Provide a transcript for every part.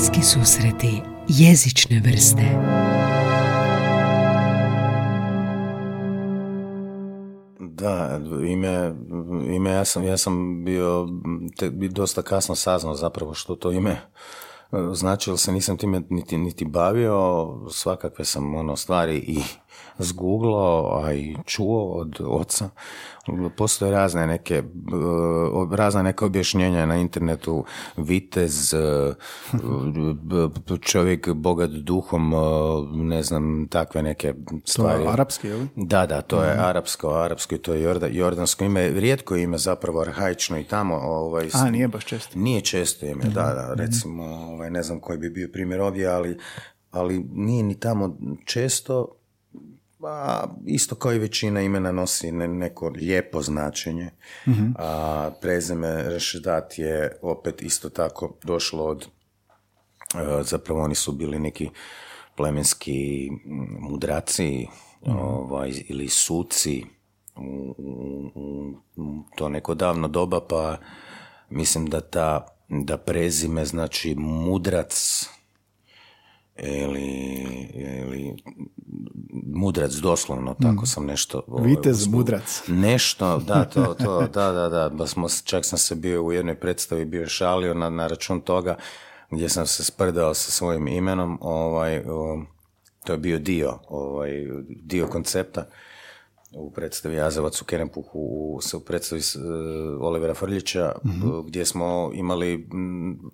Bliski susreti jezične vrste. Da, ime, ime ja, sam, ja sam bio te, dosta kasno saznao zapravo što to ime znači, se nisam time niti, niti bavio, svakakve sam ono stvari i zgooglao, a i čuo od oca. Postoje razne neke, e, razne neke objašnjenja na internetu, vitez, e, čovjek bogat duhom, e, ne znam, takve neke stvari. To je arapski, ili? Da, da, to je mhm. arapsko, arapsko i to je jordansko ime, rijetko ime zapravo arhaično i tamo. Ovaj, a, nije baš često. Nije često ime, da, da, mhm. recimo, ovaj, ne znam koji bi bio primjer ovdje, ali ali nije ni tamo često a, isto kao i većina imena nosi neko lijepo značenje. mm A prezime Rešedat je opet isto tako došlo od, e, zapravo oni su bili neki plemenski mudraci mm ovaj, ili suci u, u, u to neko davno doba, pa mislim da ta da prezime znači mudrac ili, ili mudrac doslovno, tako mm. sam nešto... Ovaj, Vitez mudrac. Nešto, da, to, to, da, da, da, da smo, čak sam se bio u jednoj predstavi bio šalio na, na račun toga gdje sam se sprdao sa svojim imenom, ovaj, to je bio dio, ovaj, dio koncepta u predstavi Jazavac u Kerempuhu u, predstavi uh, Olivera Frljića mhm. gdje smo imali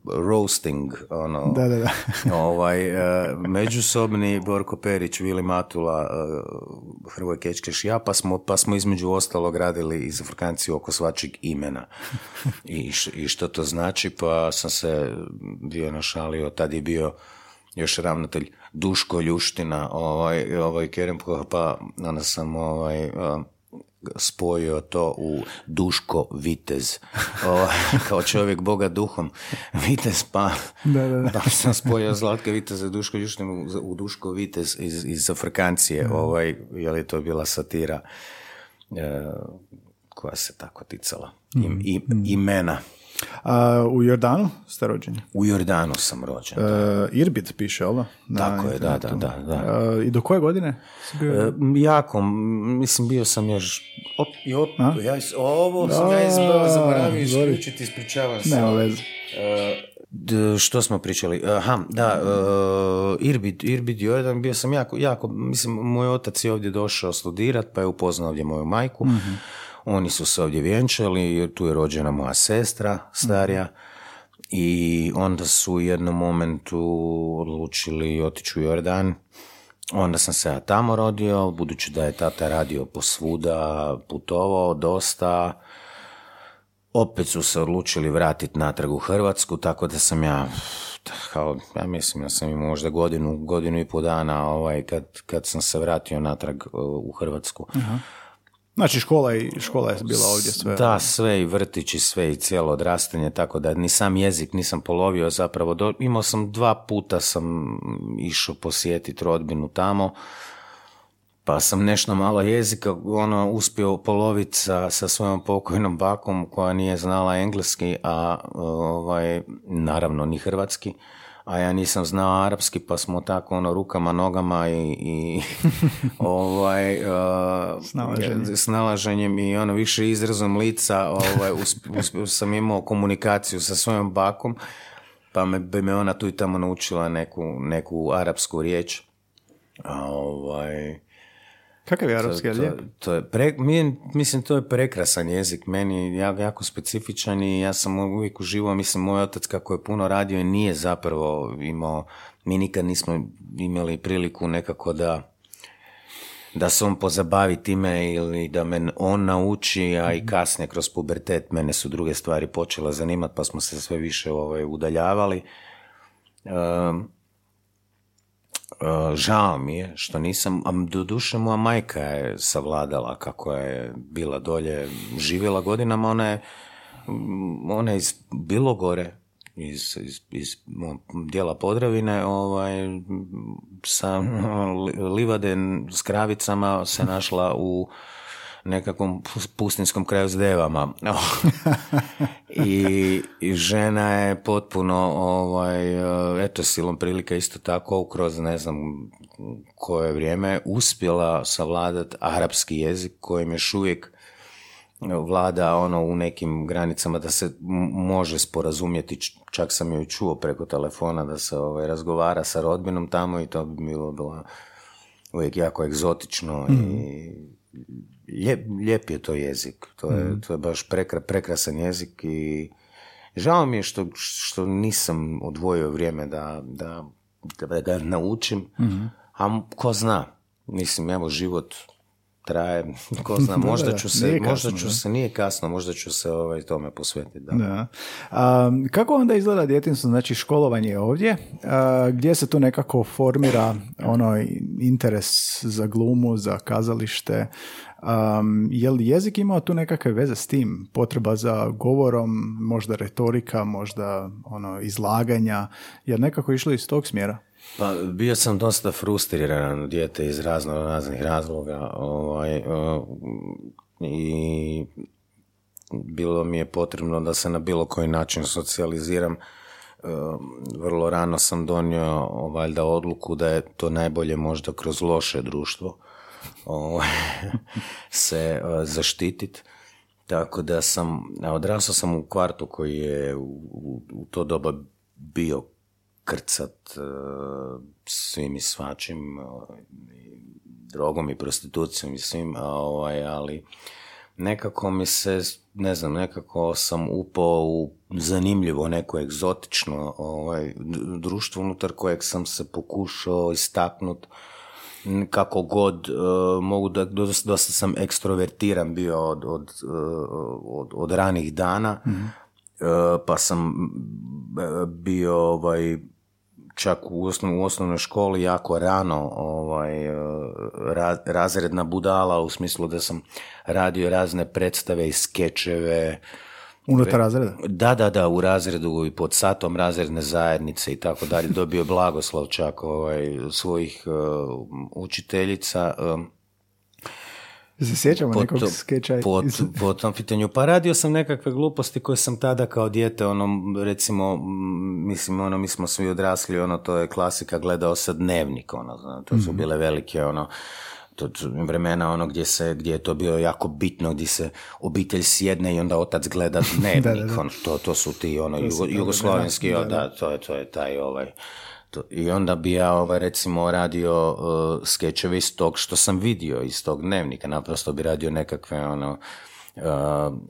roasting ono, da, da, da. ovaj, uh, međusobni Borko Perić, Vili Matula uh, Hrvoj Kečkeš ja pa smo, pa smo između ostalog radili iz Frkanciju oko svačeg imena I, i što to znači pa sam se bio našalio tad je bio još ravnatelj Duško Ljuština, ovaj, ovaj Keremko, pa onda sam ovaj, spojio to u Duško Vitez. Ovaj, kao čovjek Boga duhom. Vitez, pa, da, da, da. pa sam spojio Zlatke Viteza Duško Ljuštinu u Duško Vitez iz, iz Afrikancije. Ovaj, je li to bila satira e, koja se tako ticala. I, mm. i, imena. A u Jordanu ste rođeni? U Jordanu sam rođen. Uh, Irbit piše, ovo? Tako je, da, da, da. da. Uh, I do koje godine? Uh, jako, mislim, bio sam još... Op, i op, ja, ovo sam ja izbao, zaboravio isključiti, ispričavam se. Nema veze. D, što smo pričali? Aha, da, uh, Irbit, Irbit Jordan, bio sam jako, jako, mislim, moj otac je ovdje došao studirat, pa je upoznao ovdje moju majku. mm oni su se ovdje vjenčali, tu je rođena moja sestra starija i onda su u jednom momentu odlučili otići u Jordan. Onda sam se ja tamo rodio, budući da je tata radio posvuda, putovao dosta. Opet su se odlučili vratiti natrag u Hrvatsku, tako da sam ja kao, ja mislim da sam imao možda godinu, godinu i pol dana ovaj, kad, kad sam se vratio natrag u Hrvatsku. Aha. Znači škola, i, škola je bila ovdje sve. Da, sve i vrtići, sve i cijelo odrastanje, tako da ni sam jezik nisam polovio zapravo. Do, imao sam dva puta sam išao posjetiti rodbinu tamo, pa sam nešto malo jezika ono, uspio poloviti sa, sa svojom pokojnom bakom koja nije znala engleski, a ovaj, naravno ni hrvatski a ja nisam znao arapski pa smo tako ono rukama, nogama i, i ovaj uh, snalaženjem. i ono više izrazom lica ovaj, uspio sam imao komunikaciju sa svojom bakom pa me, bi me ona tu i tamo naučila neku, neku arapsku riječ. A, ovaj, Kakav je arapski to, to, je pre, mislim, to je prekrasan jezik, meni jako, jako specifičan i ja sam uvijek uživao, mislim, moj otac kako je puno radio i nije zapravo imao, mi nikad nismo imali priliku nekako da da se on pozabavi time ili da me on nauči, a i mhm. kasnije kroz pubertet mene su druge stvari počela zanimati pa smo se sve više ovaj, udaljavali. Um, Uh, žao mi je što nisam, a doduše moja majka je savladala kako je bila dolje, živjela godinama, ona je, mm, ona je iz Bilogore, iz, iz, iz dijela Podravine, ovaj, sa livade s kravicama se našla u nekakvom pustinskom kraju s devama. I, žena je potpuno, ovaj, eto, silom prilika isto tako, kroz ne znam koje vrijeme, uspjela savladati arapski jezik kojim još uvijek vlada ono u nekim granicama da se može sporazumjeti, čak sam joj čuo preko telefona da se ovaj, razgovara sa rodbinom tamo i to bi bilo, bilo uvijek jako egzotično i mhm. Lijep, lijep je to jezik. To je, mm. to je baš prekra, prekrasan jezik i žao mi je što, što nisam odvojio vrijeme da, da, da ga naučim, mm a ko zna, mislim, evo, život traje, ko zna, možda ću se, nije možda ću se, nije kasno, možda ću se ovaj, tome posvetiti. Da. da. A, kako onda izgleda djetinstvo, znači školovanje ovdje, a, gdje se tu nekako formira ono interes za glumu, za kazalište, Um, je li jezik imao tu nekakve veze s tim? Potreba za govorom, možda retorika, možda ono izlaganja, jer nekako išlo iz tog smjera? Pa bio sam dosta frustriran dijete iz razno raznih razloga ovaj, i bilo mi je potrebno da se na bilo koji način socijaliziram. Vrlo rano sam donio valjda odluku da je to najbolje možda kroz loše društvo ovaj, se zaštititi. Tako da sam, odrasao sam u kvartu koji je u, to doba bio krcat e, svim i svačim, e, drogom i prostitucijom i svim, ovaj, ali nekako mi se, ne znam, nekako sam upao u zanimljivo, neko egzotično ovaj, društvo unutar kojeg sam se pokušao istaknut kako god uh, mogu da dosta, sam ekstrovertiran bio od, od, od, od ranih dana mhm. pa sam bio ovaj čak u, osnov, u osnovnoj školi jako rano ovaj, e, razredna budala u smislu da sam radio razne predstave i skečeve. Unutar razreda? Da, da, da, u razredu i pod satom razredne zajednice i tako dalje. Dobio blagoslov čak ovaj, svojih uh, učiteljica. Um, se sjećamo po nekog skeča? Po, po, tom pitanju. Pa radio sam nekakve gluposti koje sam tada kao dijete, ono, recimo, mislim, ono, mi smo svi odrasli, ono, to je klasika, gledao se dnevnik, ono, to su mhm. bile velike, ono, to vremena ono gdje se gdje je to bilo jako bitno gdje se obitelj sjedne i onda otac gleda dnevnik Ono, to, to su ti ono jugoslovenski da, to je to je taj ovaj i onda bi ja ovaj, recimo radio uh, skečeve iz tog što sam vidio iz tog dnevnika, naprosto bi radio nekakve ono uh,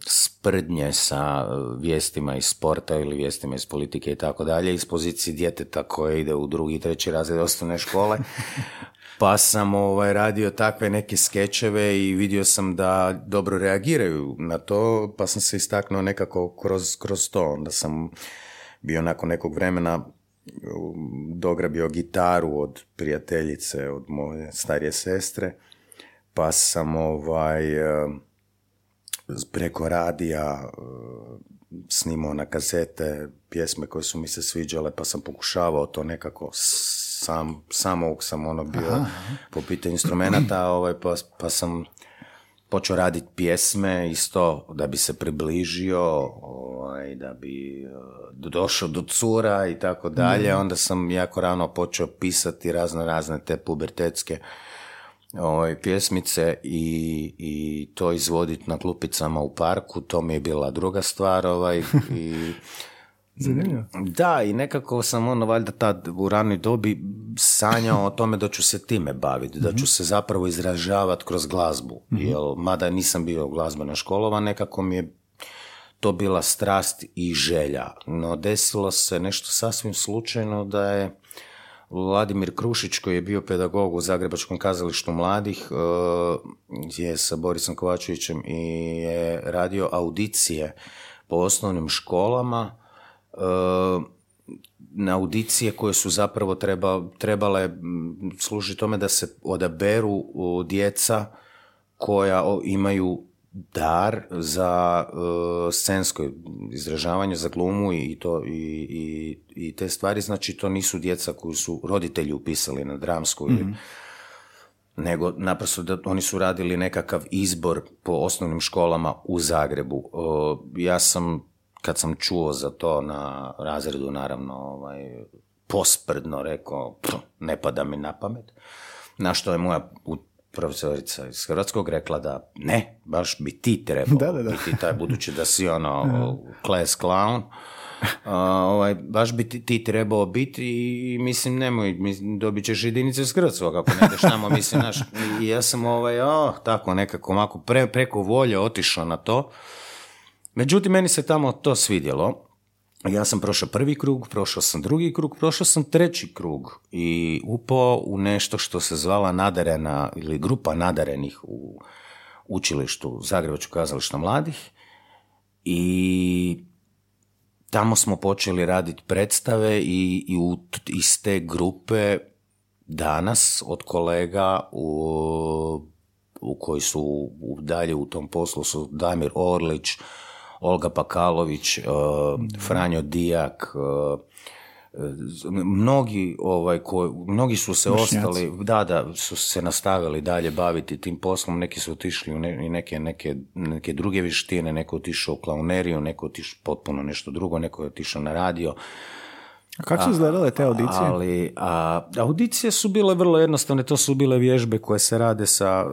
sprdnje sa uh, vijestima iz sporta ili vijestima iz politike i tako dalje iz pozicije djeteta koje ide u drugi i treći razred osnovne škole pa sam ovaj, radio takve neke skečeve i vidio sam da dobro reagiraju na to pa sam se istaknuo nekako kroz, kroz to. Onda sam bio nakon nekog vremena dograbio gitaru od prijateljice, od moje starije sestre, pa sam ovaj eh, preko radija eh, snimao na kazete pjesme koje su mi se sviđale, pa sam pokušavao to nekako sam, samog sam ono bio po pitanju instrumenta, ovaj, pa, pa sam počeo raditi pjesme isto da bi se približio, ovaj, da bi uh, došao do cura i tako dalje. Onda sam jako rano počeo pisati razne razne te pubertetske ovaj, pjesmice i, i to izvoditi na klupicama u parku. To mi je bila druga stvar. Ovaj, i Zanimljivo. Da, i nekako sam ono, valjda tad u ranoj dobi sanjao o tome da ću se time baviti, da ću mhm. se zapravo izražavati kroz glazbu. mm Jer, mada nisam bio glazbena školova, nekako mi je to bila strast i želja. No desilo se nešto sasvim slučajno da je Vladimir Krušić koji je bio pedagog u Zagrebačkom kazalištu mladih e, je sa Borisom Kovačevićem i je radio audicije po osnovnim školama na audicije koje su zapravo treba, trebale služiti tome da se odaberu djeca koja imaju dar za uh, scensko izražavanje, za glumu i, to, i, i, i, te stvari. Znači, to nisu djeca koju su roditelji upisali na dramsku. mm nego naprosto da oni su radili nekakav izbor po osnovnim školama u Zagrebu. Ja sam, kad sam čuo za to na razredu, naravno, ovaj, posprdno rekao, ne pada mi na pamet. Na što je moja profesorica iz Hrvatskog rekla da ne, baš bi ti trebao da, da, da. biti taj, budući da si ono class clown, ovaj, baš bi ti, ti, trebao biti i mislim nemoj, mislim, dobit ćeš jedinice iz Hrvatskog ako ne ideš tamo, mislim, naš, i ja sam ovaj, oh, tako nekako mako pre, preko volje otišao na to. Međutim, meni se tamo to svidjelo. Ja sam prošao prvi krug, prošao sam drugi krug, prošao sam treći krug i upao u nešto što se zvala nadarena ili grupa nadarenih u učilištu Zagrebačkog kazališta mladih i tamo smo počeli raditi predstave i, i u, iz te grupe danas od kolega u, u koji su dalje u tom poslu su Damir Orlić, Olga Pakalović, uh, Franjo Dijak, uh, mnogi ovaj koji, mnogi su se ostali da da su se nastavili dalje baviti tim poslom. Neki su otišli u neke, neke, neke druge vještine. Neko otišao u klauneriju neko otišao potpuno nešto drugo neko je otišao na radio kako su izgledale te audicije? Ali, a, audicije su bile vrlo jednostavne, to su bile vježbe koje se rade sa, uh,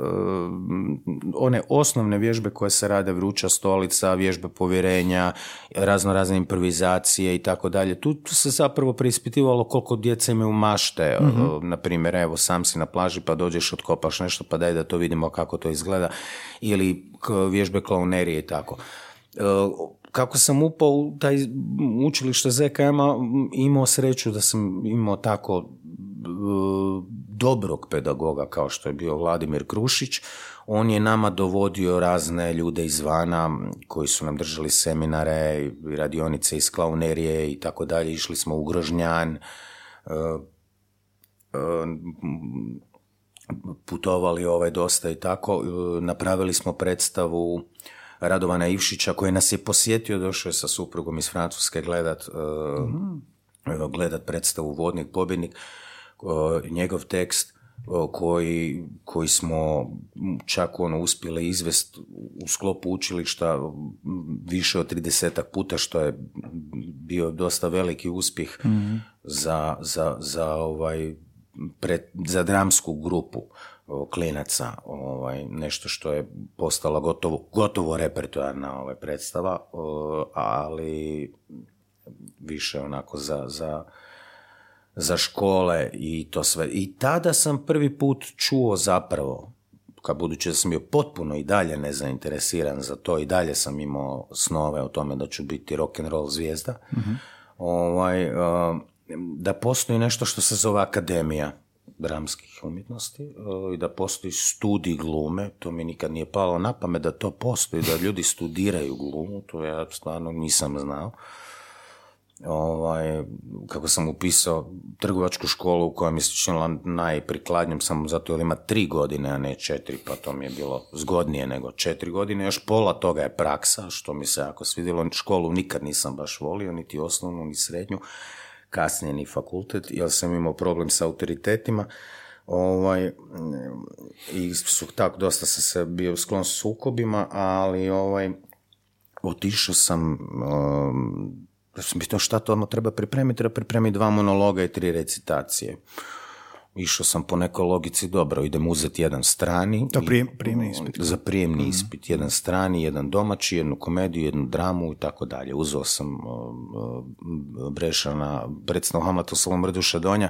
one osnovne vježbe koje se rade, vruća stolica, vježbe povjerenja, razno razne improvizacije i tako dalje. Tu se zapravo preispitivalo koliko djece imaju mašte, mm na primjer, evo sam si na plaži pa dođeš, otkopaš nešto pa daj da to vidimo kako to izgleda, ili vježbe klaunerije i tako. Kako sam upao u taj učilište ZKM-a, imao sreću da sam imao tako e, dobrog pedagoga kao što je bio Vladimir Krušić. On je nama dovodio razne ljude izvana koji su nam držali seminare, radionice iz klaunerije i tako dalje. Išli smo u Grožnjan, e, e, putovali ovaj dosta i tako. Napravili smo predstavu Radovana Ivšića koji nas je posjetio, došao je sa suprugom iz Francuske gledat, mm gledat predstavu Vodnik pobjednik, njegov tekst koji, koji smo čak ono uspjeli izvest u sklopu učilišta više od 30 puta što je bio dosta veliki uspjeh mhm. za, za, za, ovaj, pred, za dramsku grupu klinaca, ovaj, nešto što je postala gotovo, gotovo repertoarna ovaj, predstava, ali više onako za, za, za škole i to sve. I tada sam prvi put čuo zapravo, kad budući da sam bio potpuno i dalje nezainteresiran za to i dalje sam imao snove o tome da ću biti rock and roll zvijezda, mhm. ovaj, da postoji nešto što se zove akademija dramskih umjetnosti e, i da postoji studij glume, to mi nikad nije palo na pamet da to postoji, da ljudi studiraju glumu, to ja stvarno nisam znao. Ovaj, kako sam upisao trgovačku školu u kojoj mi se činila najprikladnijom samo zato jer ima tri godine, a ne četiri, pa to mi je bilo zgodnije nego četiri godine. Još pola toga je praksa, što mi se jako svidjelo. Školu nikad nisam baš volio, niti osnovnu, ni srednju kasnije ni fakultet, jer sam imao problem sa autoritetima. Ovaj, I su tako, dosta sam se bio sklon sukobima, ali ovaj, otišao sam, um, sam pitao šta to treba pripremiti, treba pripremiti dva monologa i tri recitacije išao sam po nekoj logici, dobro, idem uzeti jedan strani. To prijemni ispit. Za prijemni mhm. ispit, jedan strani, jedan domaći, jednu komediju, jednu dramu i tako dalje. Uzeo sam uh, Brešana, predstavu Hamleta u Solom Rduša Donja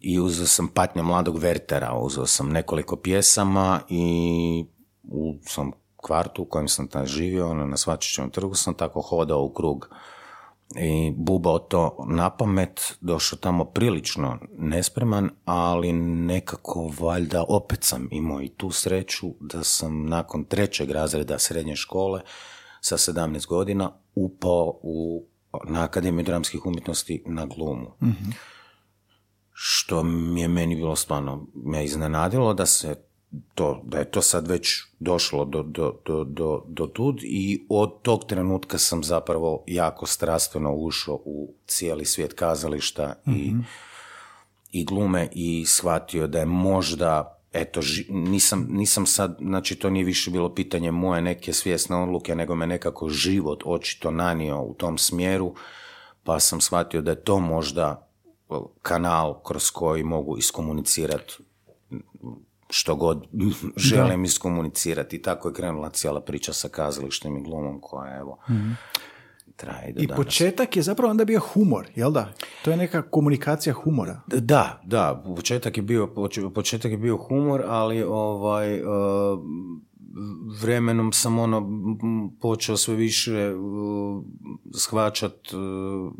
i uzeo sam Patnja mladog Vertera, uzeo sam nekoliko pjesama i u sam kvartu u kojem sam tamo živio, ono, na Svačićevom trgu sam tako hodao u krug i bubao to na pamet, došao tamo prilično nespreman, ali nekako valjda opet sam imao i tu sreću da sam nakon trećeg razreda srednje škole sa 17 godina upao u, na Akademiju dramskih umjetnosti na glumu. mm Što mi je meni bilo stvarno me iznenadilo da se to, da je to sad već došlo do, do, do, do, do tud i od tog trenutka sam zapravo jako strastveno ušao u cijeli svijet kazališta i, mhm. i glume i shvatio da je možda eto, nisam, nisam sad, znači to nije više bilo pitanje moje neke svjesne odluke, nego me nekako život očito nanio u tom smjeru, pa sam shvatio da je to možda kanal kroz koji mogu iskomunicirati što god želim iskomunicirati. I tako je krenula cijela priča sa kazalištem i glumom koja evo, mm traje I početak je zapravo onda bio humor, jel da? To je neka komunikacija humora. Da, da, početak je bio, početak je bio humor, ali ovaj, uh, vremenom sam ono počeo sve više uh, shvaćat uh,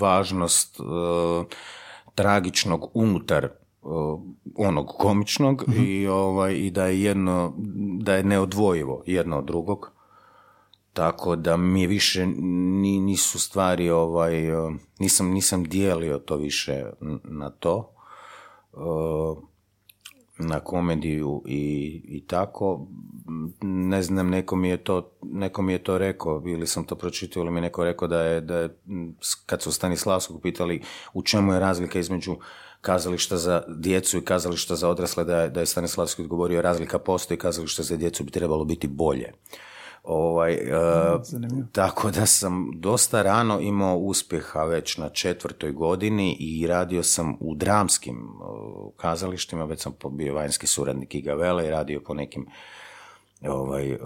važnost tragičnog unutar onog komičnog mhm. i ovaj i da je jedno da je neodvojivo jedno od drugog tako da mi više ni, nisu stvari, ovaj, nisam, nisam dijelio to više na to, na komediju i, i tako. Ne znam, neko mi je to, neko mi je to rekao, ili sam to pročitao, ili mi je neko rekao da je, da je kad su Stanislavskog pitali u čemu je razlika između kazališta za djecu i kazališta za odrasle, da je, da je Stanislavski odgovorio razlika postoji, kazališta za djecu bi trebalo biti bolje. Ovaj, uh, tako da sam dosta rano imao uspjeha već na četvrtoj godini i radio sam u dramskim uh, kazalištima, već sam bio vanjski suradnik i Gavele i radio po nekim ovaj, uh,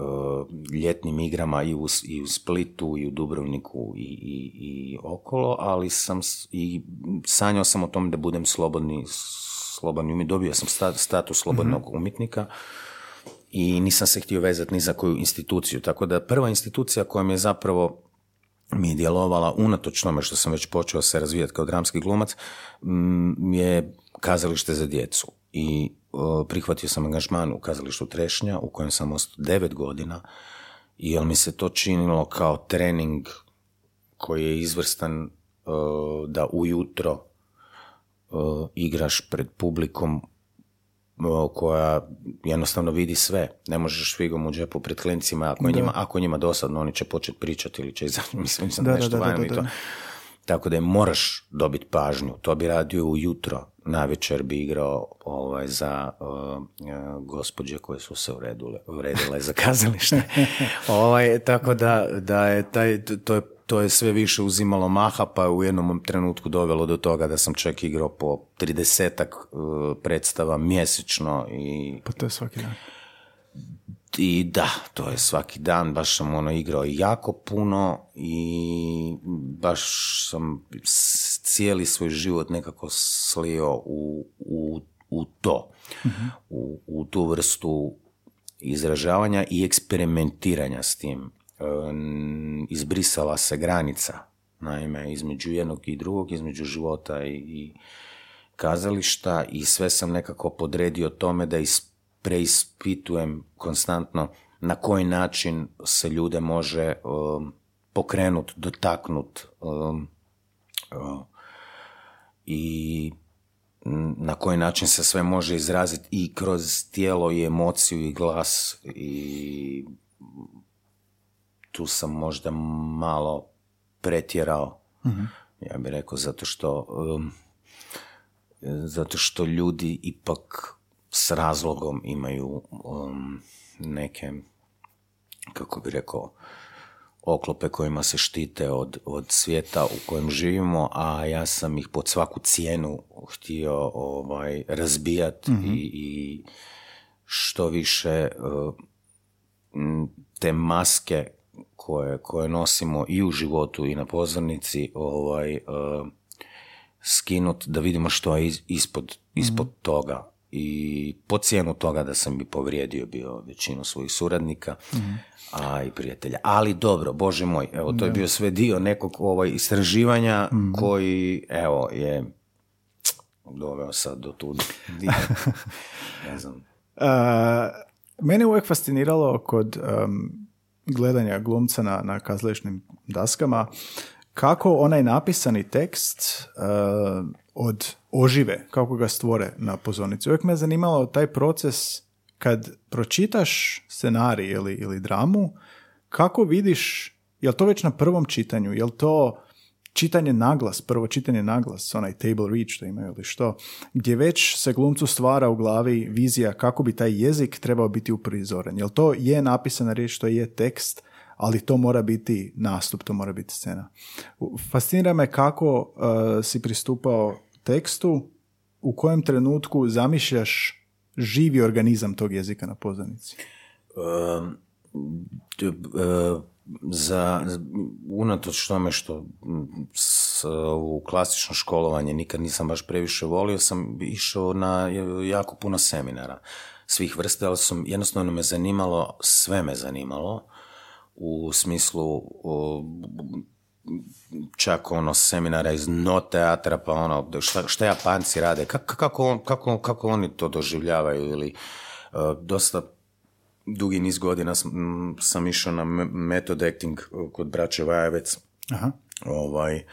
ljetnim igrama i u, i u Splitu i u Dubrovniku i, i, i okolo, ali sam i sanjao sam o tom da budem slobodni, slobodni umjetnik, dobio sam status slobodnog mhm. umjetnika i nisam se htio vezati ni za koju instituciju. Tako da prva institucija koja mi je zapravo mi je djelovala unatoč tome što sam već počeo se razvijati kao dramski glumac mm, je kazalište za djecu. I prihvatio sam angažman u kazalištu Trešnja u kojem sam ostao devet godina i jel mi se to činilo kao trening koji je izvrstan da ujutro igraš pred publikom koja jednostavno vidi sve. Ne možeš figom u džepu pred klincima, ako njima, ako njima dosadno, oni će početi pričati ili će izaći, mislim, sam da, nešto da, da, to. Tako da je moraš dobiti pažnju. To bi radio ujutro, na večer bi igrao ovaj, za uh, gospođe koje su se uredile, uredile za kazalište. ovaj, tako da, da je taj, to je to je sve više uzimalo maha, pa je u jednom trenutku dovelo do toga da sam čak igrao po tridesetak uh, predstava mjesečno. I, pa to je svaki dan. I da, to je svaki dan, baš sam ono igrao jako puno i baš sam cijeli svoj život nekako slio u, u, u to, mhm. u, u tu vrstu izražavanja i eksperimentiranja s tim izbrisala se granica, naime, između jednog i drugog, između života i, i kazališta i sve sam nekako podredio tome da preispitujem konstantno na koji način se ljude može um, pokrenut, dotaknut um, uh, i na koji način se sve može izraziti i kroz tijelo i emociju i glas i tu sam možda malo pretjerao. Mhm. Ja bih rekao zato što um, zato što ljudi ipak s razlogom imaju um, neke kako bi rekao oklope kojima se štite od, od svijeta u kojem živimo, a ja sam ih pod svaku cijenu htio ovaj, razbijati mhm. i, i što više uh, te maske koje, koje nosimo i u životu i na pozornici ovaj, uh, skinut da vidimo što je ispod, ispod mhm. toga i po cijenu toga da sam bi povrijedio bio većinu svojih suradnika, mhm. a i prijatelja. Ali dobro, bože moj, evo to je bio sve dio nekog ovaj, istraživanja mhm. koji, evo, je doveo sad do tu. ne znam. Uh, mene uvijek fasciniralo kod um, gledanja glumca na, na kazališnim daskama, kako onaj napisani tekst uh, od ožive, kako ga stvore na pozornici. Uvijek me zanimalo taj proces kad pročitaš scenarij ili, ili dramu, kako vidiš, je to već na prvom čitanju, je to čitanje naglas, prvo čitanje naglas, onaj table read što imaju ili što, gdje već se glumcu stvara u glavi vizija kako bi taj jezik trebao biti uprizoren. Jel to je napisana riječ, to je tekst, ali to mora biti nastup, to mora biti scena. Fascinira me kako uh, si pristupao tekstu, u kojem trenutku zamišljaš živi organizam tog jezika na pozornici? Um, za, unatoč tome što u klasično školovanje nikad nisam baš previše volio, sam išao na jako puno seminara svih vrsta, ali sam, jednostavno me zanimalo, sve me zanimalo, u smislu čak ono seminara iz no teatra, pa ono, šta, šta Japanci rade, kako, kako, kako, kako oni to doživljavaju ili uh, dosta dugi niz godina sam, sam išao na method acting kod braće Vajavec. Aha. Ovaj,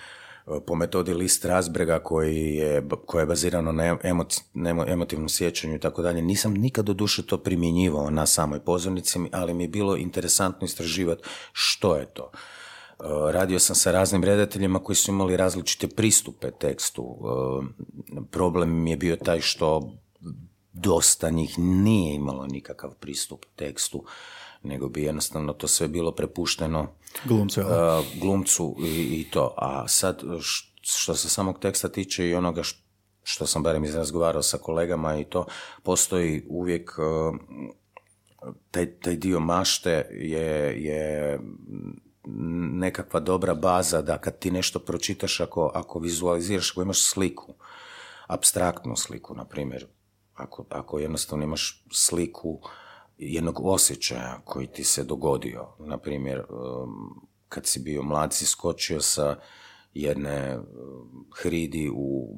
po metodi List Razbrega koji je, koje je bazirano na, na emotivnom sjećanju i tako dalje. Nisam nikad do duše to primjenjivao na samoj pozornici, ali mi je bilo interesantno istraživati što je to. Radio sam sa raznim redateljima koji su imali različite pristupe tekstu. Problem mi je bio taj što dosta njih nije imalo nikakav pristup tekstu, nego bi jednostavno to sve bilo prepušteno glumcu, uh, glumcu i, i, to. A sad, što se samog teksta tiče i onoga što sam barem izrazgovarao sa kolegama i to, postoji uvijek uh, taj, taj dio mašte je, je nekakva dobra baza da kad ti nešto pročitaš, ako, ako vizualiziraš, ako imaš sliku, abstraktnu sliku, na primjer, ako, ako jednostavno imaš sliku jednog osjećaja koji ti se dogodio, na primjer, um, kad si bio mlad, si skočio sa jedne um, hridi u,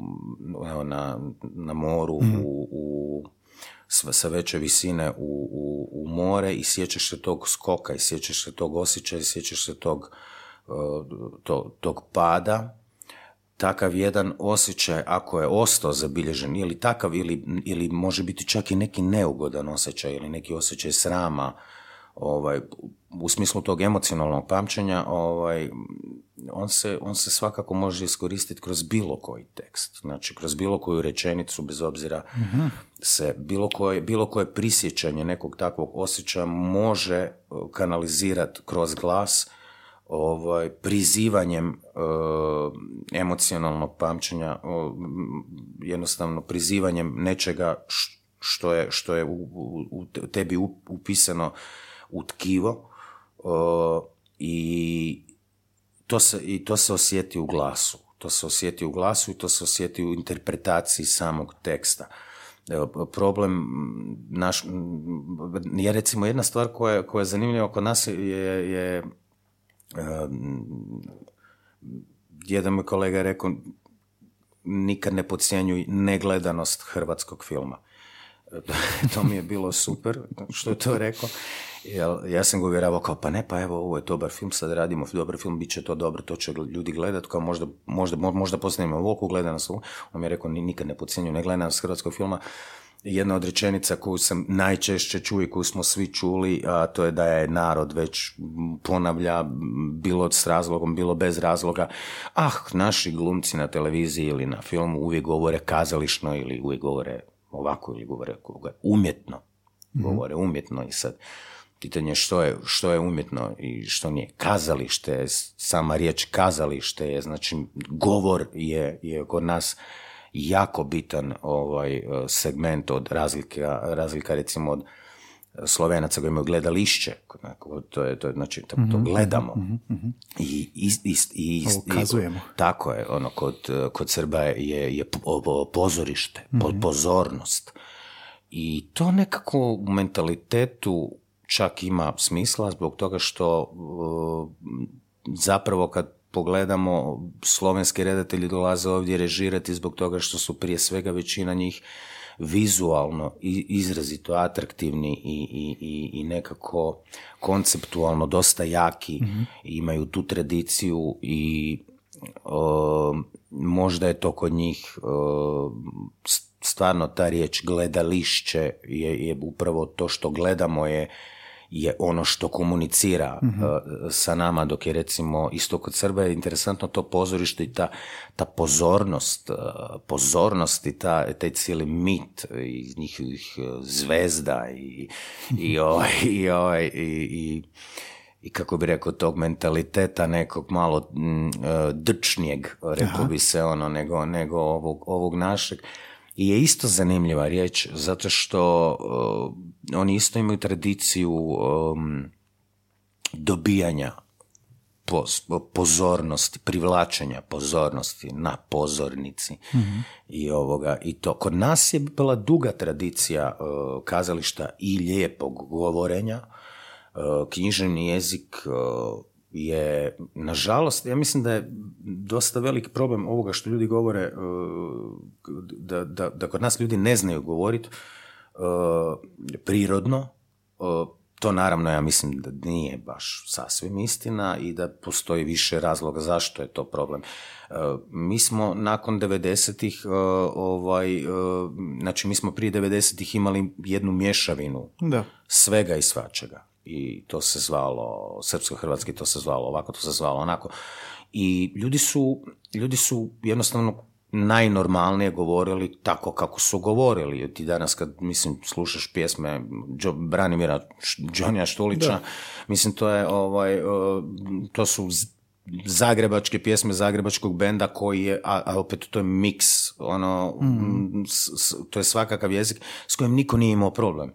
na, na moru mhm. u, u sa veće visine u, u, u, more i sjećaš se tog skoka i sjećaš se tog osjećaja i sjećaš se tog, uh, to, tog pada. Takav jedan osjećaj, ako je ostao zabilježen, ili takav, ili, ili može biti čak i neki neugodan osjećaj, ili neki osjećaj srama, ovaj, u smislu tog emocionalnog pamćenja, ovaj, on, se, on se svakako može iskoristiti kroz bilo koji tekst. Znači, kroz bilo koju rečenicu, bez obzira mhm. se bilo koje, bilo koje prisjećanje nekog takvog osjećaja može eh, kanalizirati kroz glas, ovaj, prizivanjem uh, emocionalnog pamćenja, jednostavno prizivanjem nečega što je, što je u, u, tebi upisano u tkivo i, to se, i to se osjeti u glasu. To se osjeti u glasu i to se osjeti u interpretaciji samog teksta. problem naš, je recimo jedna stvar koja, koja je zanimljiva kod nas je, je jedan mi kolega je rekao nikad ne podcjenjuj negledanost hrvatskog filma. to mi je bilo super što je to rekao. ja sam ga uvjeravao kao pa ne, pa evo ovo je dobar film, sad radimo dobar film, bit će to dobro, to će ljudi gledat, kao možda, možda, možda postanemo ovoliko gledanost. On mi je rekao nikad ne podcjenjuj negledanost hrvatskog filma jedna od rečenica koju sam najčešće čuo i koju smo svi čuli, a to je da je narod već ponavlja bilo s razlogom, bilo bez razloga. Ah, naši glumci na televiziji ili na filmu uvijek govore kazališno ili uvijek govore ovako ili govore umjetno. Mhm. Govore umjetno i sad pitanje što je, što je umjetno i što nije. Kazalište, sama riječ kazalište je, znači govor je, je kod nas jako bitan ovaj segment od razlika, razlika recimo od Slovenaca koji imaju gledališće, to je, to je znači, to, mhm, gledamo. mm i, i, i, i, tako je, ono, kod, kod Srba je, je pozorište, mm pozornost. I to nekako u mentalitetu čak ima smisla zbog toga što zapravo kad pogledamo, slovenski redatelji dolaze ovdje režirati zbog toga što su prije svega većina njih vizualno i izrazito atraktivni i, i, i nekako konceptualno dosta jaki, mm imaju tu tradiciju i možda je to kod njih stvarno ta riječ gledališće je, je upravo to što gledamo je je ono što komunicira Mhm. uh, sa nama, dok je recimo isto kod Srba je interesantno to pozorište i ta, ta pozornost, uh, pozornost i ta, taj cijeli mit iz njihovih uh, zvezda i, i, ovaj, i, ovaj, i, i i kako bi rekao tog mentaliteta nekog malo e, drčnijeg, rekao bi se ono, nego, nego ovog, ovog našeg. Je isto zanimljiva riječ, zato što e, oni isto imaju tradiciju um, dobijanja poz- pozornosti, privlačenja pozornosti na pozornici i ovoga i to. Kod nas je bila duga tradicija e, kazališta i lijepog govorenja, E, književni jezik e, je, nažalost, ja mislim da je dosta veliki problem ovoga što ljudi govore, e, da, da, da kod nas ljudi ne znaju govoriti prirodno, to naravno ja mislim da nije baš sasvim istina i da postoji više razloga zašto je to problem. E, Mi smo nakon 90-ih, e, ovaj, e, znači mi smo prije 90-ih imali jednu mješavinu Da. svega i svačega. I to se zvalo, srpsko-hrvatski to se zvalo ovako, to se zvalo onako. I ljudi su, ljudi su jednostavno najnormalnije govorili tako kako su govorili. Ti danas kad, mislim, slušaš pjesme Džo, Branimira Džonija Štulića, mislim, to je, ovaj, e, to su zagrebačke pjesme zagrebačkog benda koji je, a, a opet to je miks, ono, m, s- s- to je svakakav jezik s kojim niko nije imao problem.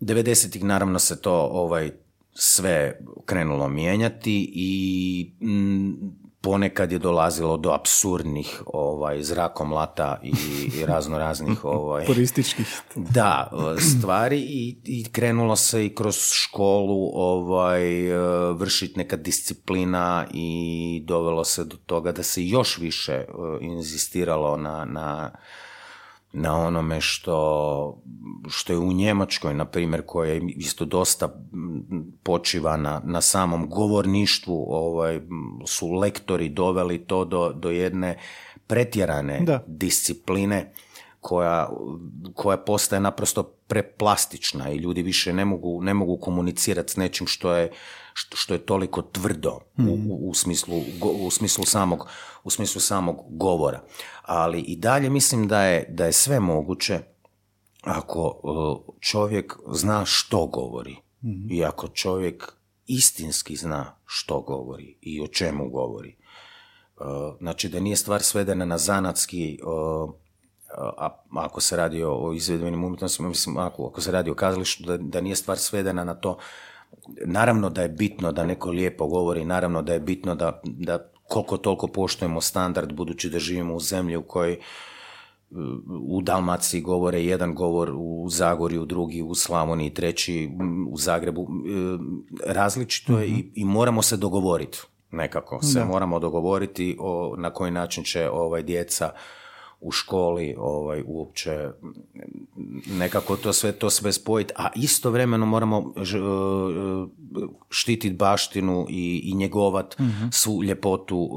90-ih naravno se to ovaj sve krenulo mijenjati i mm, ponekad je dolazilo do apsurdnih ovaj zrakomlata i, i razno raznih ovaj Purističkih. da, stvari i, i krenulo se i kroz školu ovaj, vršiti neka disciplina i dovelo se do toga da se još više e, inzistiralo na, na, na onome što, što je u Njemačkoj, na primjer, koja je isto dosta počiva na, na samom govorništvu, ovaj, su lektori doveli to do, do jedne pretjerane Da. discipline koja, koja postaje naprosto preplastična i ljudi više ne mogu, ne mogu komunicirati s nečim što je, što, što je toliko tvrdo u, u, u smislu, go- u smislu samog u smislu samog govora. Ali i dalje mislim da je, da je sve moguće ako uh, čovjek zna što govori i ako čovjek istinski zna što govori i o čemu govori. Uh, znači da nije stvar svedena na zanatski a, ako se radi o, o izvedbenim umjetnostima, mislim, ako, ako se radi o kazalištu, da, da nije stvar svedena na to. Naravno da je bitno da neko lijepo govori, naravno da je bitno da, da koliko toliko poštujemo standard, budući da živimo u zemlji u kojoj u Dalmaciji govore jedan govor, u Zagorju drugi, u Slavoniji treći, u Zagrebu. E, Različito je i, i moramo se dogovoriti nekako. Se moramo dogovoriti o, na koji način će ovaj djeca u školi ovaj uopće nekako to sve to sve spojiti, a istovremeno moramo e, štititi baštinu i, i njegovat svu ljepotu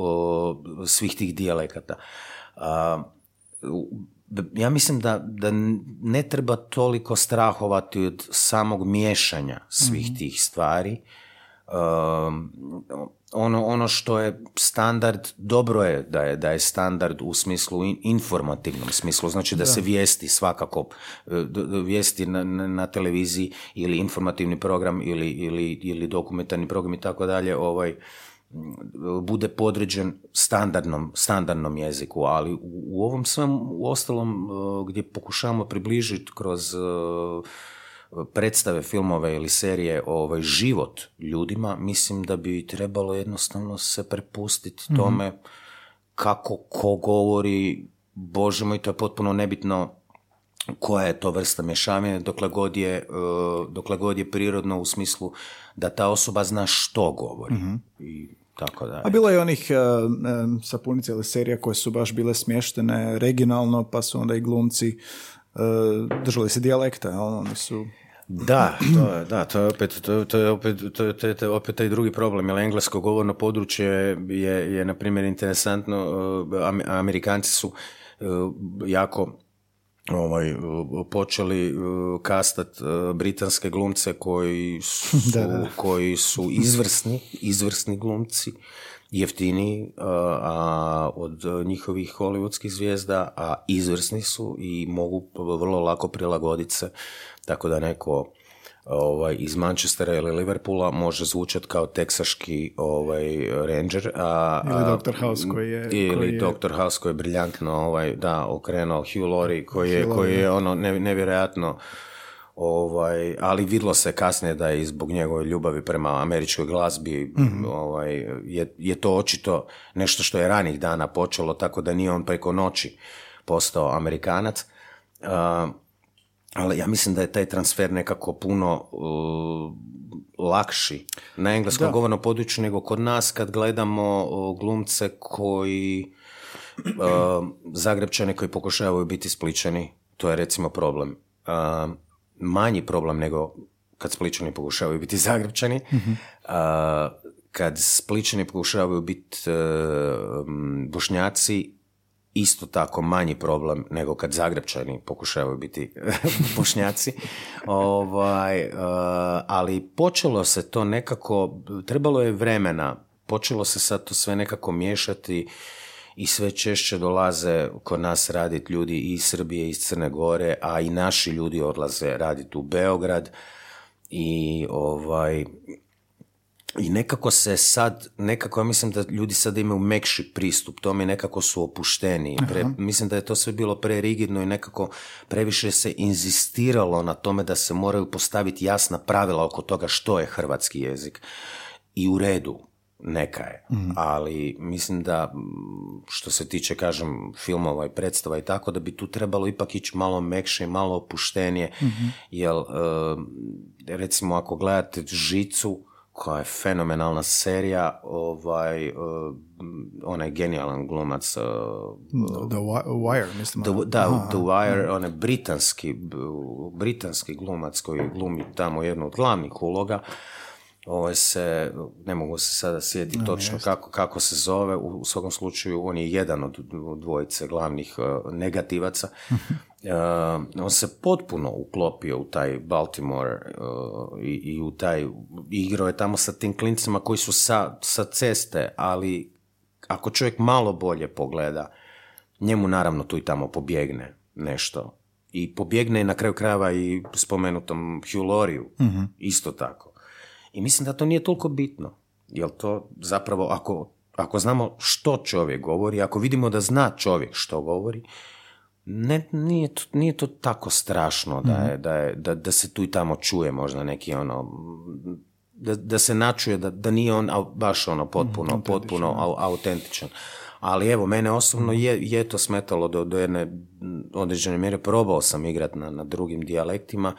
svih tih dijalekata. Ja mislim da, da ne treba toliko strahovati od samog miješanja svih tih stvari. Ono, ono što je standard, dobro je da je, da je standard u smislu in- informativnom smislu, znači da, se vijesti svakako, e, vijesti na, na, televiziji ili informativni program ili, ili, ili dokumentarni program i tako dalje, ovaj, bude podređen standardnom, standardnom jeziku, ali u, u ovom svem u ostalom e, gdje pokušavamo približiti kroz e, predstave, filmove ili serije ovaj život ljudima, mislim da bi trebalo jednostavno se prepustiti tome kako ko govori, bože moj, to je potpuno nebitno koja je to vrsta mješavine, dokle god je, e, dokle god je prirodno u smislu da ta osoba zna što govori. I tako da. A bilo je onih uh, um, sapunica ili serija koje su baš bile smještene regionalno, pa su onda i glumci uh, držali se dijalekta, jel? oni su... Da, to je, da, to je opet, to, to je opet, to to je- opet taj drugi problem, jer englesko govorno područje je, je na primjer, interesantno, Am- Amerikanci su uh, jako ovaj, počeli kastat britanske glumce koji su, koji su izvrsni, izvrsni glumci, jeftiniji a, od njihovih hollywoodskih zvijezda, a izvrsni su i mogu vrlo lako prilagoditi se, tako da neko ovaj, iz Manchestera ili Liverpoola može zvučati kao teksaški ovaj, ranger. A, ili Dr. House koji je... Ili koji je... Dr. House koji je briljantno ovaj, da, okrenuo Hugh Laurie koji je, koji je ono nevjerojatno ovaj, ali vidlo se kasnije da je zbog njegove ljubavi prema američkoj glazbi mm ovaj, je, je to očito nešto što je ranih dana počelo, tako da nije on preko noći postao Amerikanac. Uh, ali ja mislim da je taj transfer nekako puno uh, lakši na engleskom govornom području nego kod nas kad gledamo uh, glumce koji uh, koji pokušavaju biti spličani, to je recimo problem. Uh, manji problem nego kad spličani pokušavaju biti Zagrebčani. uh kad spličani pokušavaju biti Bošnjaci, isto tako manji problem nego kad Zagrebčani pokušavaju biti Bošnjaci. ovaj, uh, ali počelo se to nekako, trebalo je vremena, počelo se sad to sve nekako miješati i sve češće dolaze kod nas raditi ljudi iz Srbije, iz Crne Gore, a i naši ljudi odlaze raditi u Beograd i ovaj i nekako se sad, nekako ja mislim da ljudi sad imaju mekši pristup, tome nekako su opušteni. Pre, mislim da je to sve bilo prerigidno i nekako previše se inzistiralo na tome da se moraju postaviti jasna pravila oko toga što je hrvatski jezik. I u redu, neka je. Mhm. Ali mislim da što se tiče, kažem, filmova i predstava i tako, da bi tu trebalo ipak ići malo mekše i malo opuštenije. mm Jer, eh, recimo, ako gledate Žicu, koja je fenomenalna serija, ovaj, uh, onaj genijalan glumac. Uh, the Wire, mislim. The, da, The Wire, onaj britanski, britanski glumac koji glumi tamo jednu od glavnih uloga, ovaj se, ne mogu se sada sjetiti točno kako, kako se zove, u, svakom slučaju on je jedan od dvojice glavnih uh, negativaca. uh, on se potpuno uklopio u taj Baltimore uh, i, i, u taj, igrao je tamo sa tim klincima koji su sa, sa ceste, ali ako čovjek malo bolje pogleda, njemu naravno tu i tamo pobjegne nešto. I pobjegne na kraju krajeva i spomenutom Hugh Laurieju, mhm. isto tako. I mislim da to nije toliko bitno. Jer to zapravo, ako, ako znamo što čovjek govori, ako vidimo da zna čovjek što govori, ne, nije, to, nije to tako strašno da, je, mhm. da, je, da, da se tu i tamo čuje možda neki ono da, da se načuje da, da nije on baš ono potpuno, mm, potpuno autentičan. Ali evo, mene osobno je, je to smetalo do, do jedne određene mjere. Probao sam igrat na, na drugim dijalektima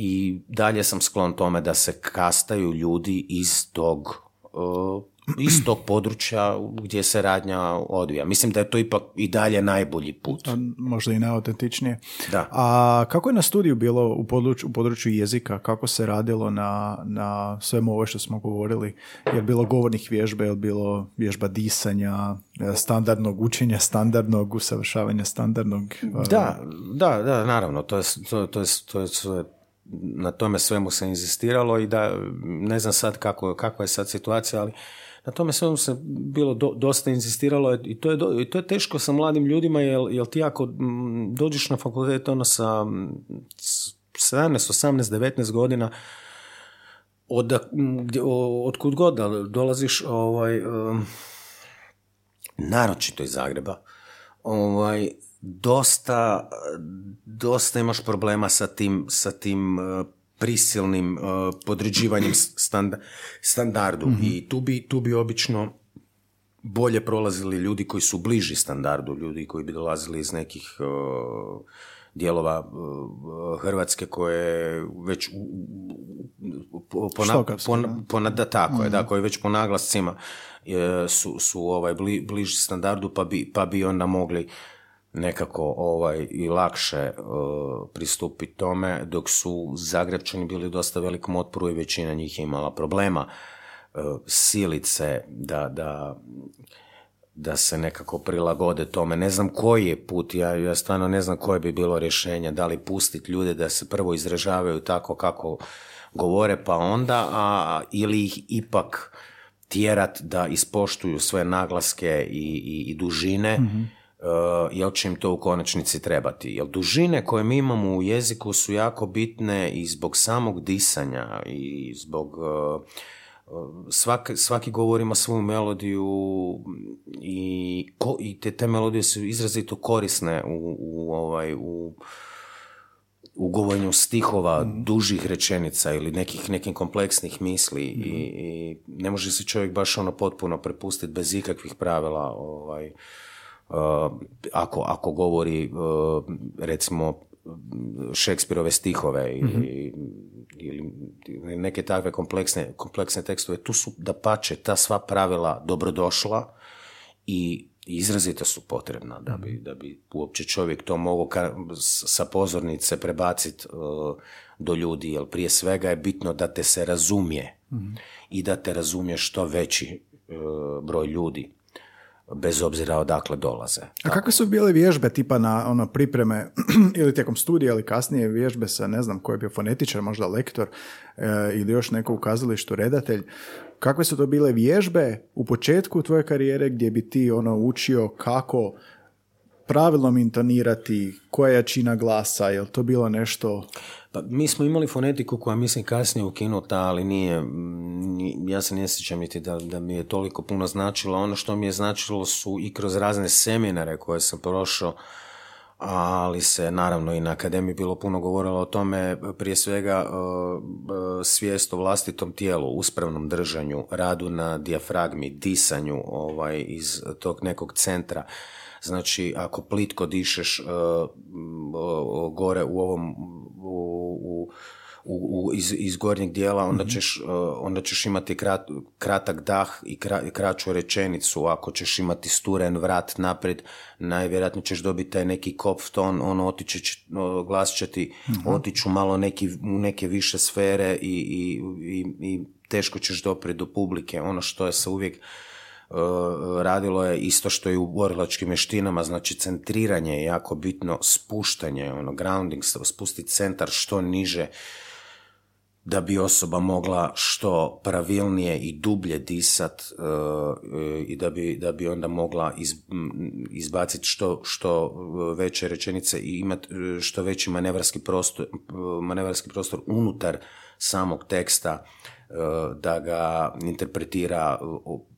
i dalje sam sklon tome da se kastaju ljudi iz tog uh, iz tog područja gdje se radnja odvija. Mislim da je to ipak i dalje najbolji put. A možda i najautentičnije. Da. A kako je na studiju bilo u području, u području jezika? Kako se radilo na, na svemu ovo što smo govorili? Je bilo govornih vježbe, je bilo vježba disanja, standardnog učenja, standardnog usavršavanja, standardnog... Da, da, da, naravno. To je, to, to je, to je, to je na tome svemu se inzistiralo i da ne znam sad kako, kakva je sad situacija, ali na tome svemu se bilo dosta inzistiralo i to, je i to je teško sa mladim ljudima jer, jer ti ako dođeš na fakultet ono sa 17, 18, 19 godina od, od kud god da dolaziš ovaj, naročito iz Zagreba ovaj, dosta, dosta imaš problema sa tim, sa tim uh, prisilnim uh, podređivanjem standardu mhm. i tu bi, tu bi obično bolje prolazili ljudi koji su bliži standardu, ljudi koji bi dolazili iz nekih uh, dijelova Hrvatske koje već po, da tako je, da, mhm. koje već po naglascima su, su ovaj bliži standardu pa bi, pa bi onda mogli nekako ovaj i lakše uh, pristupiti tome, dok su Zagrebčani bili dosta velikom otporu i većina njih je imala problema uh, silice da, da da se nekako prilagode tome. Ne znam koji je put, ja, ja stvarno ne znam koje bi bilo rješenje, da li pustiti ljude da se prvo izražavaju tako kako govore pa onda, a, ili ih ipak tjerat da ispoštuju sve naglaske i, i, i dužine, mm jel će im to u konačnici trebati. Jer dužine koje mi imamo u jeziku su jako bitne i zbog samog disanja i zbog... Uh, svaki, svaki govor ima svoju melodiju i, ko, i te, te melodije su izrazito korisne u, u, ovaj, u, u govorenju stihova, mm. dužih rečenica ili nekih, nekih kompleksnih misli i, mhm. i, ne može se čovjek baš ono potpuno prepustiti bez ikakvih pravila ovaj, uh, ako, ako govori uh, recimo Šekspirove stihove ili, mm ili neke takve kompleksne, kompleksne tekstove, tu su da pače ta sva pravila dobrodošla i izrazito su potrebna da bi, da bi uopće čovjek to mogao sa pozornice prebaciti uh, do ljudi, jer prije svega je bitno da te se razumije i da te razumije što veći uh, broj ljudi bez obzira odakle dolaze. A kakve su bile vježbe tipa na ono pripreme ili tijekom studija ili kasnije vježbe sa ne znam ko je bio fonetičar, možda lektor e, ili još neko u kazalištu redatelj. Kakve su to bile vježbe u početku tvoje karijere gdje bi ti ono učio kako pravilno intonirati, koja je jačina glasa, je to bilo nešto... Pa mi smo imali fonetiku koja mislim kasnije ukinuta, ali nije, ja se ne sjećam niti da, da mi je toliko puno značilo. Ono što mi je značilo su i kroz razne seminare koje sam prošao, ali se naravno i na akademiji bilo puno govorilo o tome, prije svega e, e, svijest o vlastitom tijelu, uspravnom držanju, radu na dijafragmi, disanju ovaj, iz tog nekog centra. Znači, ako plitko dišeš uh, gore u ovom u, u, iz, iz gornjeg dijela, onda mhm. ćeš, uh, onda ćeš imati krat, kratak dah i, kraću rečenicu. Ako ćeš imati sturen vrat naprijed, najvjerojatnije ćeš dobiti taj neki kopf ton, ono otiće, glas će ti uh otiću malo neki, u neke više sfere i, i, i, i teško ćeš doprijeti do publike. Ono što je se uvijek E, radilo je isto što i u borilačkim vještinama, znači centriranje je jako bitno, spuštanje, ono, grounding, spustiti centar što niže, da bi osoba mogla što pravilnije i dublje disat e, i da bi, da bi onda mogla izbaciti što, što veće rečenice i imati što veći manevarski prostor, manevarski prostor unutar samog teksta da ga interpretira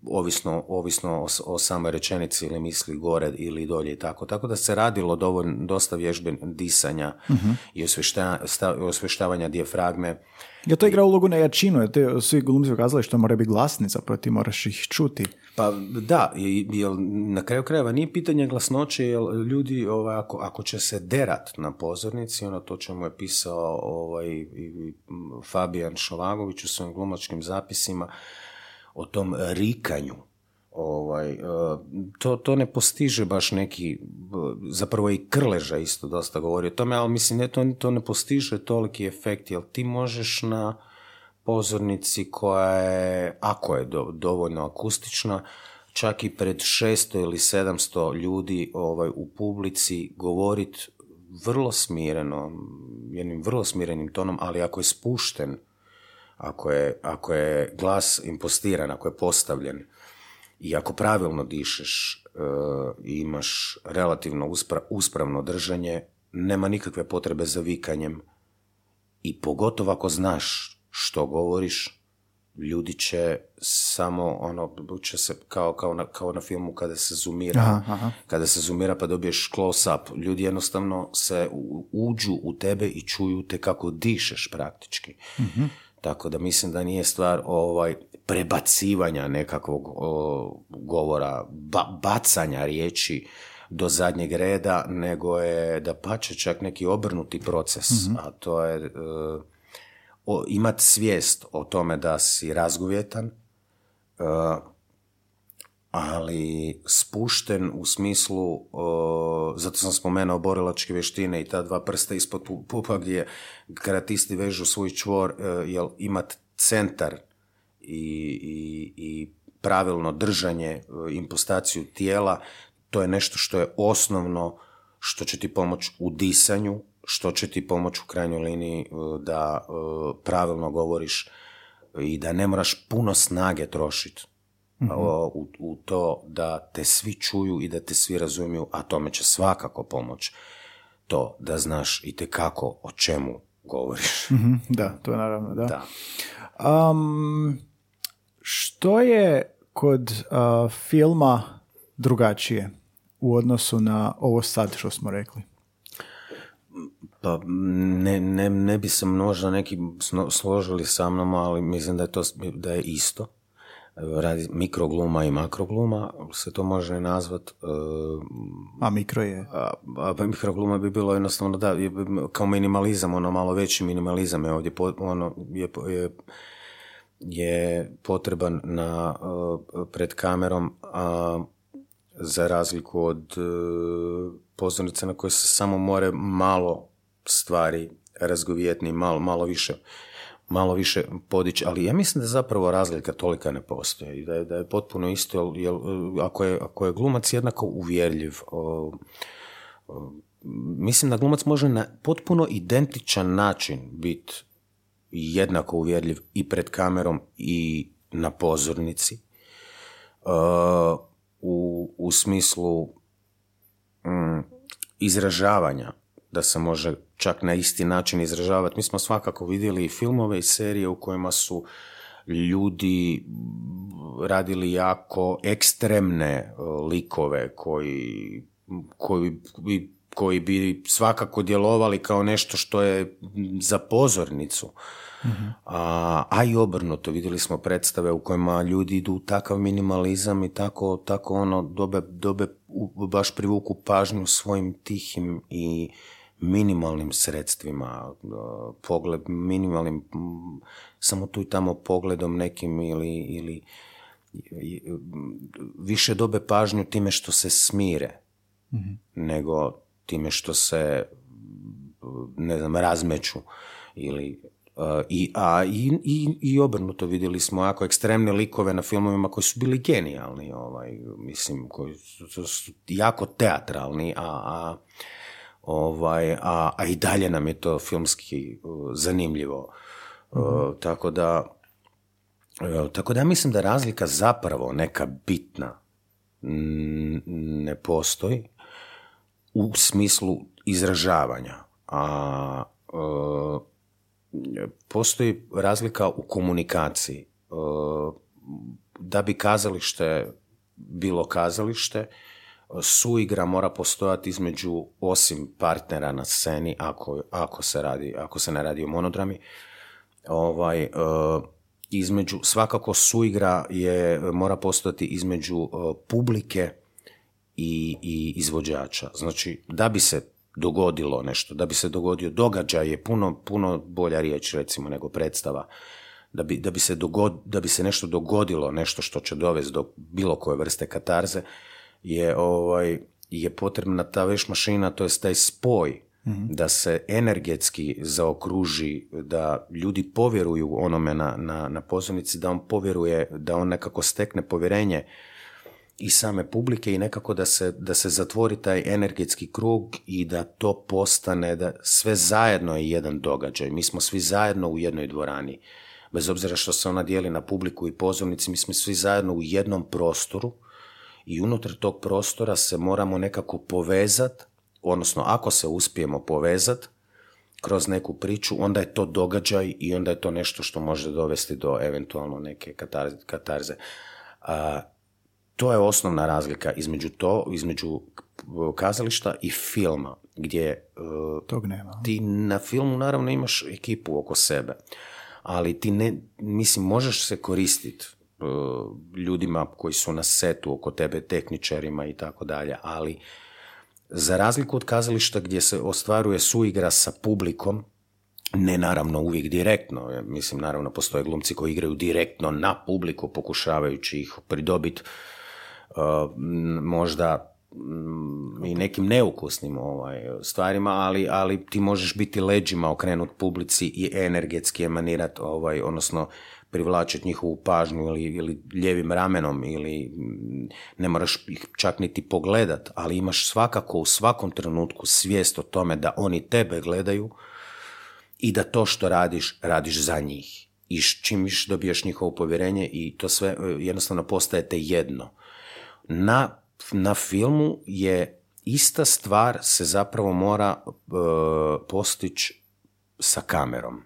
ovisno, ovisno o, o samoj rečenici ili misli gore ili dolje i tako. Tako da se radilo dovoljno, dosta vježbe disanja uh-huh. i osvještavanja dijafragme. Ja to igra ulogu na jačinu, jer te svi glumci ukazali što mora biti glasnica, pa ti moraš ih čuti. Pa da, jer na kraju krajeva nije pitanje glasnoće, jer ljudi ovaj, ako, ako će se derat na pozornici, ono to čemu je pisao ovaj, i Fabijan Šovagović u svojim glumačkim zapisima, o tom rikanju, ovaj, e, to, to ne postiže baš neki, zapravo i Krleža isto dosta govori o tome, ali mislim ne, to, to ne postiže toliki efekt, jer ti možeš na pozornici koja je, ako je dovoljno akustična, čak i pred 600 ili 700 ljudi ovaj, u publici govoriti vrlo smireno, jednim vrlo smirenim tonom, ali ako je spušten, ako je, ako je glas impostiran, ako je postavljen i ako pravilno dišeš e, imaš relativno uspravno držanje, nema nikakve potrebe za vikanjem i pogotovo ako znaš što govoriš, ljudi će samo ono, će se kao, kao, na, kao na filmu kada se zoomira, kada se zoomira pa dobiješ close up, ljudi jednostavno se uđu u tebe i čuju te kako dišeš praktički. uh tako da mislim da nije stvar ovaj prebacivanja nekakvog govora, bacanja riječi do zadnjeg reda, nego je da pače čak neki obrnuti proces, mhm. a to je uh, imati svijest o tome da si razgovjetan, uh, ali spušten u smislu, zato sam spomenuo borilačke vještine i ta dva prsta ispod pupa gdje karatisti vežu svoj čvor, uh, jel imat centar i, i, i pravilno držanje, e, impostaciju tijela, to je nešto što je osnovno što će ti pomoći u disanju, što će ti pomoći u krajnjoj liniji e, da e, pravilno govoriš i da ne moraš puno snage trošiti u, u to da te svi čuju i da te svi razumiju, a tome će svakako pomoći to da znaš i te kako o čemu govoriš. Mhm, da, to je naravno, da. da. Um, što je kod uh, filma drugačije u odnosu na ovo sad što smo rekli? Pa ne, ne, ne bi se možda neki složili sa mnom, ali mislim da je to da je isto radi mikrogluma i makrogluma, se to može nazvat. E, a mikro je? A, a mikrogluma bi bilo jednostavno, da, kao minimalizam, ono malo veći minimalizam je ovdje, ono, je, je, je potreban na, e, pred kamerom, a za razliku od uh, pozornice na koje se samo more malo stvari razgovijetni, malo, malo više malo više podići, ali ja mislim da zapravo razlika tolika ne postoji da je, da je potpuno isto, jer, ako, je, ako je glumac jednako uvjerljiv, mislim da glumac može na potpuno identičan način biti jednako uvjerljiv i pred kamerom i na pozornici. u, u smislu mm, izražavanja da se može čak na isti način izražavati. Mi smo svakako vidjeli i filmove i serije u kojima su ljudi radili jako ekstremne e, likove koji, koji, bi, koji bi svakako djelovali kao nešto što je za pozornicu. A, a i obrnuto, vidjeli smo predstave u kojima ljudi idu u takav minimalizam i tako, tako ono dobe, dobe baš privuku pažnju svojim tihim i minimalnim sredstvima, pogled, minimalnim, samo tu i tamo pogledom nekim ili, ili više dobe pažnju time što se smire, mhm. nego time što se, ne znam, razmeću ili i, a, i, i, i obrnuto vidjeli smo jako ekstremne likove na filmovima koji su bili genijalni, ovaj, mislim, koji su, su jako teatralni, a, a ovaj, a, a i dalje nam je to filmski uh, zanimljivo. Uh, tako da uh, tako da mislim da razlika zapravo neka bitna ne postoji u smislu izražavanja. A postoji razlika u komunikaciji. Da bi kazalište bilo kazalište, suigra mora postojati između osim partnera na sceni ako, ako, se, radi, ako se ne radi o monodrami ovaj, e, između, svakako suigra je, mora postojati između uh, publike i, i izvođača. Znači, da bi se dogodilo nešto, da bi se dogodio događaj je puno, puno bolja riječ recimo nego predstava. Da bi, da, bi se dogod, da bi se nešto dogodilo, nešto što će dovesti do bilo koje vrste katarze, je, ovaj, je potrebna ta veš mašina, to je taj spoj mhm. da se energetski zaokruži, da ljudi povjeruju onome na, na, na pozornici, da on povjeruje, da on nekako stekne povjerenje i same publike i nekako da se, da se zatvori taj energetski krug i da to postane, da sve zajedno je jedan događaj. Mi smo svi zajedno u jednoj dvorani. Bez obzira što se ona dijeli na publiku i pozornici, mi smo svi zajedno u jednom prostoru i unutar tog prostora se moramo nekako povezati, odnosno ako se uspijemo povezati kroz neku priču, onda je to događaj i onda je to nešto što može dovesti do eventualno neke katarze. A, to je osnovna razlika između to, između kazališta i filma, gdje e, Tog nema. ti na filmu naravno imaš ekipu oko sebe, ali ti ne, mislim, možeš se koristiti ljudima koji su na setu oko tebe, tehničarima i tako dalje, ali za razliku od kazališta gdje se ostvaruje suigra sa publikom, ne naravno uvijek direktno, mislim naravno postoje glumci koji igraju direktno na publiku pokušavajući ih pridobiti uh, možda mm, i nekim neukusnim ovaj, stvarima, ali, ali ti možeš biti leđima okrenut publici i energetski emanirati, ovaj, odnosno privlačiti njihovu pažnju ili, ili ljevim ramenom ili ne moraš ih čak niti pogledat, ali imaš svakako u svakom trenutku svijest o tome da oni tebe gledaju i da to što radiš, radiš za njih. I čim više dobijaš njihovo povjerenje i to sve e, jednostavno postajete jedno. Na, na filmu je ista stvar se zapravo mora uh, postići sa kamerom.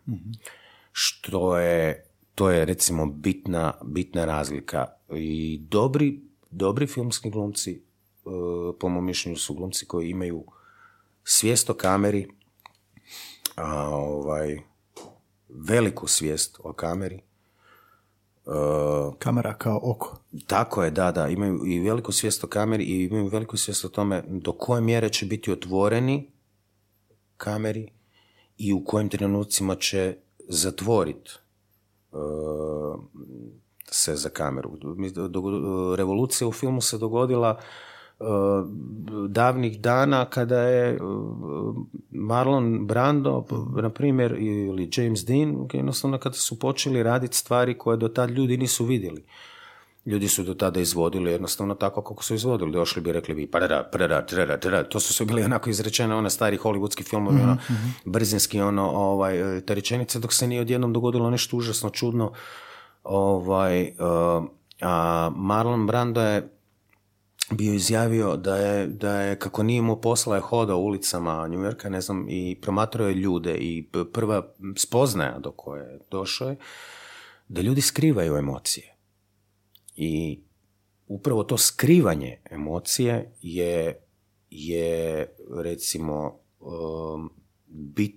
Što je, to je recimo bitna, bitna razlika. I dobri, dobri filmski glumci, uh, po mom mišljenju su glumci koji imaju svijest o kameri, a, ovaj, veliku svijest o kameri. Uh, Kamera kao oko. Tako je, da, da. Imaju i veliku svijest o kameri i imaju veliku svijest o tome do koje mjere će biti otvoreni kameri i u kojim trenucima će zatvoriti se za kameru. Revolucija u filmu se dogodila uh, davnih dana kada je uh, Marlon Brando, na primjer, ili James Dean, jednostavno kada su počeli raditi stvari koje do tad ljudi nisu vidjeli. Ljudi su do tada izvodili jednostavno tako kako su izvodili. Došli bi rekli bi prera, prera, trera, trera. To su sve bili onako izrečene one stari hollywoodski filmovi, ono, brzinski ono, ovaj, te rečenice, dok se nije odjednom dogodilo nešto užasno čudno. Ovaj, uh, a Marlon Brando je bio izjavio da je, da je kako nije imao posla je hodao ulicama New Yorka, ne znam, i promatrao je ljude i prva spoznaja do koje je došao je da ljudi skrivaju emocije. I upravo to skrivanje emocije je, je recimo um, bit,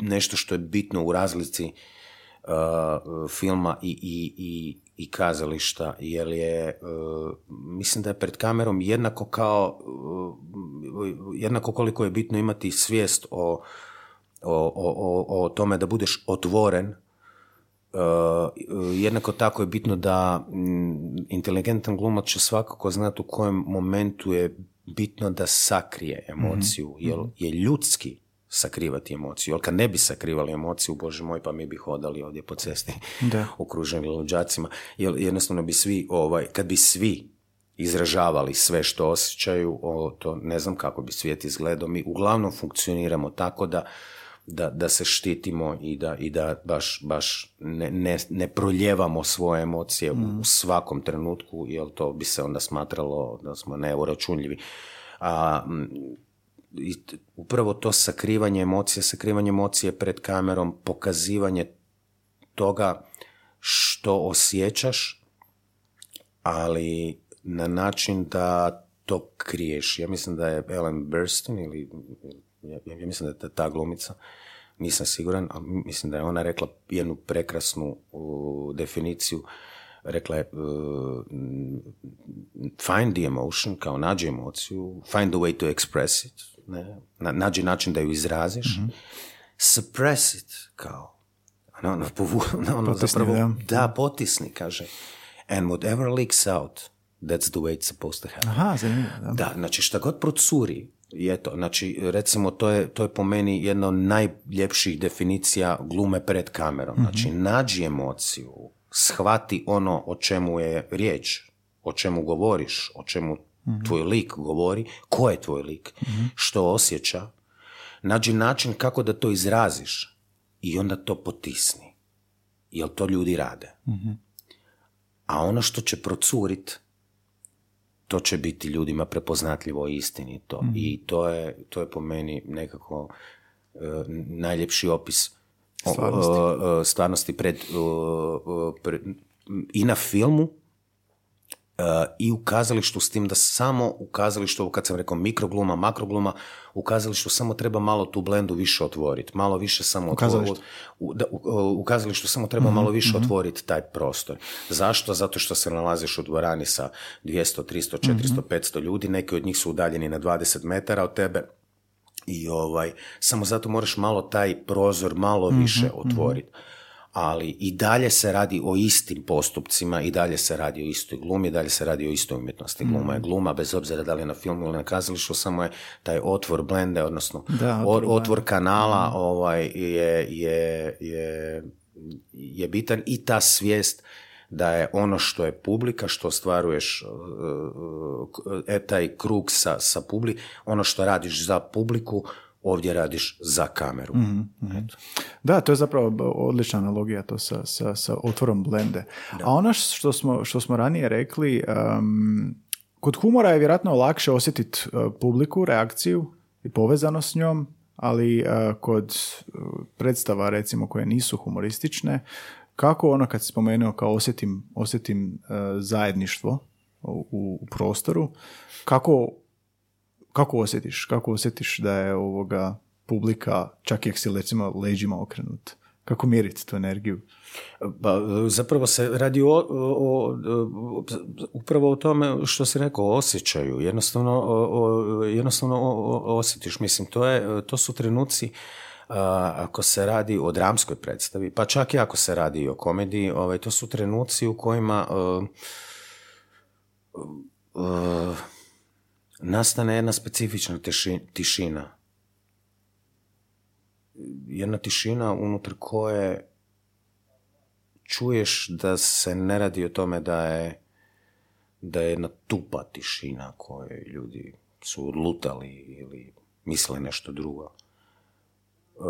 nešto što je bitno u razlici uh, filma i, i, i, i kazališta, jer je, uh, mislim da je pred kamerom jednako kao, uh, jednako koliko je bitno imati svijest o, o, o, o tome da budeš otvoren, jednako tako je bitno da mm, inteligentan glumac će svakako znati u kojem momentu je bitno da sakrije emociju, Mhm. jer je ljudski sakrivati emociju. Jer kad ne bi sakrivali emociju, bože moj, pa mi bi hodali ovdje po cesti Da. okruženi luđacima. Jer jednostavno bi svi, ovaj, kad bi svi izražavali sve što osjećaju, o, to ne znam kako bi svijet izgledao. Mi uglavnom funkcioniramo tako da da, da se štitimo i da, i da baš, baš ne, ne, ne proljevamo svoje emocije u svakom trenutku, jer to bi se onda smatralo da smo neuračunljivi. A, i upravo to sakrivanje emocije, sakrivanje emocije pred kamerom, pokazivanje toga što osjećaš, ali na način da to kriješ. Ja mislim da je Ellen Burstyn ili ja, ja mislim da je ta- glumica, nisam siguran, ali mislim da je ona rekla jednu prekrasnu uh, definiciju, rekla je uh, find the emotion, kao nađi emociju, find the way to express it, ne? Na, nađi način da ju izraziš, suppress it, kao ono, ono, povu, ono Potisni, zapravo, da. da, potisni, kaže. And whatever leaks out, that's the way it's supposed to happen. Aha, zanimljivo. Da. Da, znači šta god procuri je to. Znači, recimo, to je, to je po meni jedna od najljepših definicija glume pred kamerom. Znači, nađi emociju, shvati ono o čemu je riječ, o čemu govoriš, o čemu tvoj lik govori, ko je tvoj lik, što osjeća, nađi način kako da to izraziš i onda to potisni. Jer to ljudi rade. A ono što će procurit, to će biti ljudima prepoznatljivo i istinito. I to je, to je po meni nekako e, najljepši opis Stvarnosti. o, stvarnosti pred, o, pred- i na filmu i u kazalištu s tim da samo u kazalištu, kad sam rekao mikrogluma, makrogluma, u kazalištu samo treba malo tu blendu više otvoriti, malo više samo kazalištu. Mhm, u, da, u, u kazalištu samo treba malo više otvoriti taj prostor. Zašto? Zato što se nalaziš u dvorani sa 200, 300, 400, Mhm. 500 ljudi, neki od njih su udaljeni na 20 metara od tebe i ovaj, samo zato moraš malo taj prozor malo Mhm, više otvoriti. Ali i dalje se radi o istim postupcima, i dalje se radi o istoj glumi, i dalje se radi o istoj umjetnosti. Gluma Mhm. je gluma, bez obzira da li je na filmu ili na kazalištu, samo je taj otvor blende, odnosno Da, otvor otvor kanala ovaj, je, je, je je bitan i ta svijest da je ono što je publika, što ostvaruješ e, taj krug sa, sa publi, ono što radiš za publiku, ovdje radiš za kameru. Mhm, mhm. Da, to je zapravo odlična analogija to sa, sa, sa otvorom blende. A ono što smo, što smo ranije rekli, kod humora je vjerojatno lakše osjetiti uh, publiku, reakciju i povezanost s njom, ali uh, kod uh, predstava recimo koje nisu humoristične, kako ono kad si spomenuo kao osjetim, osjetim zajedništvo u, u prostoru, kako kako osjetiš? Kako osjetiš da je ovoga publika, čak i si recimo leđima okrenut? Kako mjeriti tu energiju? Pa, zapravo se radi o, o, upravo o tome što si rekao, o osjećaju. Jednostavno, o, jednostavno osjetiš. Mislim, to, je, to su trenuci ako se radi o dramskoj predstavi, pa čak i ako se radi o komediji, ovaj, to su trenuci u kojima nastane jedna specifična tišina. Jedna tišina unutar koje čuješ da se ne radi o tome da je da je jedna tupa tišina koje ljudi su odlutali ili misle nešto drugo. E,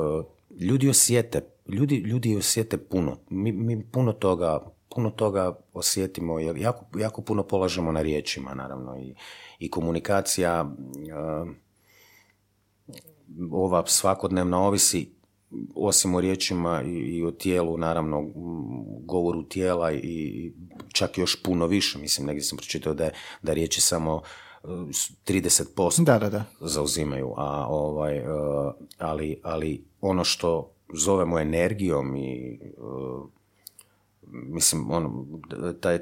ljudi osjete, ljudi, ljudi osjete puno. Mi, mi puno toga puno toga osjetimo, jer jako, jako puno polažemo na riječima, naravno, i, i komunikacija uh, ova svakodnevna ovisi osim o riječima i, i o tijelu, naravno, govoru tijela i čak još puno više. Mislim, negdje sam pročitao da, je, da riječi samo 30% da, da, da. zauzimaju, a ovaj, ali, ali ono što zovemo energijom i mislim, ono, taj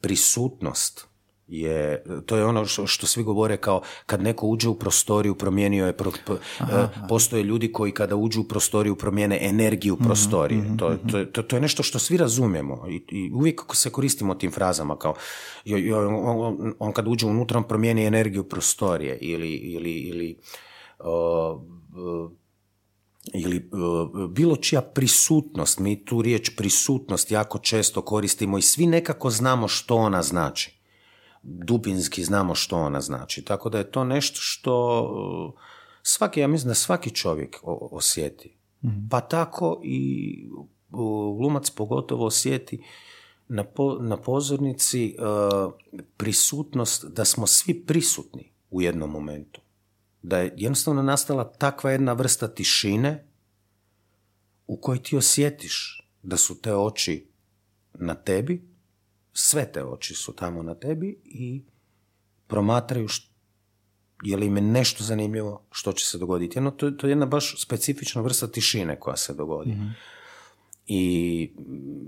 prisutnost je, to je ono što, što svi govore kao kad neko uđe u prostoriju promijenio je, pro, e, postoje ljudi koji kada uđu u prostoriju promijene energiju mhm, prostorije. Mm-hmm, to, to, to, to, je nešto što svi razumijemo i, i uvijek se koristimo tim frazama kao on, on, on kad uđe unutra on promijeni energiju prostorije ili, ili, ili ili e, bilo čija prisutnost, mi tu riječ prisutnost jako često koristimo i svi nekako znamo što ona znači. Dubinski znamo što ona znači. Tako da je to nešto što e, svaki, ja mislim da svaki čovjek osjeti. Mhm. Pa tako i glumac pogotovo osjeti na, na pozornici e, prisutnost, da smo svi prisutni u jednom momentu da je jednostavno nastala takva jedna vrsta tišine u kojoj ti osjetiš da su te oči na tebi, sve te oči su tamo na tebi i promatraju je li im je nešto zanimljivo što će se dogoditi. Jedno, to, to je jedna baš specifična vrsta tišine koja se dogodi. Mhm. I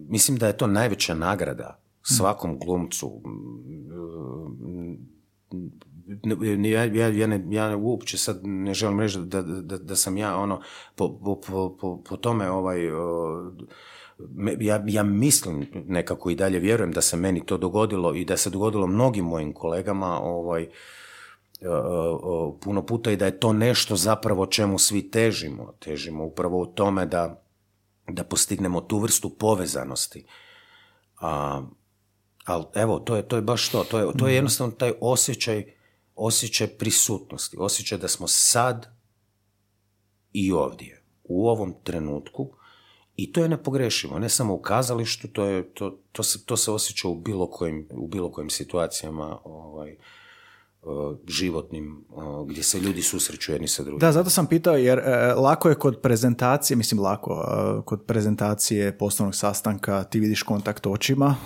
mislim da je to najveća nagrada svakom glumcu ja, ja, ja, ne, ja uopće sad ne želim reći da, da, da sam ja ono po, po, po, po tome ovaj ja, ja mislim nekako i dalje vjerujem da se meni to dogodilo i da se dogodilo mnogim mojim kolegama ovaj puno puta i da je to nešto zapravo čemu svi težimo. Težimo upravo u tome da, da postignemo tu vrstu povezanosti. A, ali evo, to je, to je baš to. To je, to je jednostavno taj osjećaj osjećaj prisutnosti, osjećaj da smo sad i ovdje, u ovom trenutku. I to je nepogrešivo, ne samo u kazalištu, to, je, to, to, se, to se osjeća u bilo kojim, u bilo kojim situacijama ovaj, životnim gdje se ljudi susreću jedni sa drugim. Da, zato sam pitao jer e, lako je kod prezentacije, mislim lako, e, kod prezentacije poslovnog sastanka ti vidiš kontakt očima,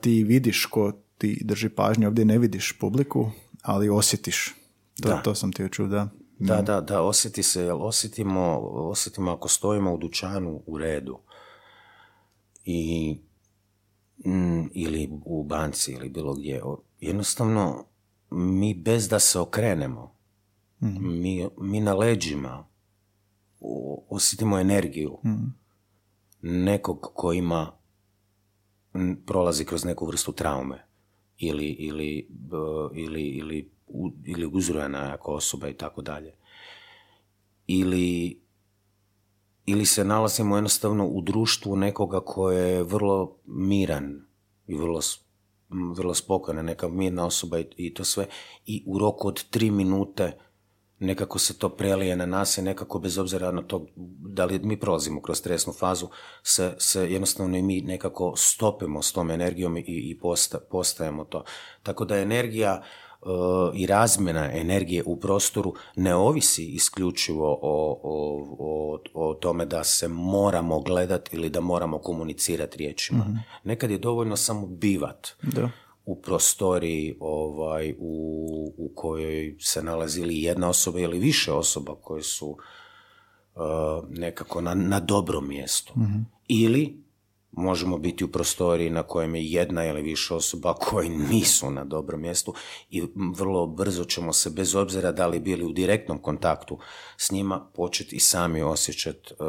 ti vidiš ko ti drži pažnju, ovdje ne vidiš publiku, ali osjetiš. To, da. to sam ti čuo, da. Da, da, da, osjeti se, jel osjetimo, osjetimo ako stojimo u dućanu u redu i mm, ili u banci ili bilo gdje, jednostavno mi bez da se okrenemo, mm mi, mi na leđima osjetimo energiju mm nekog ko ima prolazi kroz neku vrstu traume ili, ili, ili, ili, ili uzrojena jako osoba i tako dalje. Ili ili se nalazimo jednostavno u društvu nekoga koje je vrlo miran i vrlo, vrlo spokojna, neka mirna osoba i, i to sve i u roku od tri minute nekako se to prelije na nas i nekako bez obzira na to da li mi prolazimo kroz stresnu fazu, se, se jednostavno i mi nekako stopimo s tom energijom i, i posta, postajemo to. Tako da energija uh, i razmjena energije u prostoru ne ovisi isključivo o, o, o, o tome da se moramo gledati ili da moramo komunicirati riječima. mm Nekad je dovoljno samo bivat. Da u prostoriji ovaj, u, u kojoj se nalazili jedna osoba ili više osoba koje su uh, nekako na, na dobrom mjestu. Mhm. Ili možemo biti u prostoriji na kojem je jedna ili više osoba koji nisu na dobrom mjestu i vrlo brzo ćemo se, bez obzira da li bili u direktnom kontaktu s njima, početi i sami osjećati uh,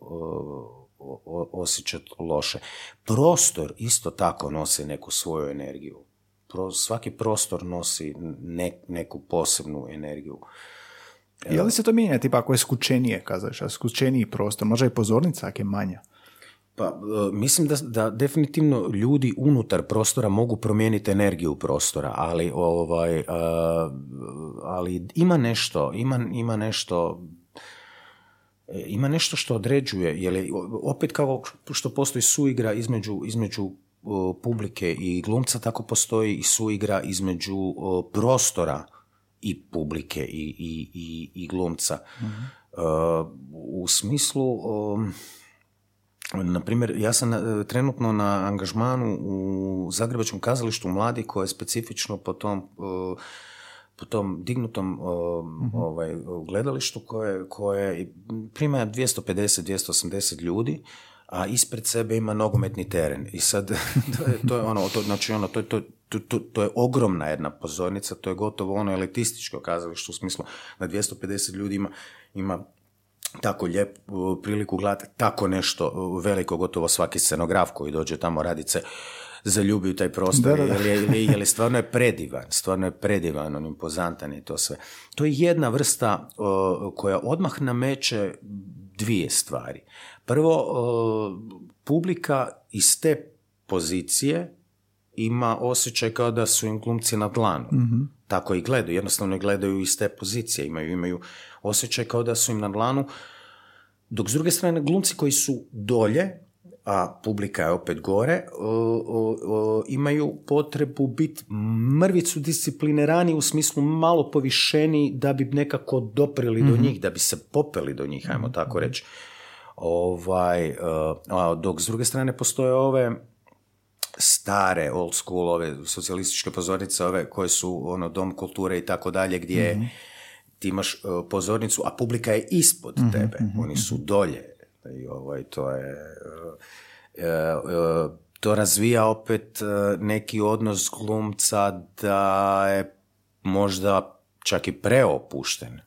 uh, osjećati loše. Prostor isto tako nosi neku svoju energiju. Pro, svaki prostor nosi neku posebnu energiju. Je li se to mijenja, tipa ako je skučenije, kazaš, skučeniji prostor, možda i pozornica ako je manja? Pa, e, mislim da, da definitivno ljudi unutar prostora mogu promijeniti energiju prostora, ali, ovaj, e, ali ima nešto, ima, ima nešto ima nešto što određuje, jer opet kao što postoji suigra između, između publike i glumca, tako postoji i suigra između prostora i publike i, i, i, i glumca. E, u smislu, na primjer, ja sam e, trenutno na angažmanu u Zagrebačkom kazalištu mladi koje je specifično po tom po tom dignutom mhm. ovaj, gledalištu koje, koje prima 250-280 ljudi, a ispred sebe ima nogometni teren. I sad, to je, to je ono, to, znači ono, to, to, to, to, je ogromna jedna pozornica, to je gotovo ono elitističko kazalište u smislu da 250 ljudi ima, ima tako lijep priliku gledati tako nešto veliko, gotovo svaki scenograf koji dođe tamo raditi se zaljubio taj prostor, da, da, Jer, je, stvarno je predivan, stvarno je predivan, on impozantan i to sve. To je jedna vrsta koja odmah nameće dvije stvari. Prvo, publika iz te pozicije ima osjećaj kao da su im glumci na dlanu. mm Tako i gledaju, jednostavno gledaju iz te pozicije, imaju, imaju osjećaj kao da su im na dlanu, dok s druge strane glumci koji su dolje, a publika je opet gore, imaju potrebu biti mrvicu disciplinirani u smislu malo povišeni da bi nekako doprili do mhm. njih, da bi se popeli do njih, ajmo tako reći. Ovaj, e, a dok s druge strane postoje ove stare old school, ove socijalističke pozornice, ove koje su ono dom kulture i tako dalje, gdje mm ti imaš e, pozornicu, a publika je ispod mhm, tebe, mhm, oni su dolje. I ovaj, to je... E, E, e, to razvija opet neki odnos glumca da je možda čak i preopušten.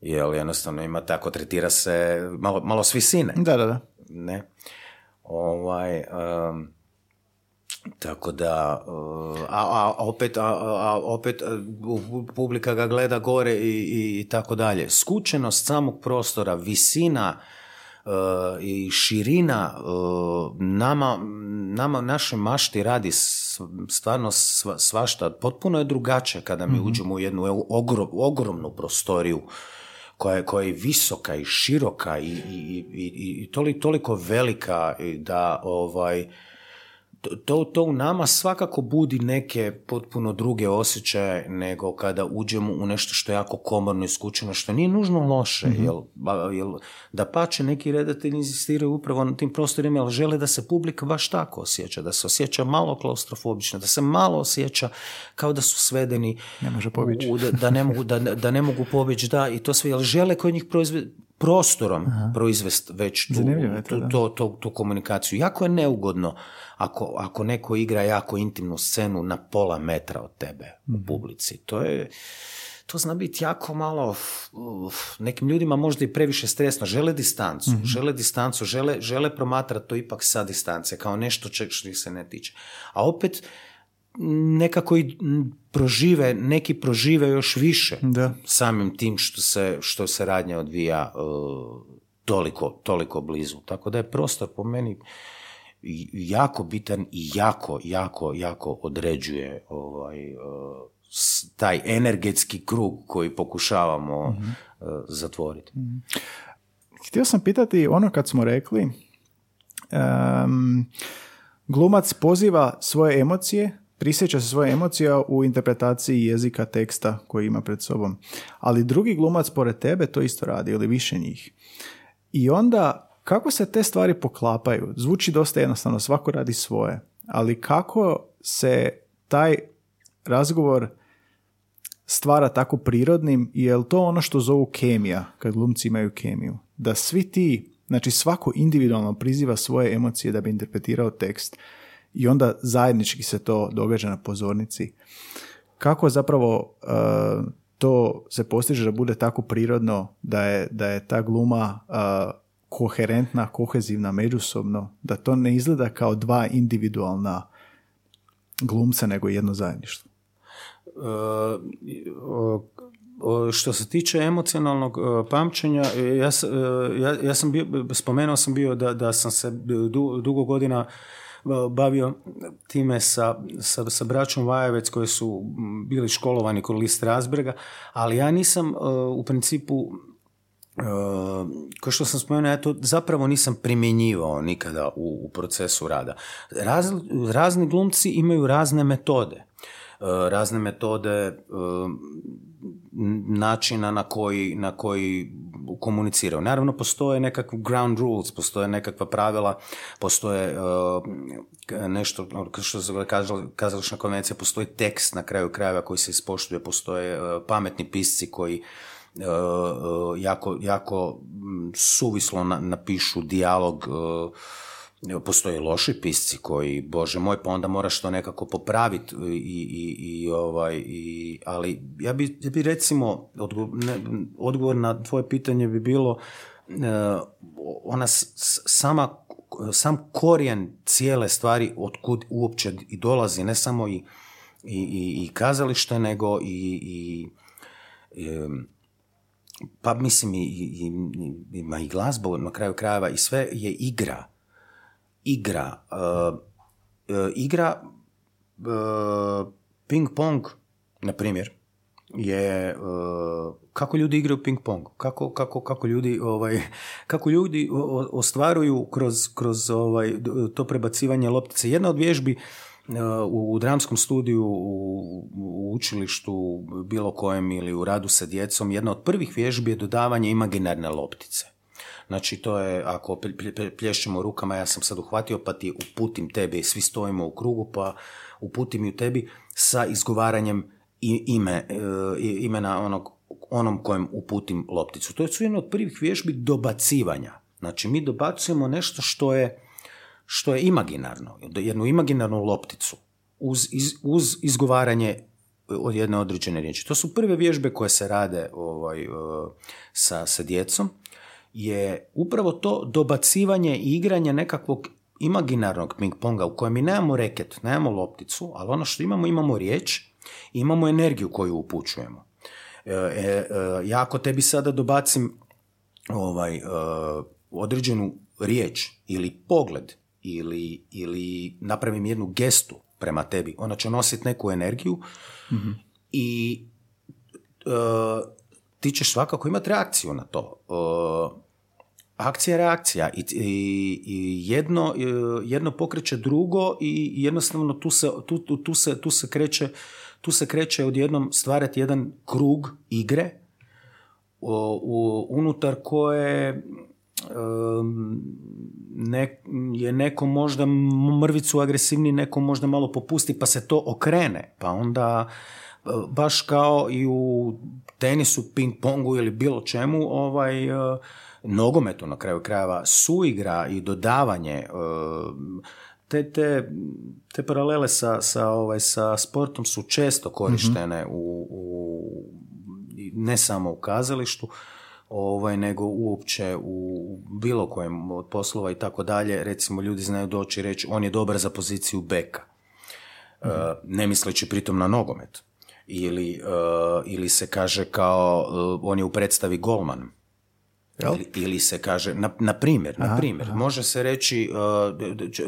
Jer jednostavno ima tako, tretira se malo, malo s visine. Da, da, da. Ne? Ovaj, tako da, a, a opet, a, a, opet publika ga gleda gore i, i, i tako dalje. Skučenost samog prostora, visina i širina nama, nama naše mašti radi stvarno svašta. Potpuno je drugačije kada mi mhm. uđemo u jednu ogromnu prostoriju koja je, koja je visoka i široka i, i, i, i toliko velika da ovaj to, to u nama svakako budi neke potpuno druge osjećaje nego kada uđemo u nešto što je jako komorno i skučeno, što nije nužno loše, mm jel, jel, da pače neki redatelji inzistiraju upravo na tim prostorima, jer žele da se publika baš tako osjeća, da se osjeća malo klaustrofobično, da se malo osjeća kao da su svedeni, ne može pobići. da, da, ne mogu, da, da ne mogu pobići, da, i to sve, jer žele kod njih proizve, prostorom proizvesti već tu, to, to, tu komunikaciju. Jako je neugodno ako, ako neko igra jako intimnu scenu na pola metra od tebe u mhm. publici. To je to zna biti jako malo, nekim ljudima možda i previše stresno, žele distancu, mm žele distancu, žele, žele promatrati to ipak sa distance, kao nešto čeg što ih se ne tiče. A opet, nekako i prožive, neki prožive još više da. samim tim što se, što se radnja odvija uh, toliko, toliko blizu. Tako da je prostor po meni jako bitan i jako, jako, jako određuje ovaj, e, taj energetski krug koji pokušavamo mm zatvoriti. mm Htio sam pitati ono kad smo rekli um, glumac poziva svoje emocije prisjeća se svoje emocija u interpretaciji jezika teksta koji ima pred sobom. Ali drugi glumac pored tebe to isto radi ili više njih. I onda kako se te stvari poklapaju? Zvuči dosta jednostavno, svako radi svoje. Ali kako se taj razgovor stvara tako prirodnim i je li to ono što zovu kemija, kad glumci imaju kemiju? Da svi ti, znači svako individualno priziva svoje emocije da bi interpretirao tekst i onda zajednički se to događa na pozornici. Kako zapravo uh, to se postiže da bude tako prirodno da je, da je ta gluma uh, koherentna, kohezivna, međusobno, da to ne izgleda kao dva individualna glumca, nego jedno zajedništvo? Uh, što se tiče emocionalnog pamćenja, ja, ja, ja sam bio, spomenuo sam bio da, da sam se dugo godina bavio time sa, sa, sa braćom Vajevec koji su bili školovani kod List Razbrega, ali ja nisam e, u principu Uh, kao što sam spomenuo, ja to zapravo nisam primjenjivao nikada u, u procesu rada. razni glumci imaju razne metode. E, razne metode načina na koji, na koji komuniciraju. Naravno, postoje nekakvi ground rules, postoje nekakva pravila, postoje e, nešto, što se kazališna konvencija, postoji tekst na kraju krajeva koji se ispoštuje, postoje pametni pisci koji jako, jako suvislo napišu dijalog postoje loši pisci koji, bože moj, pa onda moraš to nekako popraviti i, i, i, ovaj, i, ali ja bi, ja bi recimo, odgovor, na tvoje pitanje bi bilo uh, ona sama, sam korijen cijele stvari otkud uopće i dolazi, ne samo i, i, i kazalište, nego i, i pa mislim i, i, ima i glazbu na kraju krajeva i sve je igra igra. Uh, uh, igra uh, ping pong, na primjer, je kako ljudi igraju ping pong, kako, kako, kako ljudi ovaj, kako ljudi ostvaruju kroz, kroz ovaj, to prebacivanje loptice. Jedna od vježbi u, dramskom studiju, u, u učilištu bilo kojem ili u radu sa djecom, jedna od prvih vježbi je dodavanje imaginarne loptice. Znači to je, ako plješćemo rukama, ja sam sad uhvatio pa ti uputim tebi, svi stojimo u krugu pa uputim ju tebi sa izgovaranjem ime, e, imena onog, onom kojem uputim lopticu. To su jedno od prvih vježbi dobacivanja. Znači mi dobacujemo nešto što je, što je imaginarno, jednu imaginarnu lopticu uz, uz izgovaranje od jedne određene riječi. To su prve vježbe koje se rade ovaj, e, sa, sa djecom je upravo to dobacivanje i igranje nekakvog imaginarnog ping-ponga u kojem mi nemamo reket, nemamo lopticu, ali ono što imamo, imamo riječ imamo energiju koju upućujemo. E, e, e ja ako tebi sada dobacim ovaj, e, određenu riječ ili pogled ili, ili napravim jednu gestu prema tebi, ona će nositi neku energiju mhm. i ti ćeš svakako imati reakciju na to akcija reakcija. I, i, jedno, jedno pokreće drugo i jednostavno tu se, tu, tu, se, tu se kreće tu se kreće odjednom stvarati jedan krug igre u, unutar koje ne, je neko možda mrvicu agresivni, neko možda malo popusti pa se to okrene, pa onda baš kao i u tenisu, ping pongu ili bilo čemu, ovaj, nogometu na kraju krajeva, suigra i dodavanje, e, te, te, te paralele sa, sa, ovaj, sa sportom su često korištene u, u, ne samo u kazalištu, ovaj, nego uopće u bilo kojem od poslova i tako dalje. Recimo, ljudi znaju doći i reći on je dobar za poziciju beka. mm ne misleći pritom na nogomet. Ili, e, ili se kaže kao on je u predstavi golman Ili, ili se kaže, na, na primjer, na primjer, može se reći, uh,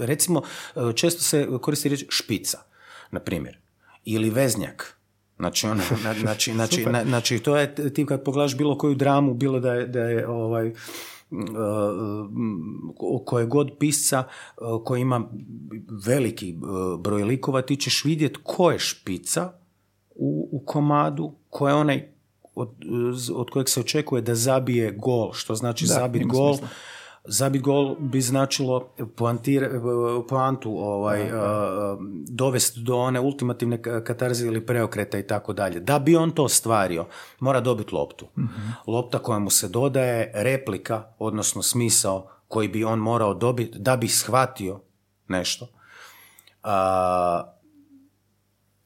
recimo, uh, često se koristi riječ špica, na primjer, ili veznjak. Znači, ono, na- znači, znači, na- znači, to je ti kad pogledaš bilo koju dramu, bilo da je, da je ovaj, uh, koje god pisca koji ima veliki broj likova, ti ćeš vidjeti ko je špica u, u komadu, ko je onaj od, od kojeg se očekuje da zabije gol, što znači Da, zabit gol. smisla. Zabit gol bi značilo poantir, poantu ovaj, dovesti do one ultimativne ka- katarze ili preokreta i tako dalje. Da bi on to ostvario, mora dobiti loptu. Lopta koja mu se dodaje replika, odnosno smisao koji bi on morao dobiti da bi shvatio nešto. A,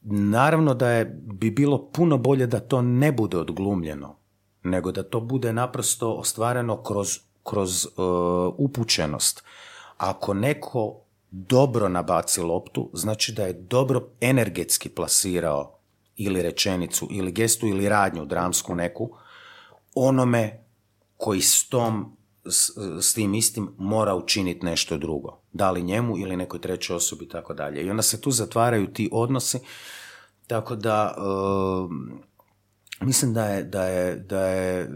Naravno da je bi bilo puno bolje da to ne bude odglumljeno, nego da to bude naprosto ostvareno kroz, kroz uh, upućenost. Ako neko dobro nabaci loptu, znači da je dobro energetski plasirao ili rečenicu, ili gestu, ili radnju dramsku neku, onome koji s tom s, s tim istim mora učiniti nešto drugo. Da li njemu ili nekoj trećoj osobi i tako dalje. I onda se tu zatvaraju ti odnosi. Tako da um, mislim da je, da je, da je,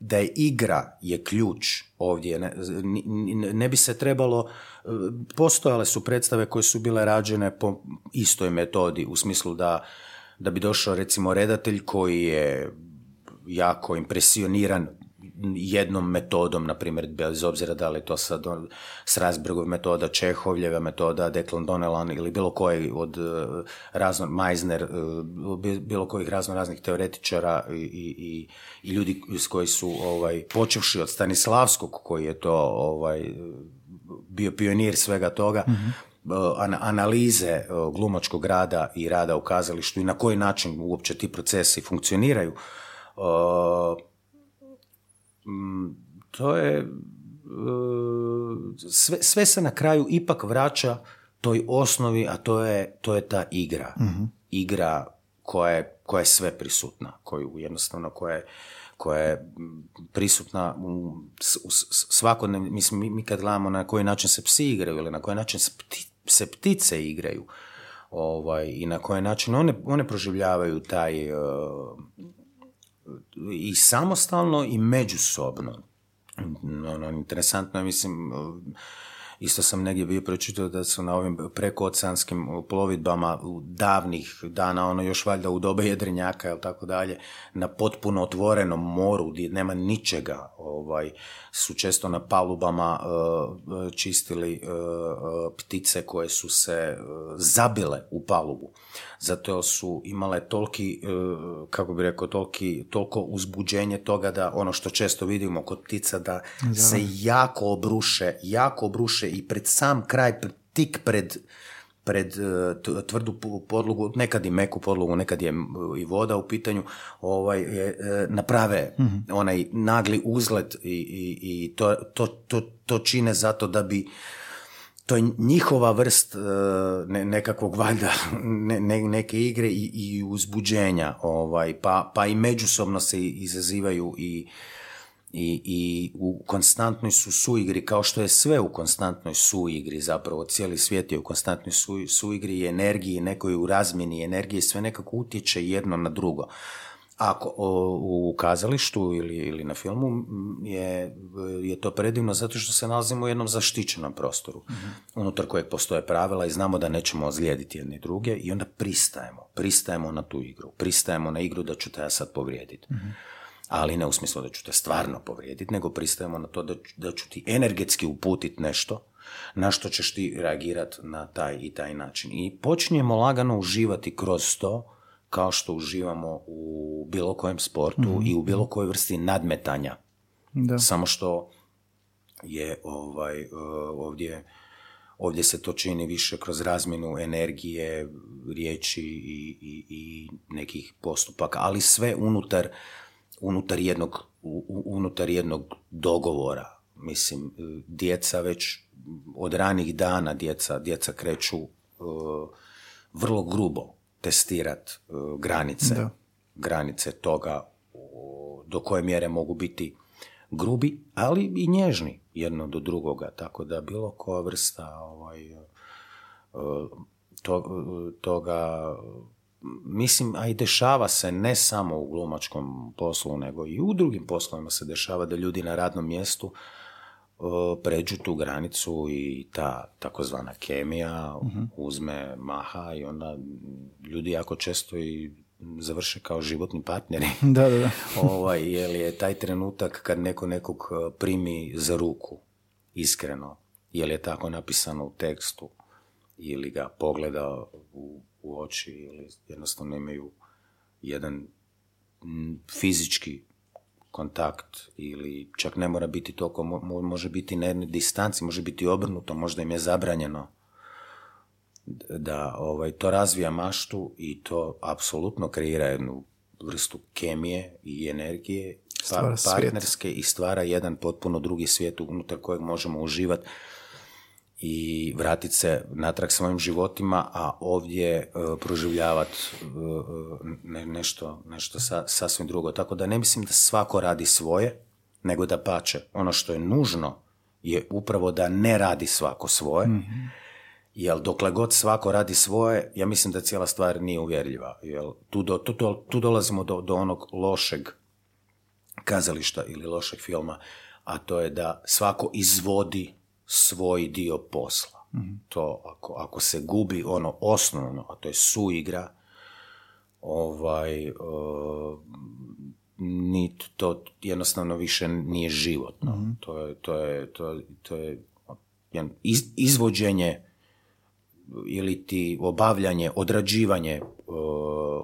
da je igra je ključ ovdje. Ne, ne- ne bi se trebalo, postojale su predstave koje su bile rađene po istoj metodi, u smislu da, da bi došao recimo redatelj koji je jako impresioniran jednom metodom, na primjer, bez obzira da li je to sad Strasbergov metoda, Čehovljeva metoda, Declan Donnellan ili bilo koji od uh, razno, Meisner, bi- bilo kojih razno raznih teoretičara i, i, i, ljudi s koji su ovaj, počevši od Stanislavskog koji je to ovaj, bio pionir svega toga, an- analize glumačkog rada i rada u kazalištu i na koji način uopće ti procesi funkcioniraju, to je uh, sve, sve se na kraju ipak vraća toj osnovi, a to je, to je ta igra. Igra koja je, koja je sve prisutna, koju jednostavno koja je, koja je mm, prisutna u, u s- svakodnevno, mislim, mi, mi kad gledamo na koji način se psi igraju ili na koji način se, pti- se ptice igraju ovaj, i na koji način one, one proživljavaju taj uh, i samostalno i međusobno. Ono, interesantno mislim, isto sam negdje bio pročitao da su na ovim prekooceanskim plovidbama davnih dana, ono još valjda u dobe jedrenjaka ili tako dalje, na potpuno otvorenom moru gdje nema ničega, ovaj, su često na palubama uh, čistili uh, uh, ptice koje su se zabile u palubu. Zato su imale toliki, kako bi rekao, toliki, toliko uzbuđenje toga da ono što često vidimo kod ptica da se jako obruše, jako obruše i pred sam kraj, tik pred pred t- tvrdu podlogu, nekad i meku podlogu, nekad je m, i voda u pitanju, ovaj, je, e, naprave onaj nagli uzlet i, i, i to, to, to, to čine zato da bi to je njihova vrst e, ne, nekakvog valjda ne, ne- neke igre i, i uzbuđenja ovaj, pa, pa i međusobno se izazivaju i, i, i u konstantnoj su suigri, kao što je sve u konstantnoj suigri, zapravo cijeli svijet je u konstantnoj su, suigri i energiji, nekoj u razmjeni energije, sve nekako utječe jedno na drugo. Ako o, u kazalištu ili, ili na filmu je, je to predivno zato što se nalazimo u jednom zaštićenom prostoru, unutar kojeg postoje pravila i znamo da nećemo ozlijediti jedni druge i onda pristajemo, pristajemo na tu igru, pristajemo na igru da ću te ja sad povrijediti ali ne u smislu da ću te stvarno povrijediti, nego pristajemo na to da, ću- da ću ti energetski uputiti nešto na što ćeš ti reagirati na taj i taj način. I počinjemo lagano uživati kroz to kao što uživamo u bilo kojem sportu i u bilo kojoj vrsti nadmetanja. Da. Samo što je ovaj, e, ovdje, ovdje se to čini više kroz razmjenu energije, riječi i, i, i nekih postupaka, ali sve unutar, unutar, jednog, unutar jednog dogovora. Mislim, djeca već od ranih dana djeca, djeca kreću e, vrlo grubo testirat e, granice, Da. granice toga do koje mjere mogu biti grubi, ali i nježni jedno do drugoga, tako da bilo koja vrsta ovaj, e, to, toga mislim, a i dešava se ne samo u glumačkom poslu, nego i u drugim poslovima se dešava da ljudi na radnom mjestu pređu tu granicu i ta takozvana kemija mhm. uzme maha i onda ljudi jako često i završe kao životni partneri. da, da, da. ovaj, jer je taj trenutak kad neko nekog primi za ruku, iskreno, je je tako napisano u tekstu ili ga pogleda u oči ili jednostavno imaju jedan fizički kontakt ili čak ne mora biti toliko, može biti na jednoj distanci, može biti obrnuto, možda im je zabranjeno da ovaj, to razvija maštu i to apsolutno kreira jednu vrstu kemije i energije pa, partnerske i stvara jedan potpuno drugi svijet unutar kojeg možemo uživati i vratiti se natrag svojim životima, a ovdje uh, proživljavati ne, nešto, nešto sa, sasvim drugo. Tako da ne mislim da svako radi svoje, nego da pače. Ono što je nužno je upravo da ne radi svako svoje, mm jer dokle god svako radi svoje, ja mislim da cijela stvar nije uvjerljiva. Jer tu, do, tu, tu dolazimo do, do onog lošeg kazališta ili lošeg filma, a to je da svako izvodi svoj dio posla. mm To ako, ako se gubi ono osnovno, a to je suigra, ovaj, uh, to jednostavno više nije životno. mm To je, to je, to, to je iz, izvođenje ili ti obavljanje, odrađivanje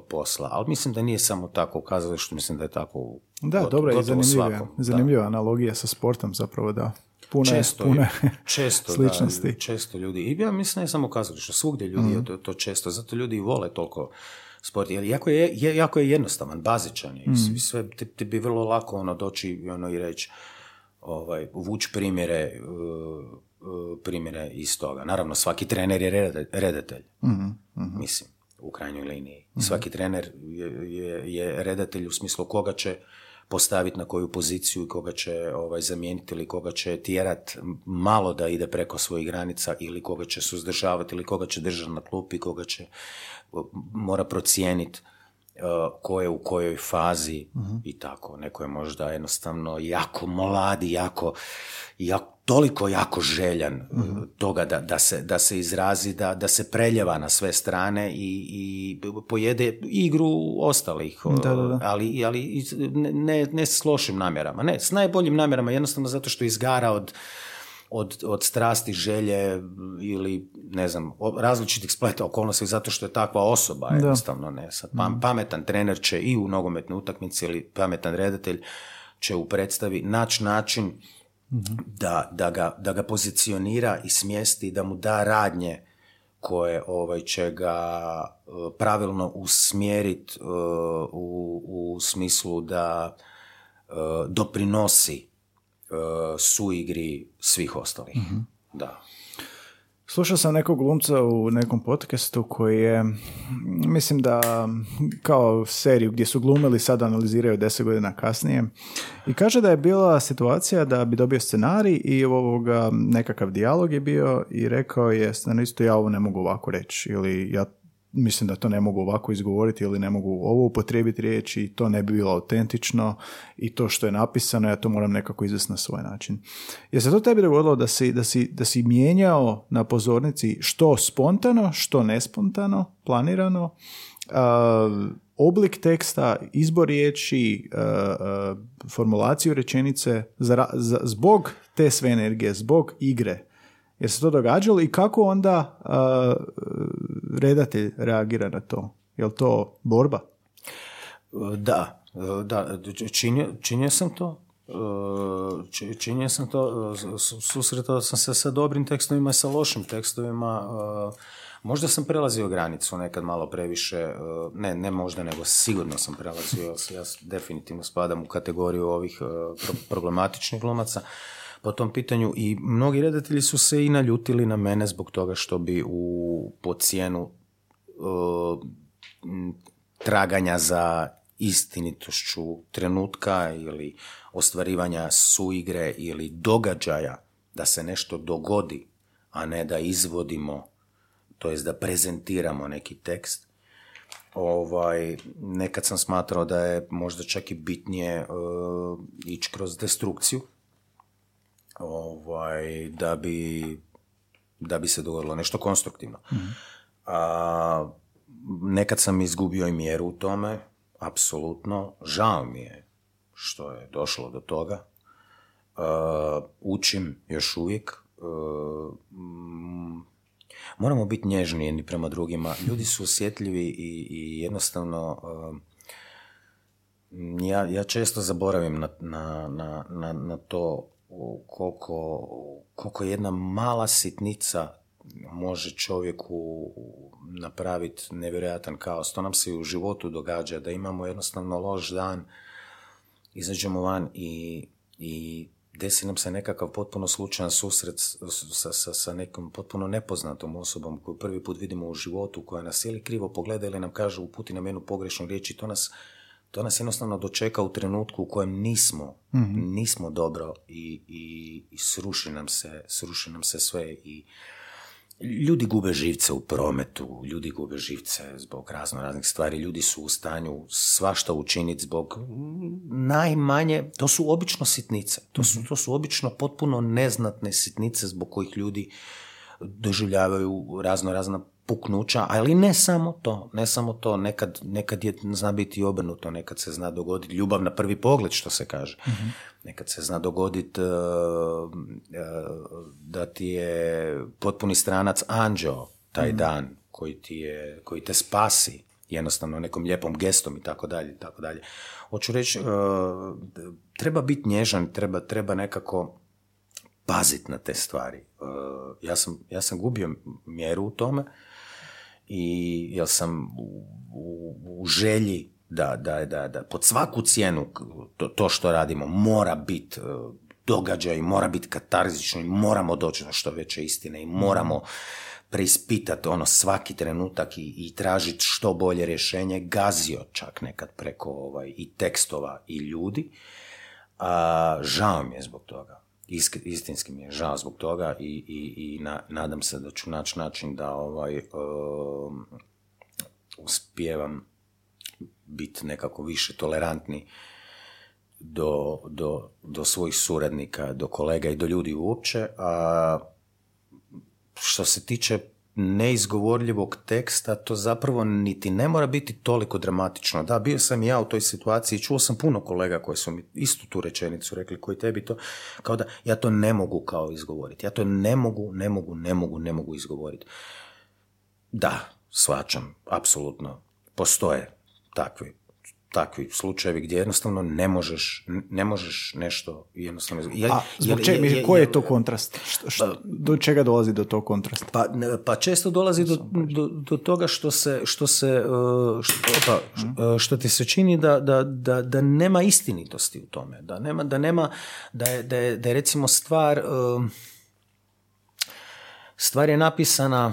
posla. Ali mislim da nije samo tako u kazalištu, mislim da je tako Da, dobro, i zanimljiva, zanimljiva analogija sa sportom zapravo, da pune, često, pune često, sličnosti. Da, često ljudi, i ja mislim ne samo kazalište, svugdje ljudi mm. to, to često, zato ljudi i vole toliko sport, jer jako je, jako je jednostavan, bazičan i mm. sve, ti, ti, bi vrlo lako ono doći ono, i reći, ovaj, vući primjere, uh, uh, primjere iz toga. Naravno, svaki trener je redatelj, mm mislim, u krajnjoj liniji. mm Svaki trener je, je, je redatelj u smislu koga će postaviti na koju poziciju i koga će ovaj, zamijeniti ili koga će tjerat malo da ide preko svojih granica ili koga će suzdržavati ili koga će držati na klupi, koga će mora procijeniti ko je u kojoj fazi mhm. i tako. Neko je možda jednostavno jako mladi, jako, jako toliko jako željan mm toga da, da, se, da se izrazi, da, da se preljeva na sve strane i, i pojede igru ostalih, da, da, ali, ali ne, ne s lošim namjerama, ne, s najboljim namjerama, jednostavno zato što izgara od, od, od strasti, želje ili ne znam, različitih spleta okolnosti zato što je takva osoba jednostavno ne. Sad, mhm. pametan trener će i u nogometnoj utakmici ili pametan redatelj će u predstavi naći način da, da, ga, da ga pozicionira i smjesti, da mu da radnje koje ovaj, će ga e, pravilno usmjeriti e, u, u smislu da e, doprinosi suigri svih ostalih. mm Da. Slušao sam nekog glumca u nekom podcastu koji je, mislim da kao seriju gdje su glumili sad analiziraju deset godina kasnije i kaže da je bila situacija da bi dobio scenarij i ovoga nekakav dijalog je bio i rekao je scenaristu ja ovo ne mogu ovako reći ili ja mislim da to ne mogu ovako izgovoriti ili ne mogu ovo upotrijebiti riječi to ne bi bilo autentično i to što je napisano ja to moram nekako izvesti na svoj način. Je se to tebi dogodilo da si, da, si, da si mijenjao na pozornici što spontano, što nespontano, planirano, oblik teksta, izbor riječi, formulaciju rečenice zbog te sve energije, zbog igre je se to događalo i kako onda redatelj reagira na to? Je li to borba? Da, da, činio, činio sam to. Činio sam to, susretao sam se sa dobrim tekstovima i sa lošim tekstovima. Možda sam prelazio granicu nekad malo previše, ne, ne možda, nego sigurno sam prelazio, ja definitivno spadam u kategoriju ovih problematičnih glumaca po tom pitanju i mnogi redatelji su se i naljutili na mene zbog toga što bi u po cijenu traganja za istinitošću trenutka ili ostvarivanja suigre ili događaja da se nešto dogodi, a ne da izvodimo, to jest da prezentiramo neki tekst. Ovaj, nekad sam smatrao da je možda čak i bitnije uh, ići kroz destrukciju, ovaj, da bi da bi se dogodilo nešto konstruktivno. A, nekad sam izgubio i mjeru u tome, apsolutno. Žao mi je što je došlo do toga. učim još uvijek. moramo biti nježni jedni prema drugima. Ljudi su osjetljivi i, i jednostavno ja, ja često zaboravim na, na, na, na to koliko, koliko jedna mala sitnica može čovjeku napraviti nevjerojatan kaos. To nam se u životu događa, da imamo jednostavno loš dan, izađemo van i, i desi nam se nekakav potpuno slučajan susret sa, sa, sa nekom potpuno nepoznatom osobom koju prvi put vidimo u životu, koja nas ili krivo pogleda ili nam kaže uputi nam jednu pogrešnu riječ i to nas to nas jednostavno dočeka u trenutku u kojem nismo, mm nismo dobro i, i, i, sruši, nam se, sruši nam se sve i ljudi gube živce u prometu, ljudi gube živce zbog razno raznih stvari, ljudi su u stanju svašta učiniti zbog najmanje, to su obično sitnice, to su, to su obično potpuno neznatne sitnice zbog kojih ljudi doživljavaju razno razna puknuća, ali ne samo to, ne samo to, nekad, nekad je zna biti obrnuto, nekad se zna dogoditi ljubav na prvi pogled, što se kaže. mm Nekad se zna dogoditi uh, uh, da ti je potpuni stranac anđeo taj mhm. dan koji, ti je, koji te spasi jednostavno nekom lijepom gestom i tako dalje i tako dalje. Hoću reći, uh, treba biti nježan, treba, treba nekako paziti na te stvari. ja, sam, ja sam gubio mjeru u tome, i jel sam u, u, u želji da, da, da, da pod svaku cijenu to, to što radimo mora biti e, događaj, mora biti katarzično i moramo doći na što veće istine i moramo preispitati ono svaki trenutak i, i tražiti što bolje rješenje, gazio čak nekad preko ovaj, i tekstova i ljudi. A, žao mi je zbog toga istinski mi je žao zbog toga i, i, i na, nadam se da ću naći način da ovaj um, uspijevam biti nekako više tolerantni do, do, do svojih suradnika, do kolega i do ljudi uopće. A što se tiče neizgovorljivog teksta, to zapravo niti ne mora biti toliko dramatično. Da, bio sam i ja u toj situaciji, čuo sam puno kolega koji su mi istu tu rečenicu rekli, koji tebi to, kao da ja to ne mogu kao izgovoriti. Ja to ne mogu, ne mogu, ne mogu, ne mogu izgovoriti. Da, svačam, apsolutno. Postoje takvi takvi slučajevi gdje jednostavno ne možeš, ne možeš nešto jednostavno... A zbog čega, koji je to kontrast? Što, pa- do čega dolazi do tog kontrasta? Pa, pa često dolazi do, do, do, toga što se, što se uh, što, opa, uh, što ti se čini da, da, da, da, nema istinitosti u tome, da nema, da nema, da je, da je, da je recimo stvar uh, stvar je napisana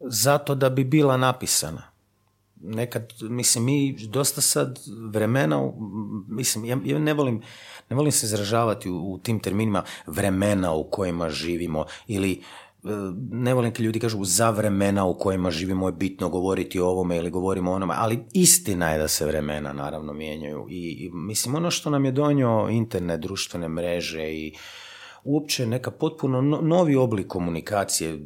zato da bi bila napisana nekad, mislim, mi dosta sad vremena, mislim, ja, ja ne volim, ne volim se izražavati u, u, tim terminima vremena u kojima živimo ili e, ne volim kad ljudi kažu za vremena u kojima živimo je bitno govoriti o ovome ili govorimo o onome, ali istina je da se vremena naravno mijenjaju i, i mislim ono što nam je donio internet, društvene mreže i uopće neka potpuno novi oblik komunikacije, e,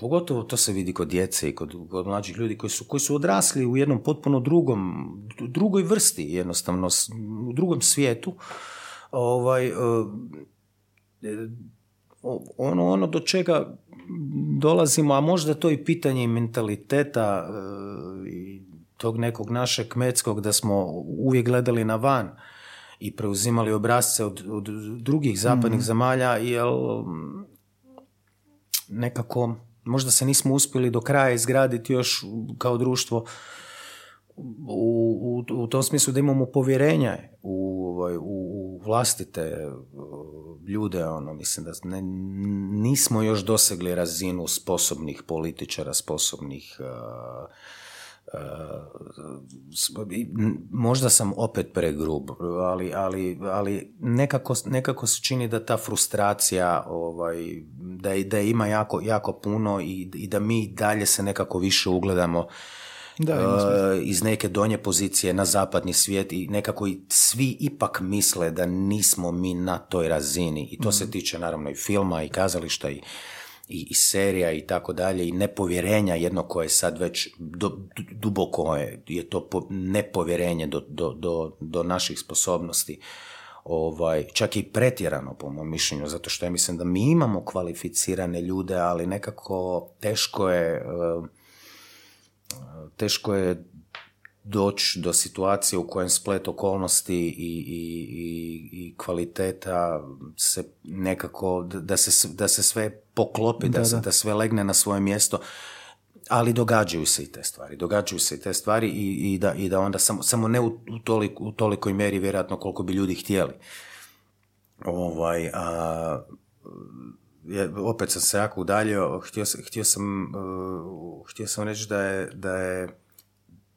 pogotovo to se vidi kod djece i kod, kod mlađih ljudi koji su, koji su odrasli u jednom potpuno drugom, drugoj vrsti jednostavno, u drugom svijetu, ovaj, e, e, ono, ono do čega dolazimo, a možda to i pitanje mentaliteta i tog nekog našeg kmetskog da smo uvijek gledali na van, i preuzimali obrazce od, od drugih zapadnih mm. zemalja, jer nekako možda se nismo uspjeli do kraja izgraditi još kao društvo u, u, u tom smislu da imamo povjerenja u, ovaj, u, u vlastite ljude, ono, mislim da ne, nismo još dosegli razinu sposobnih političara, sposobnih možda sam opet pregrub, ali, ali, ali nekako, nekako se čini da ta frustracija, ovaj, da, da ima jako, jako puno i, i da mi dalje se nekako više ugledamo da, uh, iz neke donje pozicije na zapadni svijet i nekako i svi ipak misle da nismo mi na toj razini i to se mm. tiče naravno i filma i kazališta i i, i serija i tako dalje i nepovjerenja jedno koje sad već do, duboko je, je to po, nepovjerenje do, do, do, naših sposobnosti ovaj, čak i pretjerano po mom mišljenju, zato što ja mislim da mi imamo kvalificirane ljude, ali nekako teško je eh, teško je doći do situacije u kojem splet okolnosti i, i, i, i kvaliteta se nekako, da se, da se sve poklopi, da, Se, da sve legne na svoje mjesto, ali događaju se i te stvari, događaju se i te stvari i, i, da, i da onda samo, samo ne u, u, u tolikoj mjeri vjerojatno koliko bi ljudi htjeli. Ovaj, a, opet sam se jako udaljio, htio, htio, sam, uh, htio sam reći da je, da je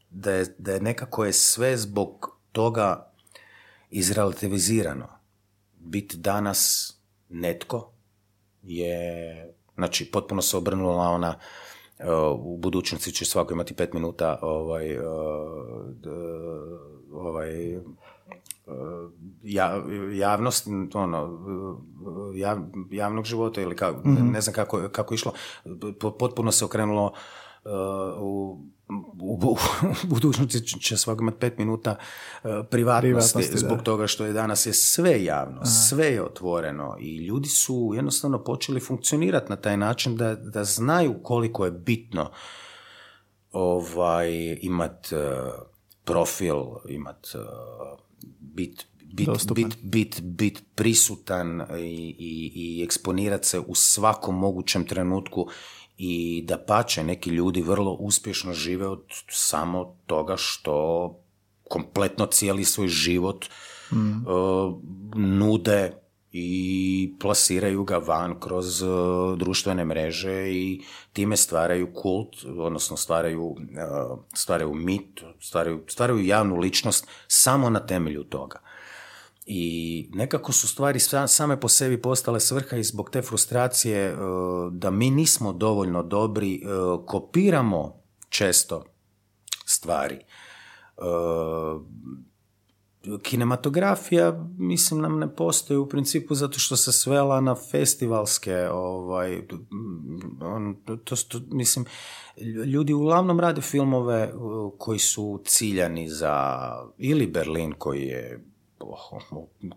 da je, da je nekako je sve zbog toga izrelativizirano. Biti danas netko je, znači, potpuno se obrnula ona uh, u budućnosti će svako imati pet minuta ovaj, uh, ovaj, uh, ja, javnost, ono, javnog života ili kako, mhm. ne znam kako, kako išlo, potpuno se okrenulo u u, budućnosti će svako imati pet minuta uh, privatnosti, zbog toga što je danas je sve javno, sve je otvoreno i ljudi su jednostavno počeli funkcionirati na taj način da, da znaju koliko je bitno ovaj, imat uh, profil, imat uh, bit bit, bit, bit, bit prisutan i, i, i eksponirati se u svakom mogućem trenutku i da pače neki ljudi vrlo uspješno žive od samo toga što kompletno cijeli svoj život mm. uh, nude i plasiraju ga van kroz uh, društvene mreže i time stvaraju kult, odnosno stvaraju, uh, stvaraju mit, stvaraju, stvaraju javnu ličnost samo na temelju toga i nekako su stvari same po sebi postale svrha i zbog te frustracije e, da mi nismo dovoljno dobri, e, kopiramo često stvari. E, kinematografija mislim nam ne postoji u principu zato što se svela na festivalske ovaj to, to, mislim ljudi uglavnom rade filmove koji su ciljani za ili Berlin koji je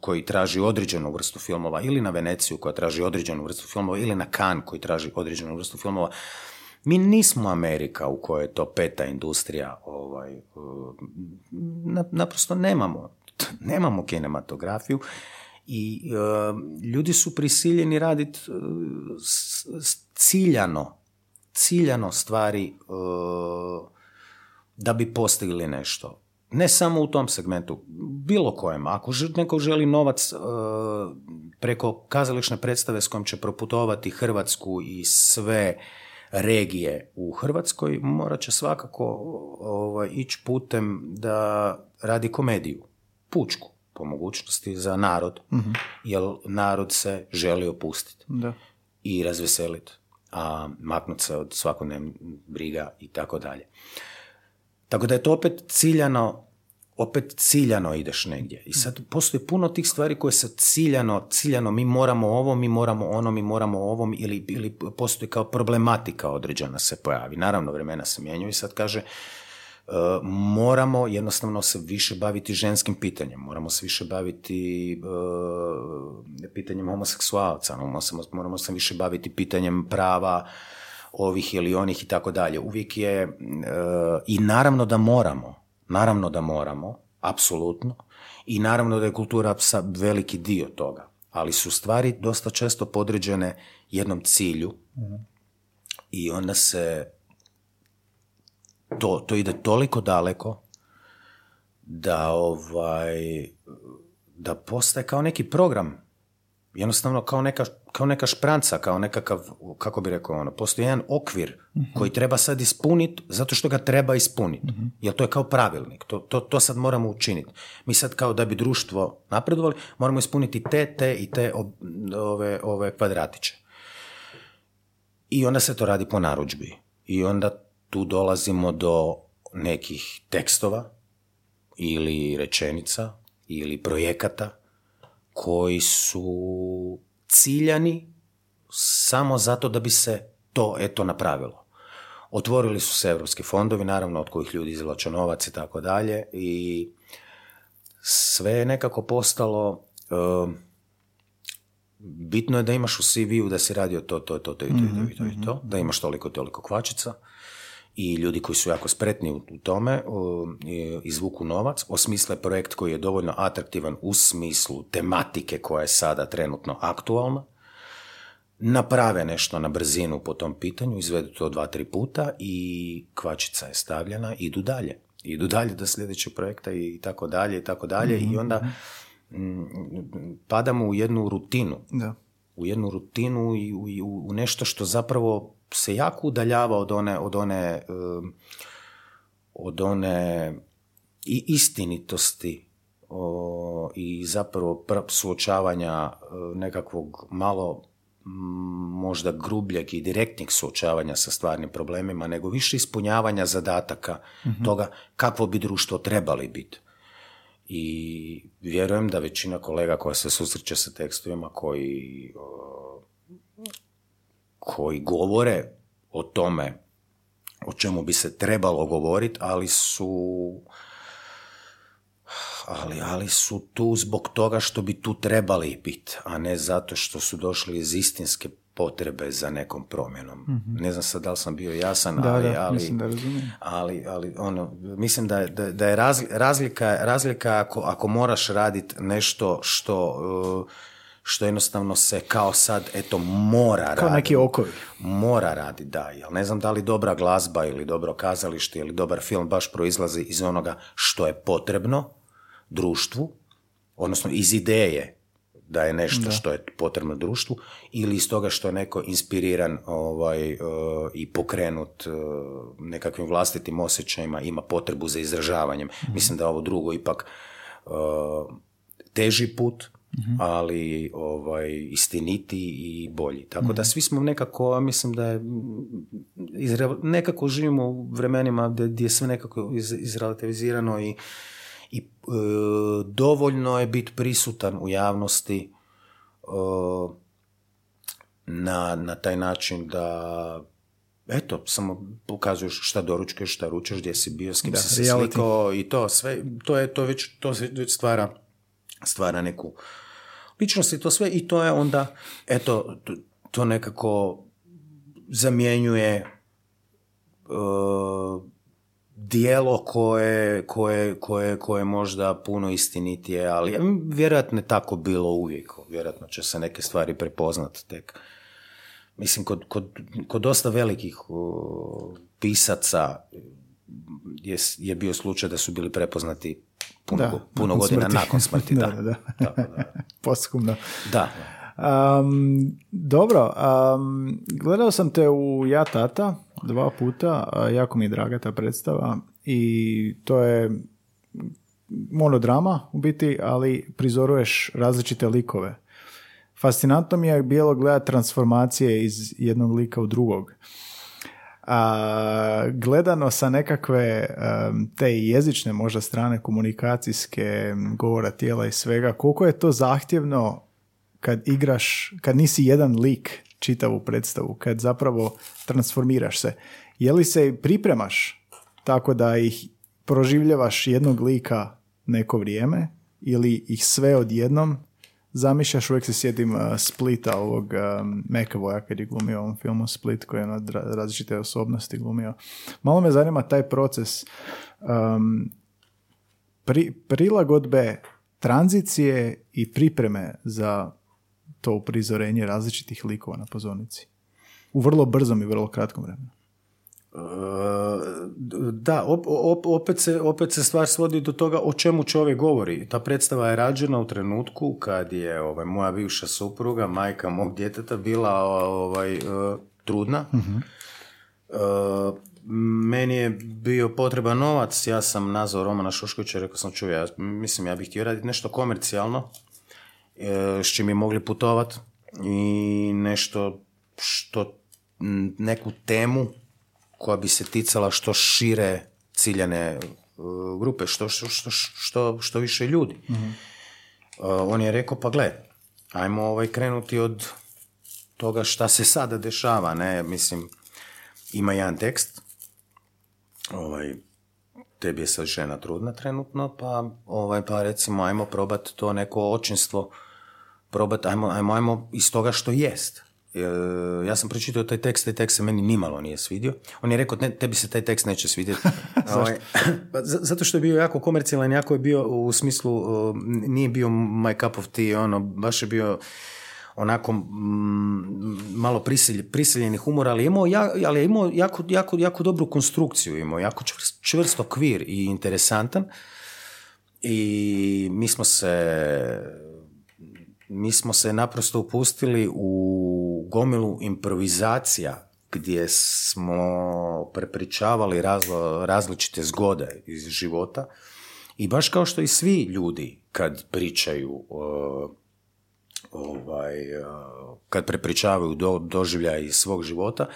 koji traži određenu vrstu filmova ili na Veneciju koja traži određenu vrstu filmova ili na Cannes koji traži određenu vrstu filmova. Mi nismo Amerika u kojoj je to peta industrija, ovaj, naprosto nemamo, nemamo kinematografiju i e, ljudi su prisiljeni raditi e, ciljano, ciljano stvari da bi postigli nešto ne samo u tom segmentu, bilo kojem. Ako neko želi novac uh, preko kazališne predstave s kojom će proputovati Hrvatsku i sve regije u Hrvatskoj, morat će svakako ovaj, ići putem da radi komediju, pučku, po mogućnosti za narod, uh jer narod se želi opustiti da. i razveseliti, a maknuti se od svakodnevnih briga i tako dalje. Tako da je to opet ciljano, opet ciljano ideš negdje. I sad postoji puno tih stvari koje se ciljano, ciljano, mi moramo ovo, mi moramo ono, mi moramo ovom, ili, ili postoji kao problematika određena se pojavi. Naravno, vremena se mijenjaju i sad kaže, Uh, moramo jednostavno se više baviti ženskim pitanjem, moramo se više baviti uh, pitanjem homoseksualca, moramo se više baviti pitanjem prava ovih ili onih i tako dalje. Uvijek je, e, i naravno da moramo, naravno da moramo, apsolutno, i naravno da je kultura sa veliki dio toga, ali su stvari dosta često podređene jednom cilju i onda se to, to ide toliko daleko da ovaj da postaje kao neki program jednostavno kao neka, kao neka špranca, kao nekakav, kako bi rekao ono, postoji jedan okvir koji treba sad ispuniti zato što ga treba ispuniti. Jer to je kao pravilnik, to, to, to sad moramo učiniti. Mi sad kao da bi društvo napredovali, moramo ispuniti te, te i te ove, ove kvadratiće. I onda se to radi po narudžbi. I onda tu dolazimo do nekih tekstova ili rečenica ili projekata koji su ciljani samo zato da bi se to eto napravilo. Otvorili su se europski fondovi, naravno od kojih ljudi izvlače novac i tako dalje i sve je nekako postalo um, bitno je da imaš u CV-u da si radio to, to, to, to i to, i to, i to, mhm, da imaš toliko, toliko kvačica i ljudi koji su jako spretni u tome izvuku novac, osmisle projekt koji je dovoljno atraktivan u smislu tematike koja je sada trenutno aktualna, naprave nešto na brzinu po tom pitanju, izvedu to dva, tri puta i kvačica je stavljena, idu dalje. Idu dalje do sljedećeg projekta i tako dalje i tako dalje i onda mm, padamo u jednu rutinu. Da. U jednu rutinu i u, u nešto što zapravo se jako udaljava od one, od one, od one i istinitosti i zapravo suočavanja e, nekakvog malo možda grubljeg i direktnih suočavanja sa stvarnim problemima, nego više ispunjavanja zadataka mhm. toga kakvo bi društvo trebali biti. I vjerujem da većina kolega koja se susreće sa tekstovima koji koji govore o tome o čemu bi se trebalo govoriti, ali su ali, ali su tu zbog toga što bi tu trebali biti, a ne zato što su došli iz istinske potrebe za nekom promjenom. Mhm. Ne znam sad da li sam bio jasan, da, ali, da, ali, mislim da ali, ali ono, mislim da, da, da je razlika, razlika ako, ako moraš raditi nešto što što jednostavno se kao sad, eto, mora raditi. Kao neki okovi. Mora raditi, da. Jel ne znam da li dobra glazba ili dobro kazalište ili dobar film baš proizlazi iz onoga što je potrebno društvu, odnosno iz ideje da je nešto što je potrebno društvu ili iz toga što je neko inspiriran ovaj, uh, i pokrenut uh, nekakvim vlastitim osjećajima, ima potrebu za izražavanjem. Mhm. Mislim da ovo drugo ipak uh, teži put, Mhm. ali ovaj, istiniti i bolji. Tako da mhm. svi smo nekako, mislim da je, nekako živimo u vremenima gdje je sve nekako iz, izrelativizirano i, i e, dovoljno je biti prisutan u javnosti e, na, na taj način da eto, samo pokazuješ šta doručkeš, šta ručeš, gdje si bio, s kim si se slikao i to sve, to je to već, to već stvara, stvara neku ličnost i to sve i to je onda, eto, to nekako zamjenjuje uh, dijelo koje, koje, koje, koje možda puno istinitije, ali vjerojatno je tako bilo uvijek. Vjerojatno će se neke stvari prepoznati tek. Mislim, kod, kod, kod dosta velikih pisaca je, je bio slučaj da su bili prepoznati puno, da, puno godina smrti. nakon smrti. da, da, da. da. Da. Um, dobro, um, gledao sam te u Ja Tata dva puta, jako mi je draga ta predstava i to je monodrama u biti, ali prizoruješ različite likove. Fascinantno mi je bilo gledati transformacije iz jednog lika u drugog a, gledano sa nekakve te jezične možda strane komunikacijske govora tijela i svega, koliko je to zahtjevno kad igraš, kad nisi jedan lik čitavu predstavu, kad zapravo transformiraš se. Je li se pripremaš tako da ih proživljavaš jednog lika neko vrijeme ili ih sve odjednom zamišljaš, uvijek se sjetim uh, Splita, ovog um, McAvoya kad je glumio u ovom filmu Split koji je na različite osobnosti glumio. Malo me zanima taj proces um, pri, prilagodbe tranzicije i pripreme za to uprizorenje različitih likova na pozornici. U vrlo brzom i vrlo kratkom vremenu. Da, opet, se, opet se stvar svodi do toga o čemu čovjek govori. Ta predstava je rađena u trenutku kad je ovaj, moja bivša supruga, majka mog djeteta, bila ovaj, e, trudna. uh meni je bio potreban novac, ja sam nazvao Romana Šoškovića i rekao sam čuj, ja, mislim ja bih htio raditi nešto komercijalno, e, s čim je mogli putovat i nešto što neku temu koja bi se ticala što šire ciljane uh, grupe, što, što, što, što više ljudi. mm on je rekao, pa gle, ajmo ovaj krenuti od toga šta se sada dešava, ne, mislim, ima jedan tekst, ovaj, tebi je sad žena trudna trenutno, pa, ovaj, pa recimo, ajmo probati to neko očinstvo, probati, ajmo, ajmo, ajmo iz toga što jest. Ja sam pročitao taj tekst, taj tekst se meni nimalo nije svidio. On je rekao, ne, tebi se taj tekst neće svidjeti. Ovaj, pa zato što je bio jako komercijalan, jako je bio u smislu, nije bio my cup of tea, ono, baš je bio onako malo prisilj, prisiljeni humor, ali je imao, ali je imao jako, jako, jako dobru konstrukciju, imao jako čvrst, čvrst okvir i interesantan. I mi smo se mi smo se naprosto upustili u gomilu improvizacija gdje smo prepričavali razlo, različite zgode iz života. I baš kao što i svi ljudi kad pričaju uh, ovaj, kad prepričavaju do, doživljaj iz svog života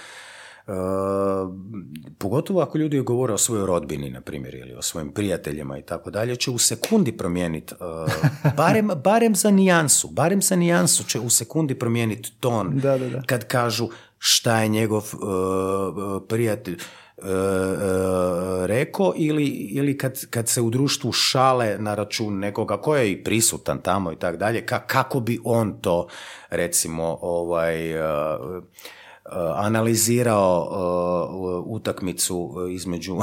pogotovo ako ljudi govore o svojoj rodbini, na primjer, ili o svojim prijateljima i tako dalje, će u sekundi promijeniti, barem, barem za nijansu, barem za nijansu će u sekundi promijeniti ton da, da, da. kad kažu šta je njegov prijatelj uh, rekao ili, ili kad, kad se u društvu šale na račun nekoga ko je i prisutan tamo i tako dalje, kako bi on to recimo ovaj Eh, analizirao eh, utakmicu između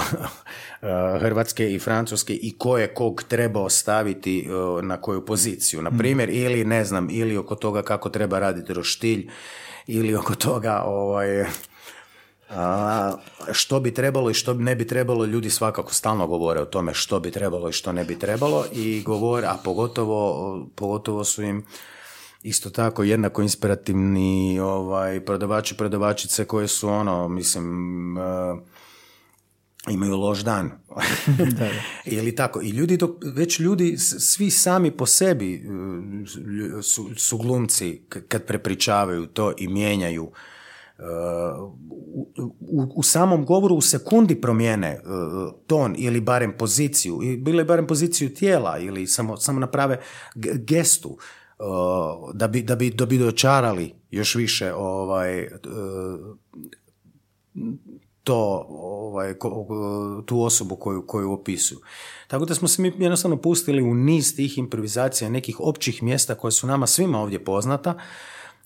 eh, Hrvatske i Francuske i ko je kog trebao staviti na koju poziciju. Na hmm. primjer, ili ne znam, ili oko toga kako treba raditi roštilj, ili oko toga ovaj, a, što bi trebalo i što ne bi trebalo, ljudi svakako stalno govore o tome što bi trebalo i što ne bi trebalo i govore, a pogotovo, pogotovo su im isto tako jednako inspirativni ovaj, prodavači, prodavačice koje su ono, mislim, uh, imaju loš dan. da, Ili tako. I ljudi, dok, već ljudi, svi sami po sebi eh, su, su glumci kad prepričavaju to i mijenjaju uh, u, u, samom govoru u sekundi promijene ton ili barem poziciju, ili barem poziciju tijela ili samo, samo naprave gestu da bi, da bi, da bi dočarali još više ovaj, e, to, ovaj, tu osobu koju, koju opisuju. Tako da smo se mi jednostavno pustili u niz tih improvizacija, nekih općih mjesta koje su nama svima ovdje poznata,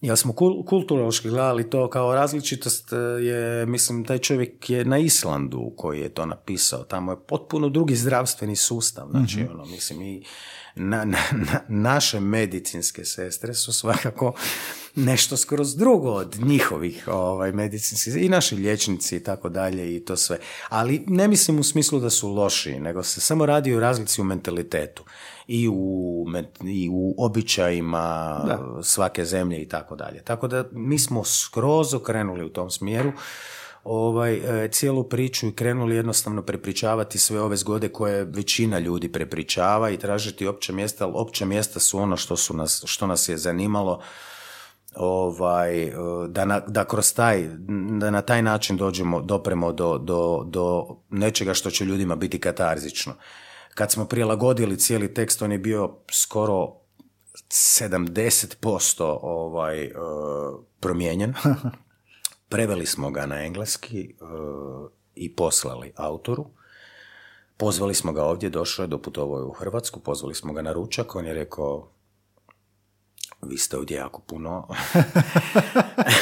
jer smo kulturološki gledali to kao različitost e, je, mislim, taj čovjek je na Islandu koji je to napisao, tamo je potpuno drugi zdravstveni sustav, znači, mm ono, mislim, i na, na, naše medicinske sestre su svakako nešto skroz drugo od njihovih ovaj, medicinskih i naši liječnici i tako dalje i to sve. Ali ne mislim u smislu da su loši, nego se samo radi o razlici u mentalitetu i u, i u običajima svake zemlje i tako dalje. Tako da mi smo skroz okrenuli u tom smjeru ovaj, e, cijelu priču i krenuli jednostavno prepričavati sve ove zgode koje većina ljudi prepričava i tražiti opća mjesta, ali opća mjesta su ono što, su nas, što nas je zanimalo ovaj, e, da, na, da kroz taj, da na taj način dođemo, dopremo do, do, do nečega što će ljudima biti katarzično. Kad smo prilagodili cijeli tekst, on je bio skoro 70% ovaj, e, promijenjen. Preveli smo ga na engleski uh, i poslali autoru. Pozvali smo ga ovdje, došao je, doputovao u Hrvatsku, pozvali smo ga na ručak, on je rekao, vi ste ovdje jako puno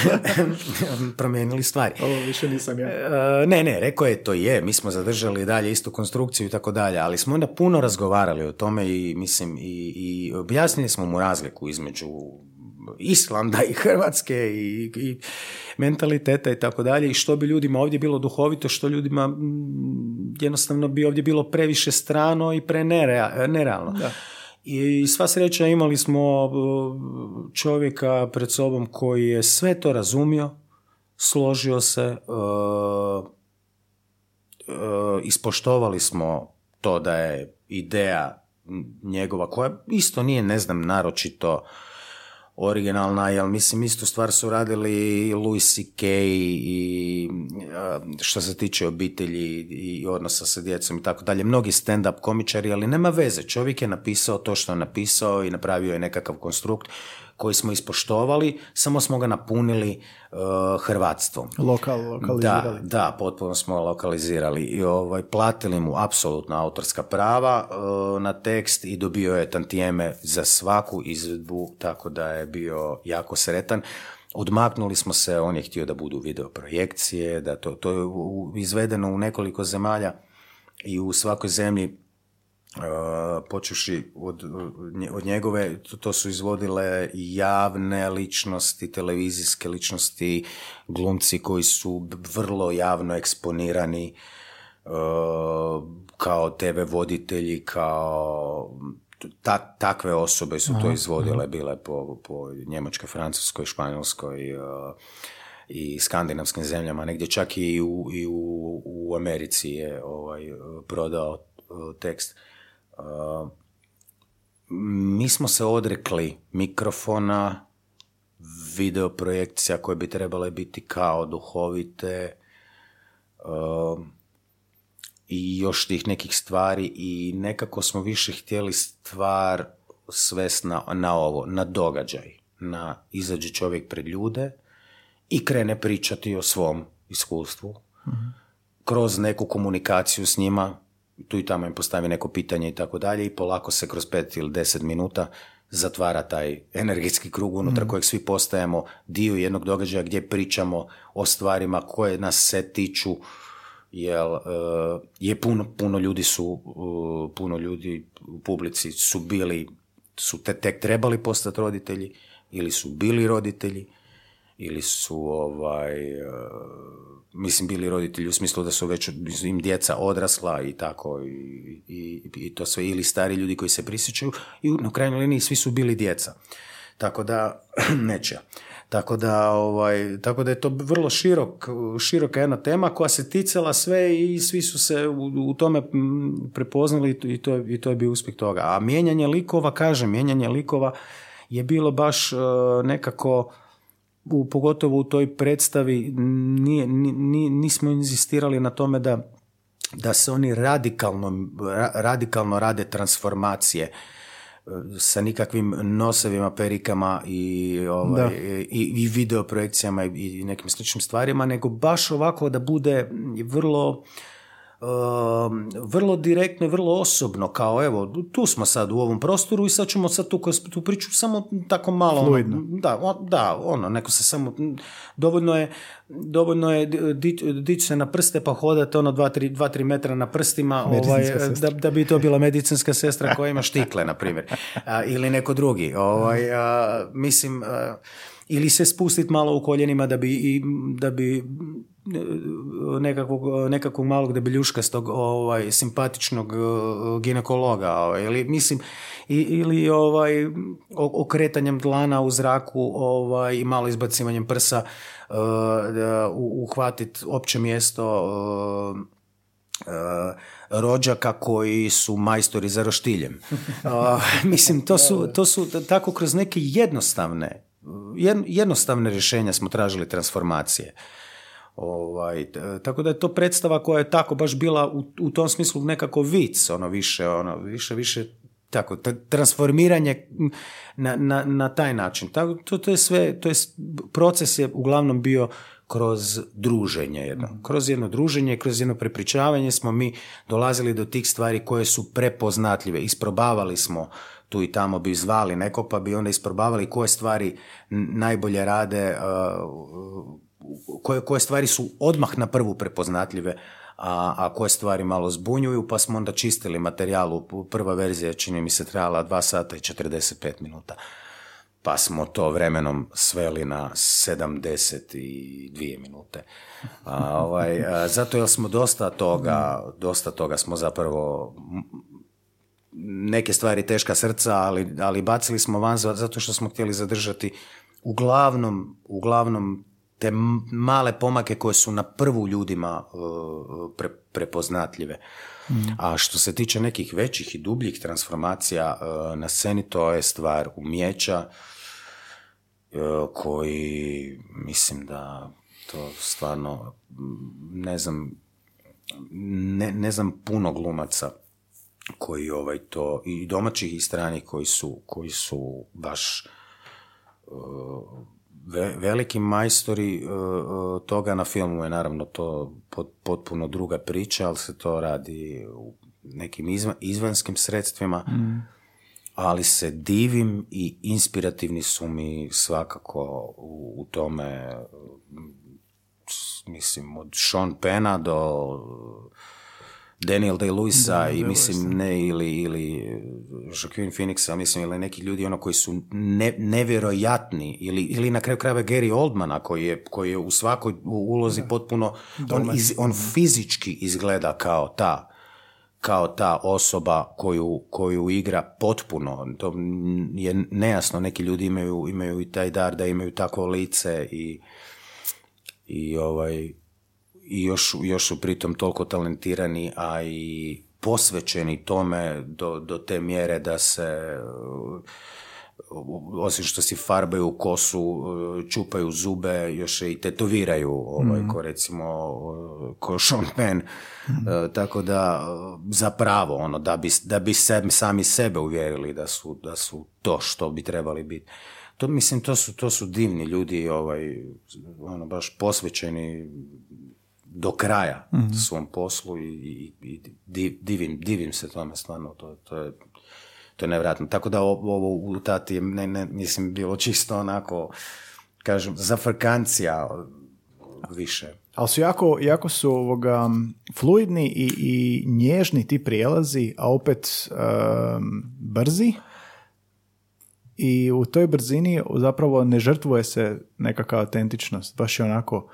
promijenili stvari. Ovo više nisam ja. Uh, ne, ne, rekao je to je, mi smo zadržali dalje istu konstrukciju i tako dalje, ali smo onda puno razgovarali o tome i mislim i, i objasnili smo mu razliku između Islanda i Hrvatske i, i mentaliteta i tako dalje i što bi ljudima ovdje bilo duhovito, što ljudima jednostavno bi ovdje bilo previše strano i pre nerealno. Da. I sva sreća imali smo čovjeka pred sobom koji je sve to razumio, složio se, uh, ispoštovali smo to da je ideja njegova, koja isto nije, ne znam, naročito originalna, jer mislim istu stvar su radili Louis C.K. i što se tiče obitelji i odnosa sa djecom i tako dalje. Mnogi stand-up komičari, ali nema veze. Čovjek je napisao to što je napisao i napravio je nekakav konstrukt koji smo ispoštovali, samo smo ga napunili uh, hrvatstvom. Lokal, lokalizirali. Da, da, potpuno smo lokalizirali i ovaj, platili mu apsolutno autorska prava uh, na tekst i dobio je tantijeme za svaku izvedbu, tako da je bio jako sretan. Odmaknuli smo se, on je htio da budu video projekcije, da to, to je izvedeno u nekoliko zemalja i u svakoj zemlji počuši od, od njegove, to su izvodile javne ličnosti, televizijske ličnosti, glumci koji su vrlo javno eksponirani kao TV voditelji, kao takve osobe su to izvodile, bile po, po Njemačkoj, Francuskoj, Španjolskoj i skandinavskim zemljama, negdje čak i u, i u, u Americi je ovaj, prodao tekst mi smo se odrekli mikrofona, video projekcija koje bi trebale biti kao duhovite i još tih nekih stvari i nekako smo više htjeli stvar svest na, na ovo, na događaj, na izađe čovjek pred ljude i krene pričati o svom iskustvu, mhm. kroz neku komunikaciju s njima, tu i tamo im postavi neko pitanje i tako dalje i polako se kroz pet ili deset minuta zatvara taj energetski krug unutar mm. kojeg svi postajemo dio jednog događaja gdje pričamo o stvarima koje nas se tiču jer uh, je puno, puno ljudi su uh, puno ljudi u publici su bili su te, tek trebali postati roditelji ili su bili roditelji ili su ovaj uh, mislim bili roditelji u smislu da su već im djeca odrasla i tako i, i, i to sve ili stari ljudi koji se prisjećaju i na krajnjoj liniji svi su bili djeca. Tako da neće. Tako da, ovaj, tako da je to vrlo širok, široka jedna tema koja se ticala sve i svi su se u, u tome prepoznali i to, i to je bio uspjeh toga. A mijenjanje likova, kažem, mijenjanje likova je bilo baš uh, nekako u, pogotovo u toj predstavi nije, nismo inzistirali na tome da, da se oni radikalno, radikalno rade transformacije e, sa nikakvim nosevima, perikama i, ovaj, i, i video projekcijama i nekim sličnim stvarima, nego baš ovako da bude vrlo vrlo direktno i vrlo osobno, kao evo, tu smo sad u ovom prostoru i sad ćemo sad tu, tu priču samo tako malo, ono, da, da, ono, neko se samo, dovoljno je, dovoljno je dići se na prste pa hodate ono dva, tri, dva, tri metra na prstima, ovaj, da, da bi to bila medicinska sestra koja ima štikle, na primjer, ili neko drugi, ovaj, mislim, ili se spustiti malo u koljenima da bi, da bi nekakvog, nekakvog malog debeljuškastog ovaj, simpatičnog uh, ginekologa ovaj, ili mislim ili ovaj okretanjem dlana u zraku ovaj i malo izbacivanjem prsa uh, uhvatiti opće mjesto uh, uh, rođaka koji su majstori za roštiljem. mislim, to su, to su tako kroz neke jednostavne jednostavne rješenja smo tražili transformacije. Ovaj, tako da je to predstava koja je tako baš bila u, u tom smislu nekako vic, ono više, ono, više, više tako, transformiranje na, na, na taj način. Tako, to, to je sve, to je, proces je uglavnom bio kroz druženje jedno. Mhm. Kroz jedno druženje, kroz jedno prepričavanje smo mi dolazili do tih stvari koje su prepoznatljive. Isprobavali smo tu i tamo bi zvali nekog pa bi onda isprobavali koje stvari najbolje rade, uh, koje, koje stvari su odmah na prvu prepoznatljive, a, a koje stvari malo zbunjuju, pa smo onda čistili materijal. Prva verzija čini mi se trajala 2 sata i 45 minuta. pa smo to vremenom sveli na 72 minute. A, ovaj, a, zato jer smo dosta toga, dosta toga smo zapravo neke stvari teška srca, ali, ali bacili smo van zato što smo htjeli zadržati uglavnom, uglavnom te male pomake koje su na prvu ljudima pre, prepoznatljive. A što se tiče nekih većih i dubljih transformacija na sceni, to je stvar umjeća koji mislim da to stvarno ne znam ne, ne znam puno glumaca koji ovaj to i domaćih i stranih koji su koji su baš veliki majstori toga na filmu je naravno to potpuno druga priča, ali se to radi u nekim izvanskim sredstvima, mm. ali se divim i inspirativni su mi svakako u, u tome mislim od Sean Pena do Daniel Day-Lewisa i mislim ne ili, ili Joaquin Phoenixa, mislim ili neki ljudi ono koji su ne, nevjerojatni ili, ili na kraju krajeva Gary Oldmana koji je, koji je u svakoj ulozi potpuno, on, iz, on fizički izgleda kao ta kao ta osoba koju, koju igra potpuno. To je nejasno. Neki ljudi imaju, imaju i taj dar da imaju takvo lice i, i ovaj, i još, još su pritom toliko talentirani, a i posvećeni tome do, do te mjere da se osim što si farbaju kosu, čupaju zube, još i tetoviraju, ovaj, mm. ko recimo ko Sean Penn. Mm. tako da zapravo ono, da bi, da bi se, sami sebe uvjerili da su, da su to što bi trebali biti. To, mislim, to su, to su divni ljudi, ovaj, ono, baš posvećeni do kraja mm svom poslu i, i, divim, divim se tome stvarno, to, to je to je nevjerojatno. Tako da ovo u tati ne, ne, mislim bilo čisto onako kažem, zafrkancija više. Ali su jako, jako su ovoga, fluidni i, i nježni ti prijelazi, a opet brzi. I u toj brzini zapravo ne žrtvuje se nekakva autentičnost. Baš je onako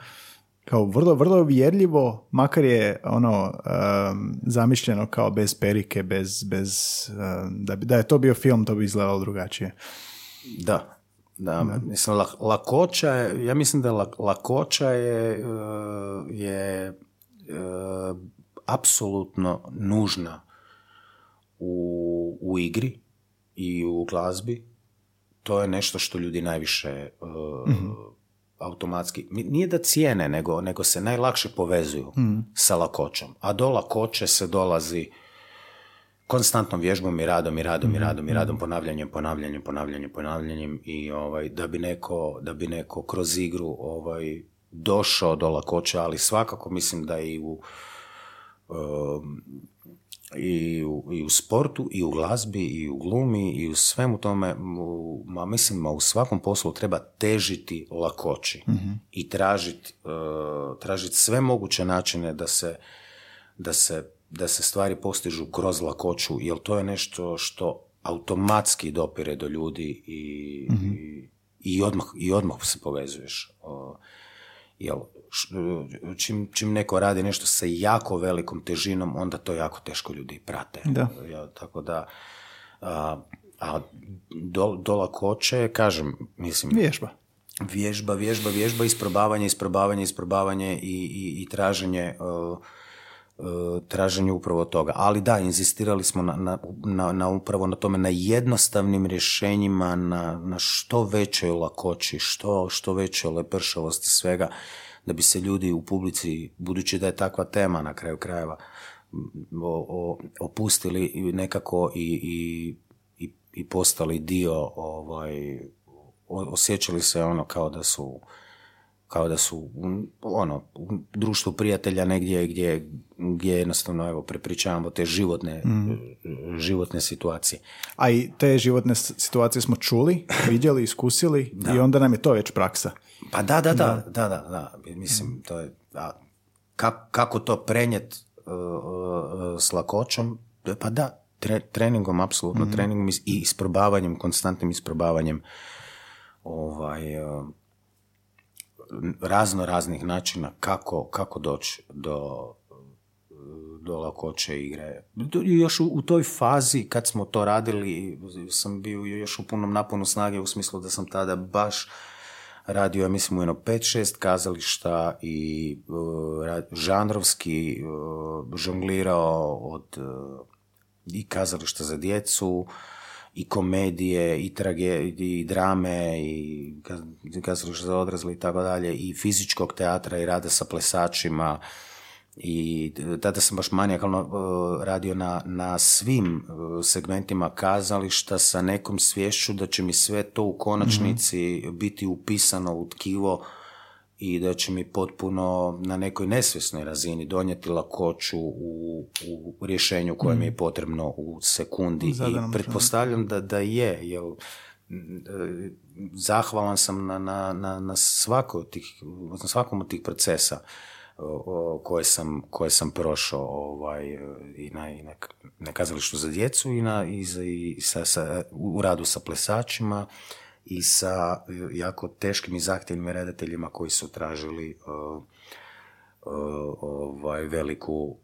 kao vrlo, vrlo vjerljivo, makar je ono zamišljeno kao bez perike, bez, bez da, da je to bio film, to bi izgledalo drugačije. Da, da, mislim, lakoća je, ja mislim da lakoća je, e, je e, apsolutno nužna u, u igri i u glazbi. To je nešto što ljudi najviše e, mhm automatski, nije da cijene, nego, nego se najlakše povezuju mm. sa lakoćom. A do lakoće se dolazi konstantnom vježbom i radom i radom i mm-hmm. radom i radom, ponavljanjem, ponavljanjem, ponavljanjem, ponavljanjem i ovaj, da, bi neko, da bi neko kroz igru ovaj, došao do lakoće, ali svakako mislim da i u um, i u, i u sportu, i u glazbi, i u glumi, i u svemu tome, u, ma mislim, ma u svakom poslu treba težiti lakoći mm i tražiti uh, tražit sve moguće načine da se, da, se, da se stvari postižu kroz lakoću, jer to je nešto što automatski dopire do ljudi i, mm i, i, odmah, i odmah se povezuješ. Uh, jel, čim, čim neko radi nešto sa jako velikom težinom, onda to jako teško ljudi prate. Da. Ja, tako da, a, a do, do lakoće, kažem, mislim... Vježba. Vježba, vježba, vježba, isprobavanje, isprobavanje, isprobavanje i, i, i traženje... Uh, traženje upravo toga. Ali da, inzistirali smo na, na, na, na, upravo na tome, na jednostavnim rješenjima, na, na što većoj lakoći, što, što većoj lepršavosti svega da bi se ljudi u publici, budući da je takva tema na kraju krajeva, o, o, opustili nekako i, i, i, i postali dio, ovaj, osjećali se ono kao da su kao da su ono, u društvu prijatelja negdje gdje, gdje jednostavno evo, prepričavamo te životne, mm. životne situacije. A i te životne situacije smo čuli, vidjeli, iskusili i onda nam je to već praksa. Pa da, da, da, da, da, da. Mislim, to je, a, kako to prenijeti uh, uh, s lakoćom, pa da, treningom, apsolutno mm treningom i isprobavanjem, konstantnim isprobavanjem ovaj, e, razno raznih načina kako, kako doći do, do lakoće igre. Još u, u, toj fazi kad smo to radili sam bio još u punom naponu snage u smislu da sam tada baš radio, ja mislim, u jedno 5-6 kazališta i uh, žanrovski uh, žonglirao od uh, i kazališta za djecu, i komedije, i tragedije, i drame, i kazališta za odrasle i tako dalje, i fizičkog teatra, i rada sa plesačima, i tada sam baš manijakalno uh, radio na, na svim uh, segmentima kazališta sa nekom svješću da će mi sve to u konačnici mm biti upisano u tkivo i da će mi potpuno na nekoj nesvjesnoj razini donijeti lakoću u, u rješenju koje mi je mhm. potrebno u sekundi. I pretpostavljam da, da je, jer zahvalan sam na, na, na, na, tih, na svakom od tih procesa koje sam, koje sam prošao ovaj, i, na, i na, kazalištu za djecu i, na, i, za, i sa, sa, u radu sa plesačima i sa jako teškim i zahtjevnim redateljima koji su tražili uh, ovaj, veliku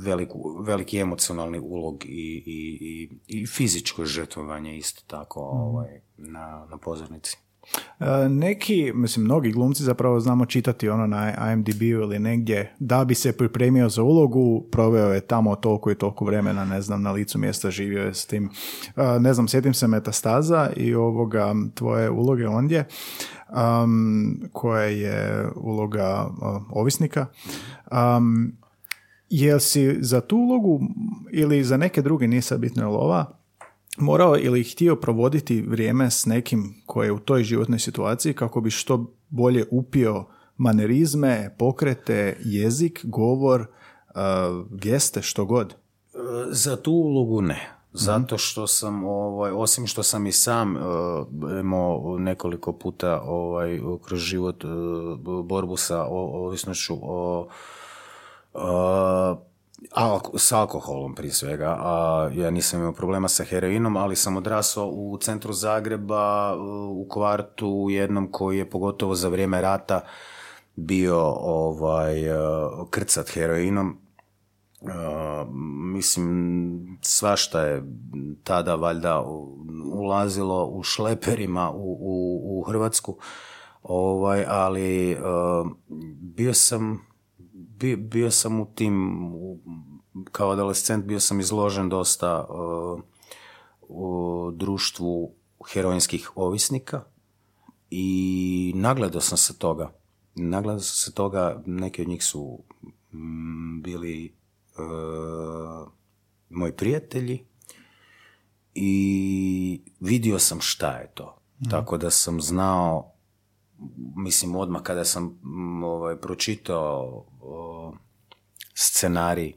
veliku, veliki emocionalni ulog i, i, i, i fizičko žrtvovanje isto tako mhm. ovaj, na, na pozornici. E, neki, mislim, mnogi glumci zapravo znamo čitati ono na IMDb ili negdje da bi se pripremio za ulogu, proveo je tamo toliko i toliko vremena, ne znam, na licu mjesta živio je s tim. E, ne znam, sjetim se Metastaza i ovoga tvoje uloge ondje, um, koja je uloga uh, ovisnika. Um, jel si za tu ulogu ili za neke druge, nije sad bitno ova, morao ili htio provoditi vrijeme s nekim koje je u toj životnoj situaciji kako bi što bolje upio manerizme, pokrete, jezik, govor, uh, geste, što god? Za tu ulogu ne. Zato što sam, ovaj, osim što sam i sam uh, imao nekoliko puta ovaj, kroz život borbu sa ovisnošću o, uh, s alkoholom prije svega, a ja nisam imao problema sa heroinom, ali sam odrasao u centru Zagreba, u kvartu jednom koji je pogotovo za vrijeme rata bio ovaj, krcat heroinom. mislim, svašta je tada valjda ulazilo u šleperima u, u, u Hrvatsku, ovaj, ali bio sam bio, bio sam u tim, kao adolescent bio sam izložen dosta uh, u društvu heroinskih ovisnika i nagledao sam se toga. Nagledao sam se toga, neki od njih su mm, bili uh, moji prijatelji i vidio sam šta je to. Mhm. Tako da sam znao mislim odmah kada sam mm, ovaj, pročitao scenarij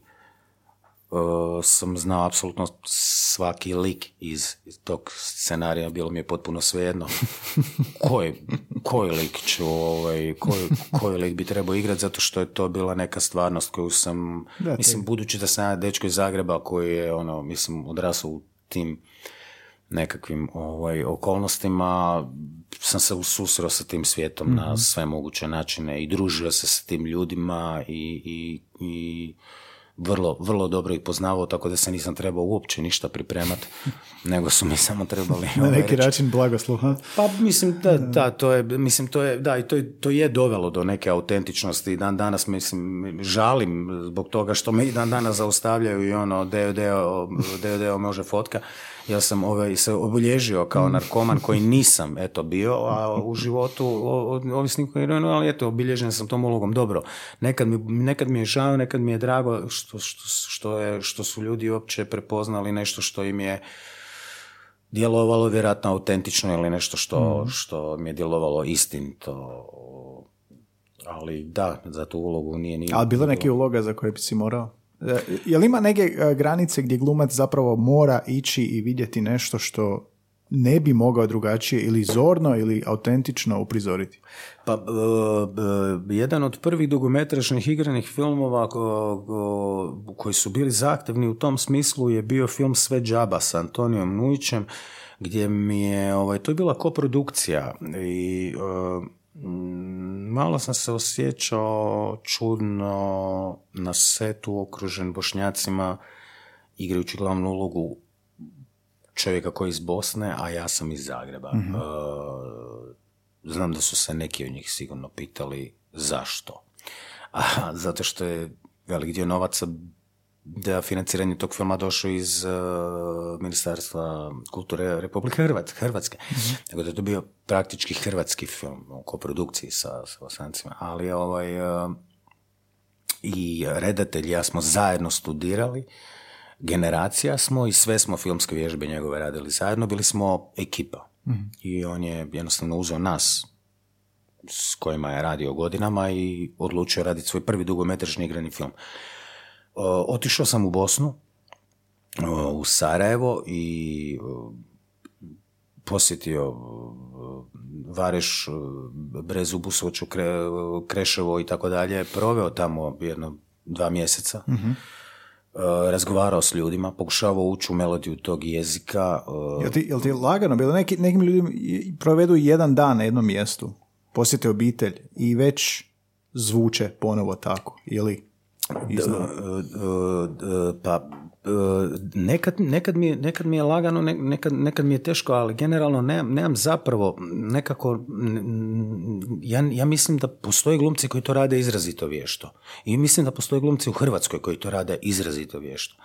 sam znao apsolutno svaki lik iz, tog scenarija, bilo mi je potpuno svejedno. Koji, koji lik ću, ovaj, koji, koji lik bi trebao igrati, zato što je to bila neka stvarnost koju sam, mislim, budući da sam ja dečko iz Zagreba koji je, ono, mislim, odrasao u tim nekakvim ovaj, okolnostima sam se ususreo sa tim svijetom na mhm. sve moguće načine i družio se sa tim ljudima i, i, i vrlo, vrlo dobro ih poznavao, tako da se nisam trebao uopće ništa pripremati, nego su mi samo trebali... Na neki reći. način blagoslov, Pa mislim, da, da, to je, mislim, to je, da, i to, to je dovelo do neke autentičnosti. Dan danas, mislim, žalim zbog toga što me i dan danas zaustavljaju i ono, deo, deo, deo, deo može fotka, ja sam ovaj, se obilježio kao narkoman koji nisam eto bio, a u životu ovisnik heroinu, ali eto obilježen sam tom ulogom. Dobro, nekad mi, nekad mi je žao, nekad mi je drago što, što, što, je, što su ljudi uopće prepoznali nešto što im je djelovalo vjerojatno autentično ili nešto što, mm. što mi je djelovalo istinito. Ali da, za tu ulogu nije ni... Ali bilo neke uloga za koje bi si morao? E, jel ima neke e, granice gdje glumac zapravo mora ići i vidjeti nešto što ne bi mogao drugačije ili zorno ili autentično uprizoriti? Pa, e, jedan od prvih dugometražnih igranih filmova koji su bili zahtevni u tom smislu je bio film Sve džaba sa Antonijom Nujićem gdje mi je, ovaj, to je bila koprodukcija i malo sam se osjećao čudno na setu okružen bošnjacima igrajući glavnu ulogu čovjeka koji je iz Bosne, a ja sam iz Zagreba. Mhm. znam da su se neki od njih sigurno pitali zašto. A, zato što je velik dio novaca da financiranje tog filma došao iz uh, Ministarstva kulture Republike Hrvatske, Hrvatske. Mm-hmm. Nego da je to bio praktički hrvatski film u koprodukciji sa, sa Bosancima. Ali ovaj, uh, i redatelj ja smo zajedno studirali, generacija smo i sve smo filmske vježbe njegove radili zajedno, bili smo ekipa. Mm-hmm. I on je jednostavno uzeo nas s kojima je radio godinama i odlučio raditi svoj prvi dugometražni igrani film. Otišao sam u Bosnu, u Sarajevo i posjetio Vareš, Brezu, Busovaču, Kreševo i tako dalje. Proveo tamo jedno dva mjeseca. Mhm. Razgovarao s ljudima, pokušavao ući u melodiju tog jezika. Jel ti, jel ti lagano bilo? Neki, nekim ljudima provedu jedan dan na jednom mjestu, posjete obitelj i već zvuče ponovo tako, ili pa nekad, nekad, mi, nekad mi je lagano, nekad, nekad mi je teško, ali generalno nemam, nemam zapravo nekako, ja, ja mislim da postoje glumci koji to rade izrazito vješto. I mislim da postoje glumci u Hrvatskoj koji to rade izrazito vješto.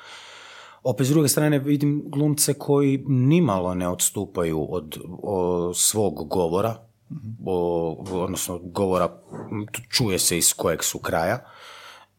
Opet s druge strane vidim glumce koji nimalo ne odstupaju od svog govora, o, odnosno govora čuje se iz kojeg su kraja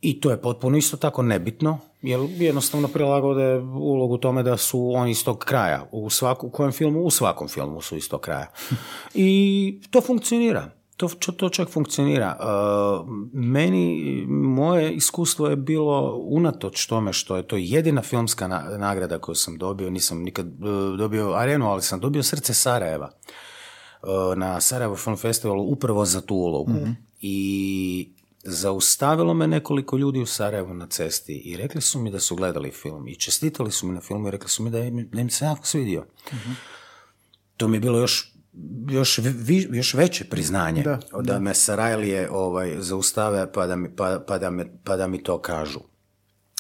i to je potpuno isto tako nebitno, jer jednostavno prilagode ulogu tome da su oni iz tog kraja. U svakom kojem filmu, u svakom filmu su iz tog kraja. I to funkcionira. To, to čak funkcionira. Uh, meni, moje iskustvo je bilo unatoč tome što je to jedina filmska nagrada koju sam dobio, nisam nikad uh, dobio arenu, ali sam dobio srce Sarajeva uh, na Sarajevo Film Festivalu upravo za tu ulogu. Mhm. I Zaustavilo me nekoliko ljudi u Sarajevu na cesti i rekli su mi da su gledali film i čestitali su mi na filmu i rekli su mi da im, da im se jako svidio. To mi je bilo još, još, još veće priznanje da, da, me Sarajlije ovaj, zaustave pa da, mi, pa, pa, da me, pa da mi to kažu.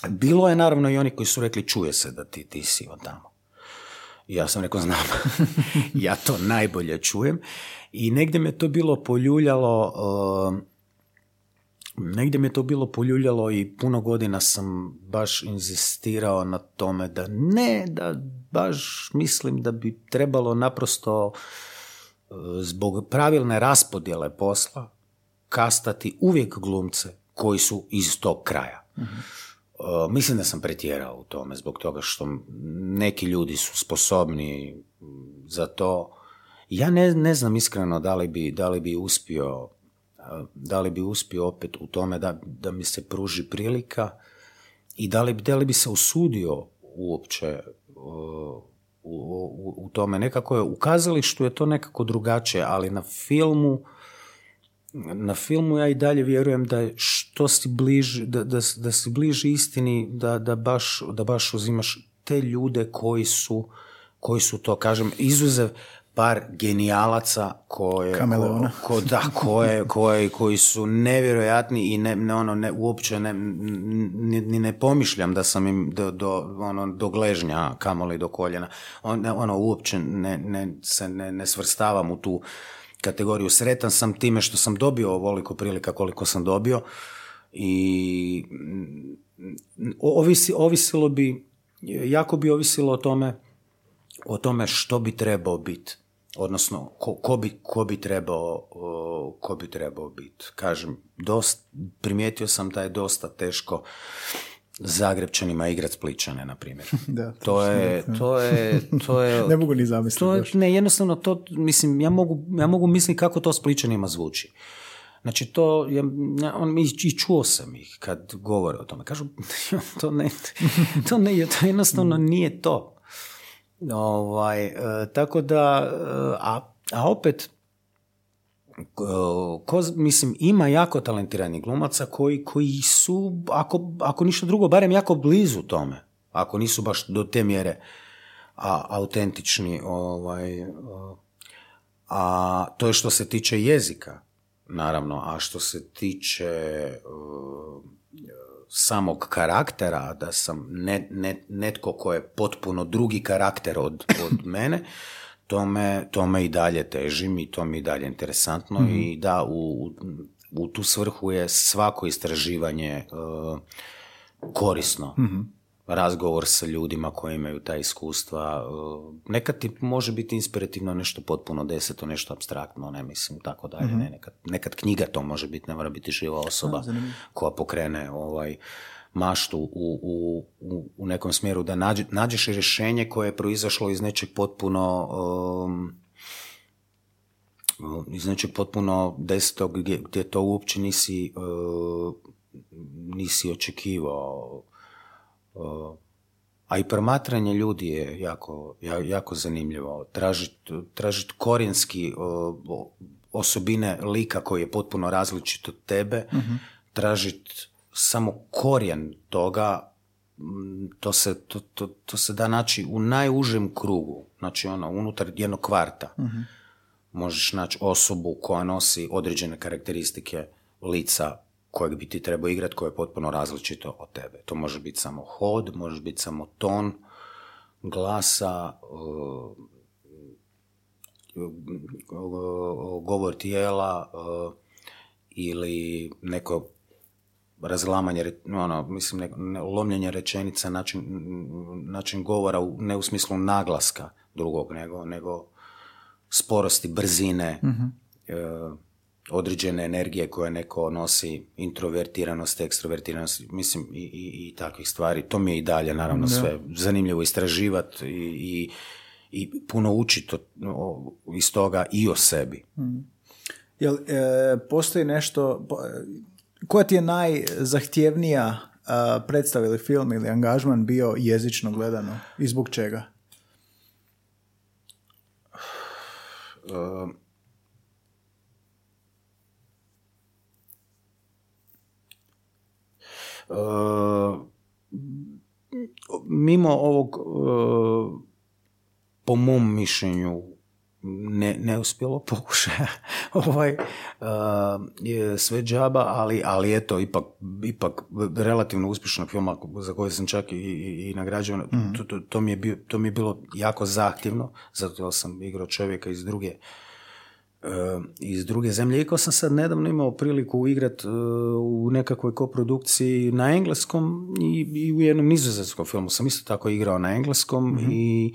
Bilo je naravno i oni koji su rekli čuje se da ti, ti si od tamo. Ja sam rekao znam, ja to najbolje čujem i negdje me to bilo poljuljalo negdje mi je to bilo poljuljalo i puno godina sam baš inzistirao na tome da ne, da baš mislim da bi trebalo naprosto e, zbog pravilne raspodjele posla kastati uvijek glumce koji su iz tog kraja. uh mislim da sam pretjerao u tome zbog toga što neki ljudi su sposobni za to. Ja ne, ne znam iskreno da li bi, da li bi uspio da li bi uspio opet u tome da, da mi se pruži prilika i da li, da li bi se usudio uopće u, u, u tome. Nekako je u kazalištu je to nekako drugačije, ali na filmu na filmu ja i dalje vjerujem da što si bliži, da, da, da si bliži istini, da, da, baš, da baš uzimaš te ljude koji su, koji su to, kažem, izuzev par genijalaca koje, ko, da, koje, koje, koji su nevjerojatni i ne, ne, ono, ne, uopće ne, ni, ne pomišljam da sam im do, do, ono, do gležnja, kamoli do koljena. On, ono, uopće ne, ne, se ne, ne svrstavam u tu kategoriju. Sretan sam time što sam dobio ovoliko prilika koliko sam dobio i ovisi, ovisilo bi, jako bi ovisilo o tome o tome što bi trebao biti odnosno ko, ko, bi, ko, bi trebao, ko bi trebao biti. Kažem, dost, primijetio sam da je dosta teško Zagrebčanima igrat Spličane, na primjer. da, to, je, to, je, to je... ne mogu ni zamisliti. ne, jednostavno to, mislim, ja mogu, ja mogu misliti kako to Spličanima zvuči. Znači to, ja, on, i čuo sam ih kad govore o tome. Kažu, to ne, to ne, to jednostavno nije to. Ovaj, e, tako da, e, a, a opet, ko, mislim, ima jako talentiranih glumaca koji, koji su, ako, ako ništa drugo, barem jako blizu tome. Ako nisu baš do te mjere a, autentični. Ovaj, a to je što se tiče jezika, naravno, a što se tiče samog karaktera, da sam ne, ne, netko ko je potpuno drugi karakter od, od mene, to me, to me i dalje težim i to mi i dalje interesantno mhm. i da u, u tu svrhu je svako istraživanje uh, korisno. mm Razgovor sa ljudima koji imaju ta iskustva. Uh, nekad ti može biti inspirativno nešto potpuno deseto, nešto abstraktno, ne mislim, tako dalje. Mhm. Ne, nekad, nekad knjiga to može biti, ne mora biti živa osoba koja pokrene ovaj, maštu u, u, u nekom smjeru, da nađe, nađeš rješenje koje je proizašlo iz nečeg potpuno um, iz nečeg potpuno desetog gdje, gdje to uopće nisi uh, nisi očekivao a i promatranje ljudi je jako, jako zanimljivo. Tražiti tražit korijenski osobine lika koji je potpuno različit od tebe, uh tražiti samo korijen toga, to se, to, to, to se da naći u najužem krugu, znači ono, unutar jednog kvarta. uh Možeš naći osobu koja nosi određene karakteristike lica kojeg bi ti trebao igrati koje je potpuno različito od tebe. To može biti samo hod, može biti samo ton glasa, uh, govor tijela uh, ili neko razlamanje, ono, mislim, ne, ne, lomljenje rečenica, način, način govora, ne u smislu naglaska drugog, nego, nego sporosti, brzine, uh određene energije koje neko nosi, introvertiranost, ekstrovertiranost, mislim, i, i, i takvih stvari. To mi je i dalje, naravno, sve zanimljivo istraživati i, i, i puno učiti iz toga i o sebi. Mm. Jel, e, postoji nešto, koja ti je najzahtjevnija predstava ili film ili angažman bio jezično gledano i zbog čega? Uh, mimo ovog po mom mišljenju ne, neuspjelo pokušaja ovaj, je sve džaba, ali, ali eto, ipak, ipak relativno uspješnog filma za koji sam čak i, i, i nagrađen, mm. to, to, to, mi je bio, to mi je bilo jako zahtjevno, zato sam igrao čovjeka iz druge iz druge zemlje. Iako sam sad nedavno imao priliku igrati u nekakvoj koprodukciji na engleskom i, i u jednom nizozemskom filmu sam isto tako igrao na engleskom mm i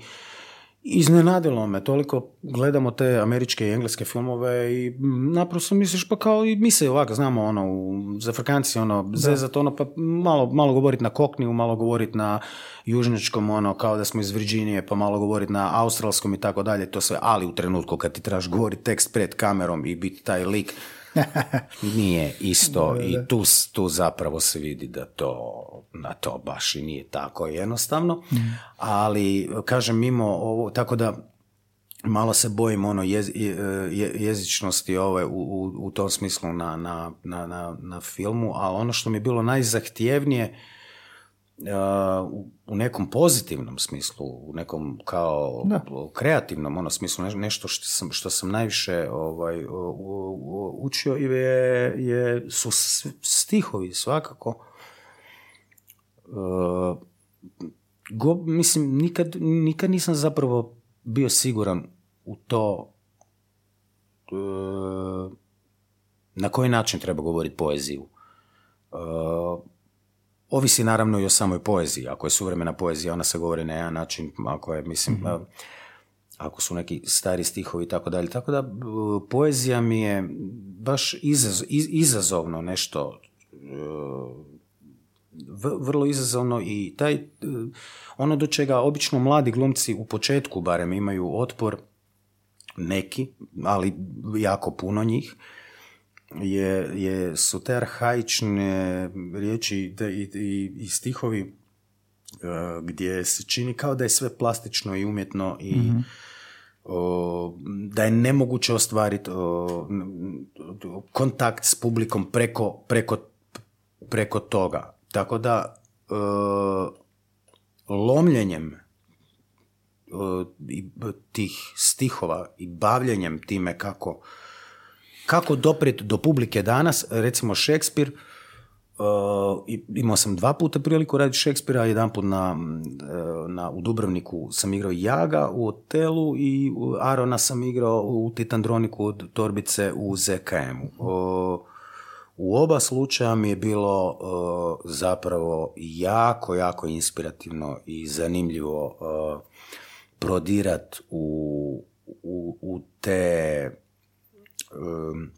Iznenadilo me, toliko gledamo te američke i engleske filmove i naprosto misliš pa kao i mi se ovako znamo ono, za Afrikanci ono, zezat ono, pa malo, malo govoriti na kokniju, malo govoriti na južničkom ono, kao da smo iz Virginije, pa malo govoriti na australskom i tako dalje, to sve, ali u trenutku kad ti trebaš govoriti tekst pred kamerom i biti taj lik, nije isto i tu, tu zapravo se vidi da to, na to baš i nije tako jednostavno, mm. ali kažem mimo ovo, tako da malo se bojim ono jez, jezičnosti ove u, u, u tom smislu na, na, na, na filmu, ali ono što mi je bilo najzahtjevnije u nekom pozitivnom smislu, u nekom kao kreativnom ono smislu, nešto što sam, što sam najviše ovaj, učio je, je, su stihovi svakako. Go, mislim, nikad, nikad nisam zapravo bio siguran u to na koji način treba govoriti poeziju. Ovisi naravno i o samoj poeziji. Ako je suvremena poezija, ona se govori na jedan način, ako je, mislim, mm ako su neki stari stihovi i tako dalje. Tako da poezija mi je baš izazovno nešto vrlo izazovno i taj e, ono do čega obično mladi glumci u početku barem imaju otpor neki, ali jako puno njih je, je, su te arhaične riječi i, i, i stihovi uh, gdje se čini kao da je sve plastično i umjetno i mm da je nemoguće ostvariti kontakt s publikom preko, preko, preko toga. Tako da uh, lomljenjem tih stihova i bavljenjem time kako, kako doprijeti do publike danas, recimo Šekspir, Uh, imao sam dva puta priliku raditi Šekspira, jedan put na, na, u Dubrovniku sam igrao Jaga u hotelu i Arona sam igrao u Titandroniku od Torbice u ZKM-u. Uh, u oba slučaja mi je bilo uh, zapravo jako, jako inspirativno i zanimljivo uh, prodirat u, u, u te um,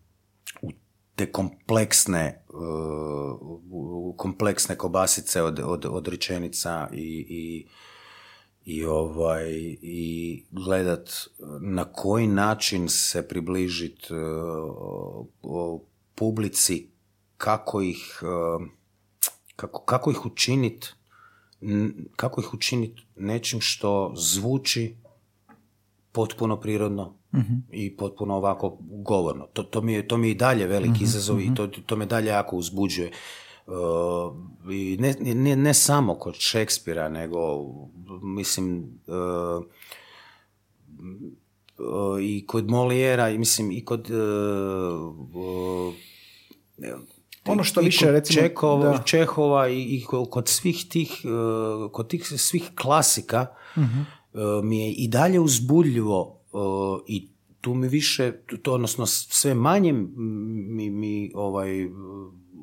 u te kompleksne uh, kompleksne kobasice od, od, od rečenica i, i, i, ovaj, i gledat na koji način se približiti publici kako ih, kako, kako ih učiniti kako ih učiniti nečim što zvuči potpuno prirodno mhm. i potpuno ovako govorno. To, to, mi, je, to mi je i dalje veliki uh izazov i mhm. to, to me dalje jako uzbuđuje. Uh, I ne, ne, ne, samo kod Šekspira, nego mislim uh, uh, i kod Molijera i mislim i kod ono što više recimo Čekova, Čehova i, i kod svih tih uh, kod tih svih klasika uh mi je i dalje uzbudljivo uh, i tu mi više to odnosno sve manje mi, mi ovaj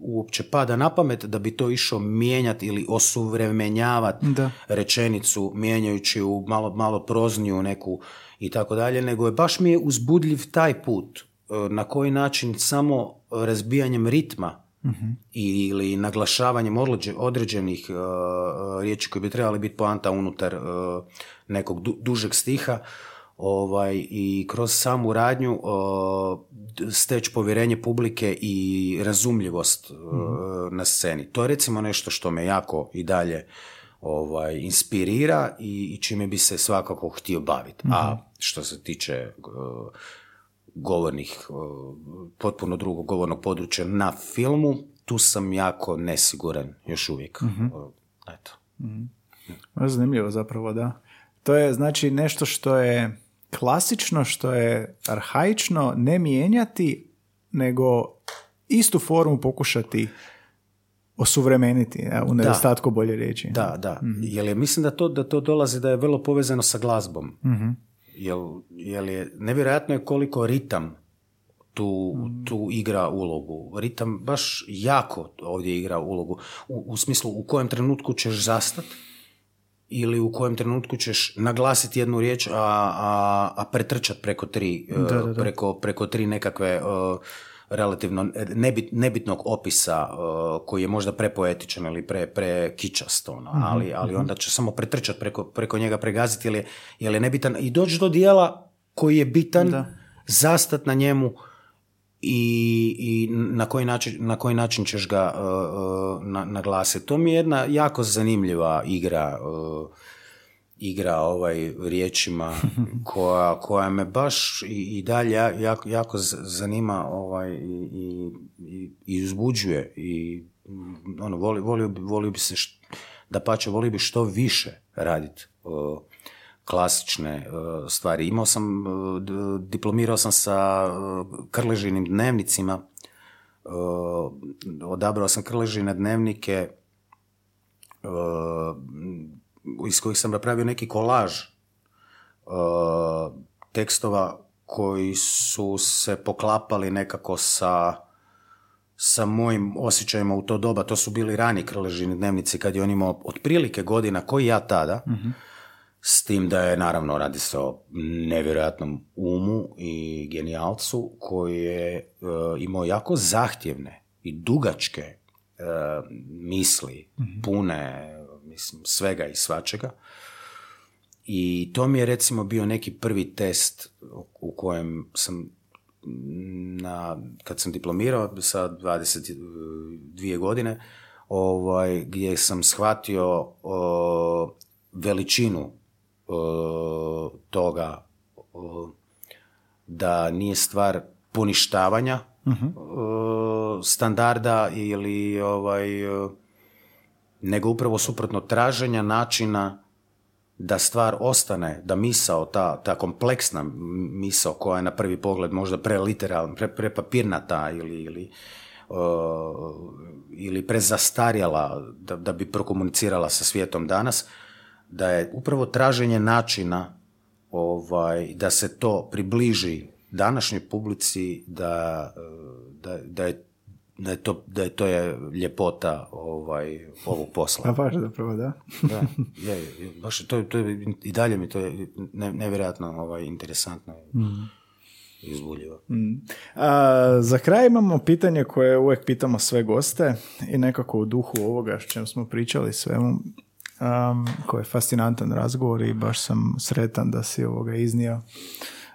uopće pada na pamet da bi to išao mijenjati ili osuvremenjavati rečenicu mijenjajući u malo, malo prozniju neku i tako dalje, nego je baš mi je uzbudljiv taj put na koji način samo razbijanjem ritma ili naglašavanjem određenih uh, riječi koje bi trebali biti poanta unutar uh, nekog dužeg stiha ovaj, i kroz samu radnju uh, steć povjerenje publike i razumljivost mhm. na sceni. To je recimo nešto što me jako i dalje ovaj, inspirira i, i čime bi se svakako htio baviti. A mhm. što se tiče govornih, potpuno drugog govornog područja na filmu, tu sam jako nesiguran još uvijek. Mm-hmm. Eto. mm Zanimljivo zapravo, da. To je znači nešto što je klasično, što je arhaično, ne mijenjati, nego istu formu pokušati osuvremeniti, u nedostatku bolje riječi. Da, da. mm Jer mislim da to, da to dolazi da je vrlo povezano sa glazbom. mm Jel, jel je, nevjerojatno je koliko ritam tu, tu igra ulogu. Ritam baš jako ovdje igra ulogu. U, u smislu u kojem trenutku ćeš zastat ili u kojem trenutku ćeš naglasiti jednu riječ, a, a, a pretrčat preko tri, da, Preko, preko tri nekakve relativno nebit, nebitnog opisa uh, koji je možda prepoetičan ili pre, pre kičast, ono, mhm, ali, ali mhm. onda će samo pretrčati preko, preko njega, pregaziti jer je, jer je nebitan i doći do dijela koji je bitan, da. zastat na njemu i, i na, koji način, na koji način ćeš ga uh, uh na, naglasiti. To mi je jedna jako zanimljiva igra uh, igra ovaj riječima koja, koja me baš i, i dalje jako, jako zanima ovaj, i, i, i uzbuđuje i ono, volio, volio, volio bi se št, da pače, volio bi što više raditi klasične stvari. Imao sam, diplomirao sam sa krležinim dnevnicima, odabrao sam krležine dnevnike, iz kojih sam napravio neki kolaž uh, tekstova koji su se poklapali nekako sa sa mojim osjećajima u to doba, to su bili rani krležini dnevnici kad je on imao otprilike godina koji ja tada, mhm. s tim da je naravno radi se o nevjerojatnom umu i genijalcu koji je uh, imao jako zahtjevne i dugačke uh, misli, mhm. pune mislim, svega i svačega. I to mi je recimo bio neki prvi test u kojem sam na, kad sam diplomirao sa 22 godine, ovaj, gdje sam shvatio veličinu toga da nije stvar poništavanja uh standarda ili ovaj nego upravo suprotno traženja načina da stvar ostane, da misao, ta, ta kompleksna misao koja je na prvi pogled možda preliteralna, pre, prepapirnata ili, ili, ili prezastarjala da, da bi prokomunicirala sa svijetom danas, da je upravo traženje načina ovaj, da se to približi današnjoj publici, da, da, da je da je to, da je to je ljepota ovaj, ovog posla. A baš zapravo, da. da, je, baš to, to je, i dalje mi to je ne, nevjerojatno ovaj, interesantno i mm. izbuljivo. Mm. A, za kraj imamo pitanje koje uvijek pitamo sve goste i nekako u duhu ovoga s čem smo pričali svemu, um, koji je fascinantan razgovor i baš sam sretan da si ovoga iznio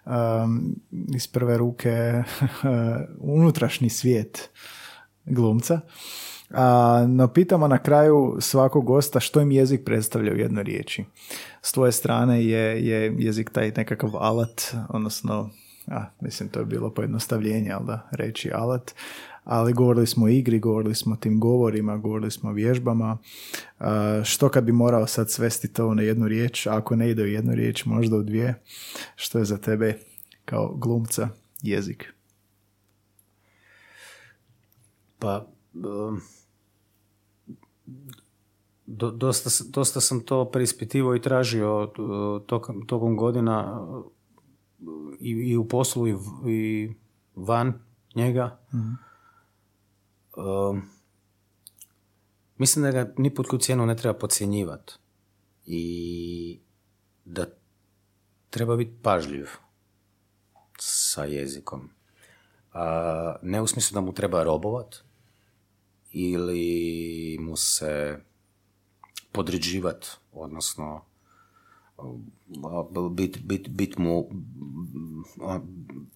um, iz prve ruke unutrašnji svijet glumca. A, no pitamo na kraju svakog gosta što im jezik predstavlja u jednoj riječi. S tvoje strane je, je jezik taj nekakav alat, odnosno, a, mislim to je bilo pojednostavljenje, ali da reći alat, ali govorili smo o igri, govorili smo o tim govorima, govorili smo o vježbama. A, što kad bi morao sad svesti to na jednu riječ, ako ne ide u jednu riječ, možda u dvije, što je za tebe kao glumca jezik? Pa, dosta, dosta sam to preispitivao i tražio tokom, tokom godina i, i u poslu i, i van njega. mm mislim da ga ni pod cijenu ne treba podcjenjivati i da treba biti pažljiv sa jezikom. A, ne u smislu da mu treba robovat ili mu se podređivat, odnosno bit, bit, bit mu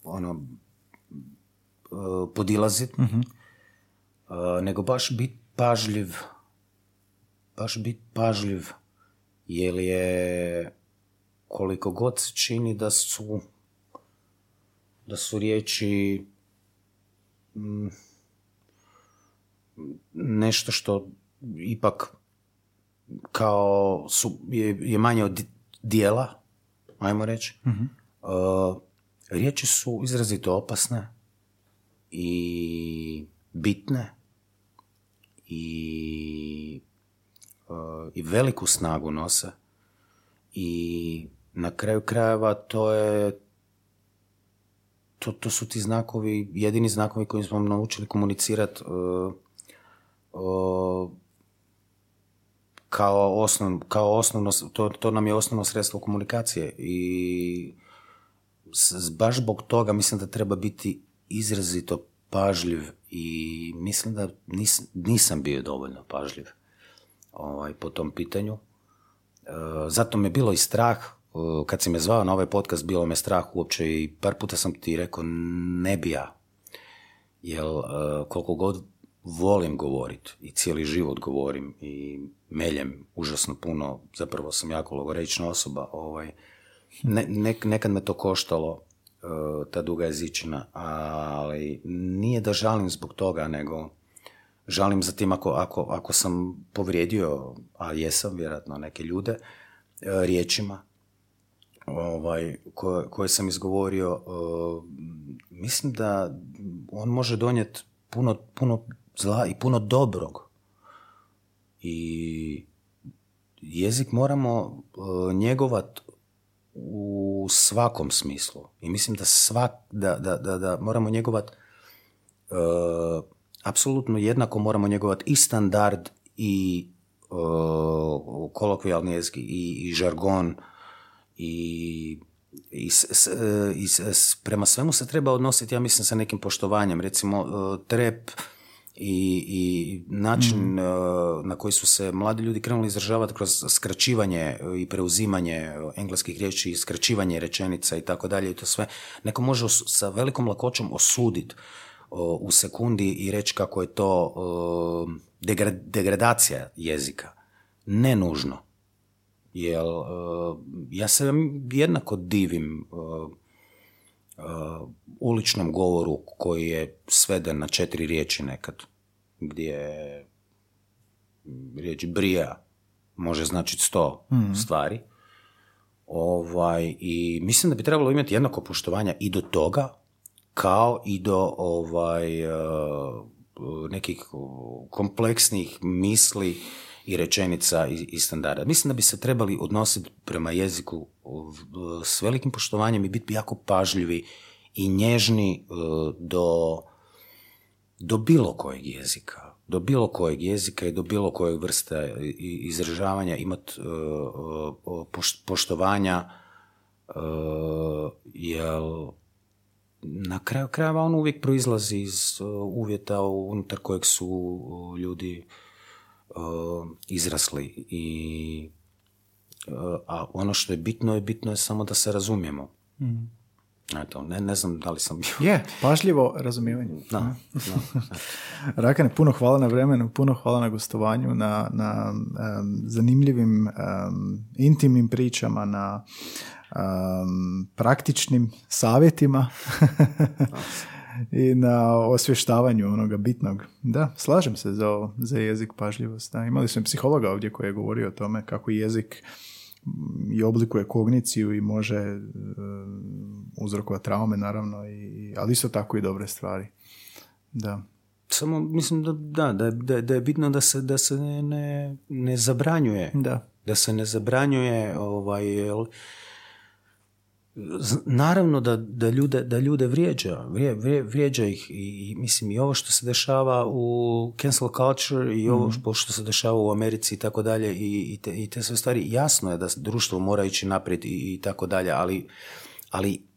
ono podilazit, mm nego baš bit pažljiv, baš bit pažljiv, jer je koliko god se čini da su da su riječi Mm, nešto što ipak kao su, je, je manje od dijela, ajmo reći. mm riječi su izrazito opasne i bitne i, uh, i veliku snagu nose i na kraju krajeva to je to, to su ti znakovi, jedini znakovi koji smo naučili komunicirati uh, kao, osnov, kao osnovno, to, to nam je osnovno sredstvo komunikacije i baš zbog toga mislim da treba biti izrazito pažljiv i mislim da nis, nisam bio dovoljno pažljiv ovaj, po tom pitanju. Uh, zato me bilo i strah kad si me zvao na ovaj podcast, bilo me strah uopće i par puta sam ti rekao ne bi ja. Jer e, koliko god volim govoriti i cijeli život govorim i meljem užasno puno, zapravo sam jako logorečna osoba, ovaj, ne, nekad me to koštalo, e, ta duga jezičina, ali nije da žalim zbog toga, nego žalim za tim ako, ako, ako sam povrijedio, a jesam vjerojatno neke ljude, e, riječima, ovaj, koje, koje sam izgovorio, uh, mislim da on može donijeti puno, puno zla i puno dobrog. I jezik moramo uh, njegovat u svakom smislu. I mislim da, svak, da, da, da, da moramo njegovat uh, apsolutno jednako moramo njegovat i standard i uh, kolokvijalni jezik i, i žargon i i, i prema svemu se treba odnositi, ja mislim, sa nekim poštovanjem. Recimo, e, trep i, i način mm. e, na koji su se mladi ljudi krenuli izražavati kroz skraćivanje i preuzimanje engleskih riječi, skraćivanje rečenica i tako dalje i to sve, neko može sa velikom lakoćom osuditi u sekundi i reći kako je to degradacija jezika. Ne nužno jer uh, ja se jednako divim uh, uh, uličnom govoru koji je sveden na četiri riječi nekad, gdje riječ brija može značiti sto hmm. stvari Ovaj, I mislim da bi trebalo imati jednako poštovanja i do toga, kao i do ovaj, eh, nekih kompleksnih misli i rečenica i, i standarda. Mislim da bi se trebali odnositi prema jeziku s velikim poštovanjem i biti jako pažljivi i nježni eh, do, do bilo kojeg jezika do bilo kojeg jezika i do bilo kojeg vrste izražavanja imati e, poštovanja e, jer na kraju krajeva on uvijek proizlazi iz e, uvjeta unutar kojeg su ljudi izrasli i a ono što je bitno je bitno je samo da se razumijemo. Mm. Eto, ne, ne znam da li sam bio... Je, pažljivo razumijevanje. Da, da. Rakane, puno hvala na vremenu, puno hvala na gostovanju, na, na zanimljivim, intimnim pričama, na praktičnim savjetima i na osvještavanju onoga bitnog. Da, slažem se za, za jezik pažljivost. Da. Imali smo psihologa ovdje koji je govorio o tome kako jezik i oblikuje kogniciju i može e, uzrokovati traume naravno, i, ali isto tako i dobre stvari. Da. Samo mislim da, da, da, da, je bitno da se, da se ne, ne zabranjuje. Da. Da se ne zabranjuje ovaj, jel, Naravno da, da, ljude, da ljude vrijeđa, vrijeđa ih i, mislim i ovo što se dešava u cancel culture i ovo mm. što se dešava u Americi i tako dalje i, te, i te sve stvari, jasno je da društvo mora ići naprijed i, i tako dalje, ali, ali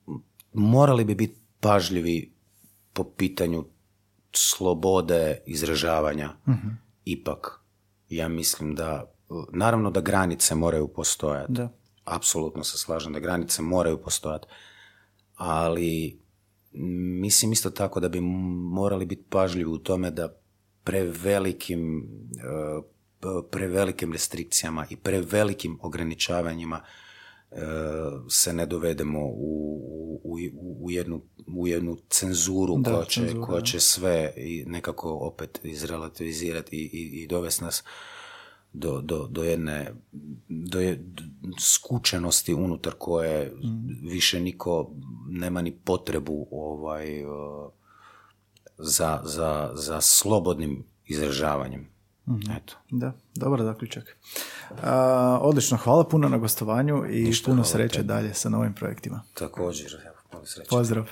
morali bi biti pažljivi po pitanju slobode izražavanja mm ipak. Ja mislim da, naravno da granice moraju postojati. Da apsolutno se slažem da granice moraju postojati, ali mislim isto tako da bi morali biti pažljivi u tome da prevelikim, e, prevelikim restrikcijama i prevelikim ograničavanjima e, se ne dovedemo u, u, u, jednu, u jednu cenzuru, da, koja, će, koja će sve nekako opet izrelativizirati i, i, i dovesti nas do, do, do jedne do skučenosti unutar koje više niko nema ni potrebu ovaj, za, za, za slobodnim izražavanjem. mm Eto. Da, dobar zaključak. odlično, hvala puno na gostovanju i Ništa, puno sreće dalje sa novim projektima. Također, evo, sreće. Pozdrav.